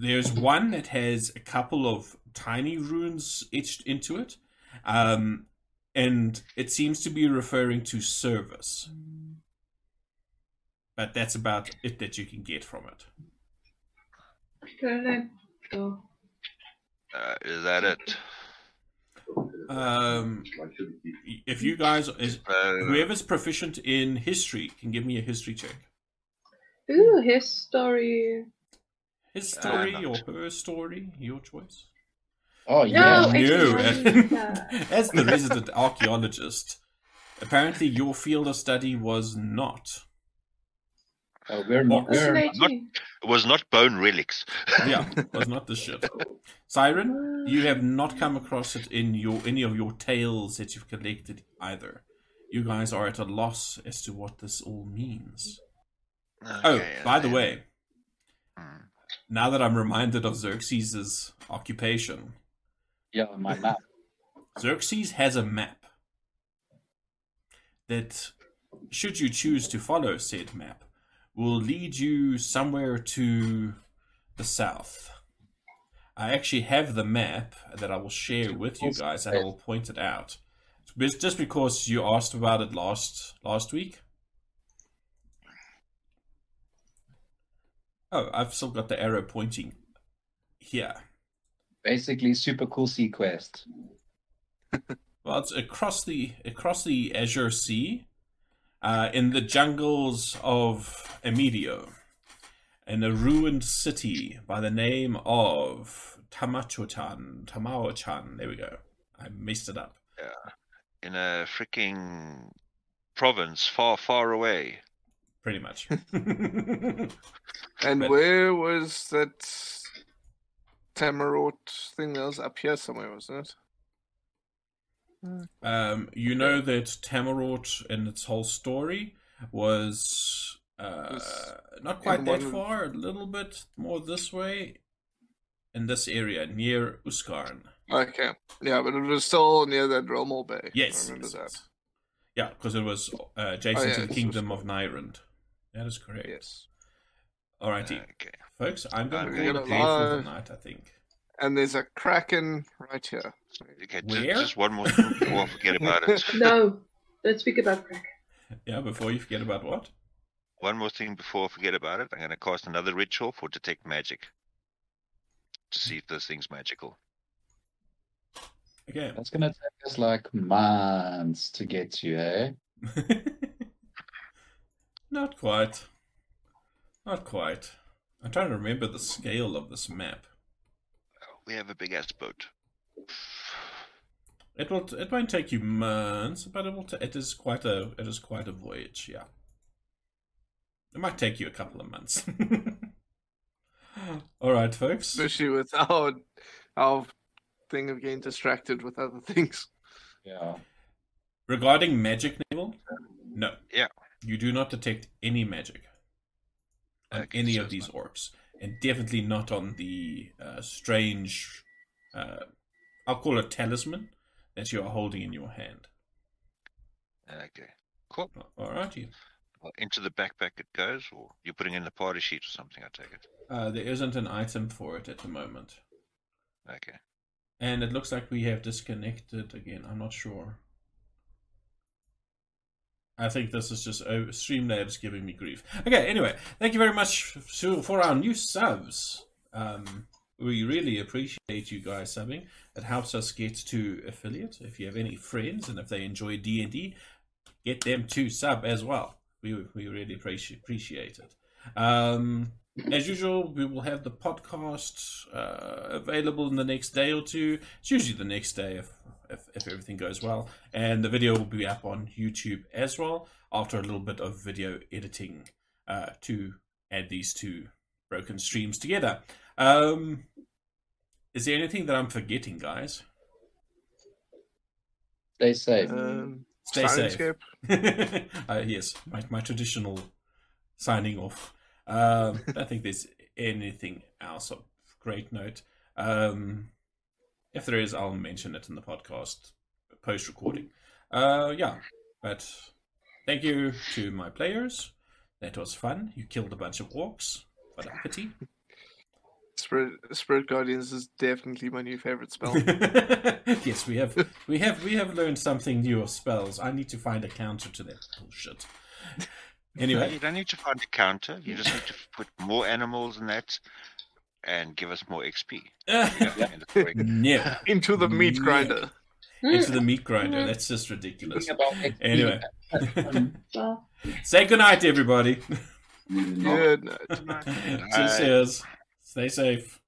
there's one that has a couple of tiny runes etched into it. Um, and it seems to be referring to service. But that's about it that you can get from it. Can Uh, is that it? Um, if you guys, is, Uh, whoever's proficient in history, can give me a history check. Ooh, his story. His story Uh, or her story, your choice. Oh, yeah. I You, didn't as the resident archaeologist, apparently your field of study was not. Uh, we're not. We're, not- it was not bone relics. Yeah, was not the shit. Siren, you have not come across it in your any of your tales that you've collected either. You guys are at a loss as to what this all means. Oh, Okay, by the way, hmm. now that I'm reminded of Xerxes' occupation, yeah, my map. Xerxes has a map that, should you choose to follow said map, will lead you somewhere to the south. I actually have the map that I will share with you guys, and I will point it out. It's just because you asked about it last last week. Oh, I've still got the arrow pointing here. Basically, super cool sea quest. Well, it's across the across the Azure Sea, uh, in the jungles of Amedio, in a ruined city by the name of Tamacho-chan. Tamao-chan. There we go. I messed it up. Yeah. in a freaking province far, far away. Pretty much. And But- where was that Tamarot thing that was up here somewhere, wasn't it? Um, you know that Tamarot and its whole story was uh, not quite that one- far. A little bit more this way, in this area near Uskarn. Okay. Yeah, but it was still near that Romel Bay. Yes. I remember yes, that. yes. Yeah, because it was uh, adjacent yeah, to the kingdom just- of Nyrond. That is correct. Yes. Alrighty, Okay. folks, I'm going to it there for the night, I think. And there's a Kraken right here. Okay, Where? just, just one more thing before I forget about it. No, don't speak about crack. Yeah, before you forget about what? One more thing before I forget about it. I'm going to cast another ritual for detect magic to see if this thing's magical. Okay. That's gonna take us like months to get to, eh? Not quite. Not quite. I'm trying to remember the scale of this map. We have a big ass boat. It will. It won't take you months, but it will. T- it is quite a. It is quite a voyage. Yeah. It might take you a couple of months. All right, folks. Especially with our our thing of getting distracted with other things. Yeah. Regarding magic, Neville, no. Yeah. You do not detect any magic on Okay, any so of these not- orbs, and definitely not on the uh, strange. Uh, I'll call it talisman that you are holding in your hand. Okay. Cool. Alrighty. Well, into the backpack it goes, or you're putting in the party sheet or something, I take it. Uh, there isn't an item for it at the moment, Okay. and it looks like we have disconnected again. I'm not sure. I think this is just oh, Streamlabs giving me grief. Okay, anyway, thank you very much for our new subs. Um, we really appreciate you guys subbing. It helps us get to affiliate. If you have any friends and if they enjoy D and D, get them to sub as well. We we really appreciate appreciate it. Um, as usual, we will have the podcast uh, available in the next day or two. It's usually the next day if, if, if everything goes well. And the video will be up on YouTube as well after a little bit of video editing uh, to add these two broken streams together. Um, is there anything that I'm forgetting, guys? Stay safe. Um, Stay safe. Syrinscape. uh, yes, my, my traditional signing off. Um, I think there's anything else of great note. Um, if there is, I'll mention it in the podcast post recording. Uh, yeah, but thank you to my players. That was fun. You killed a bunch of orcs. What a pity. Spirit, Spirit Guardians is definitely my new favorite spell. yes, we have we have we have learned something new of spells. I need to find a counter to that bullshit. Anyway, You don't need to find a counter. You just need to put more animals in that and give us more XP. Yeah, and it's very good. no, Into the meat Yeah. grinder. into hmm. the meat grinder. Hmm. That's just ridiculous. Speaking about XP, Anyway. Well, Say goodnight, everybody. Good night. Good night. Cheers. Stay safe.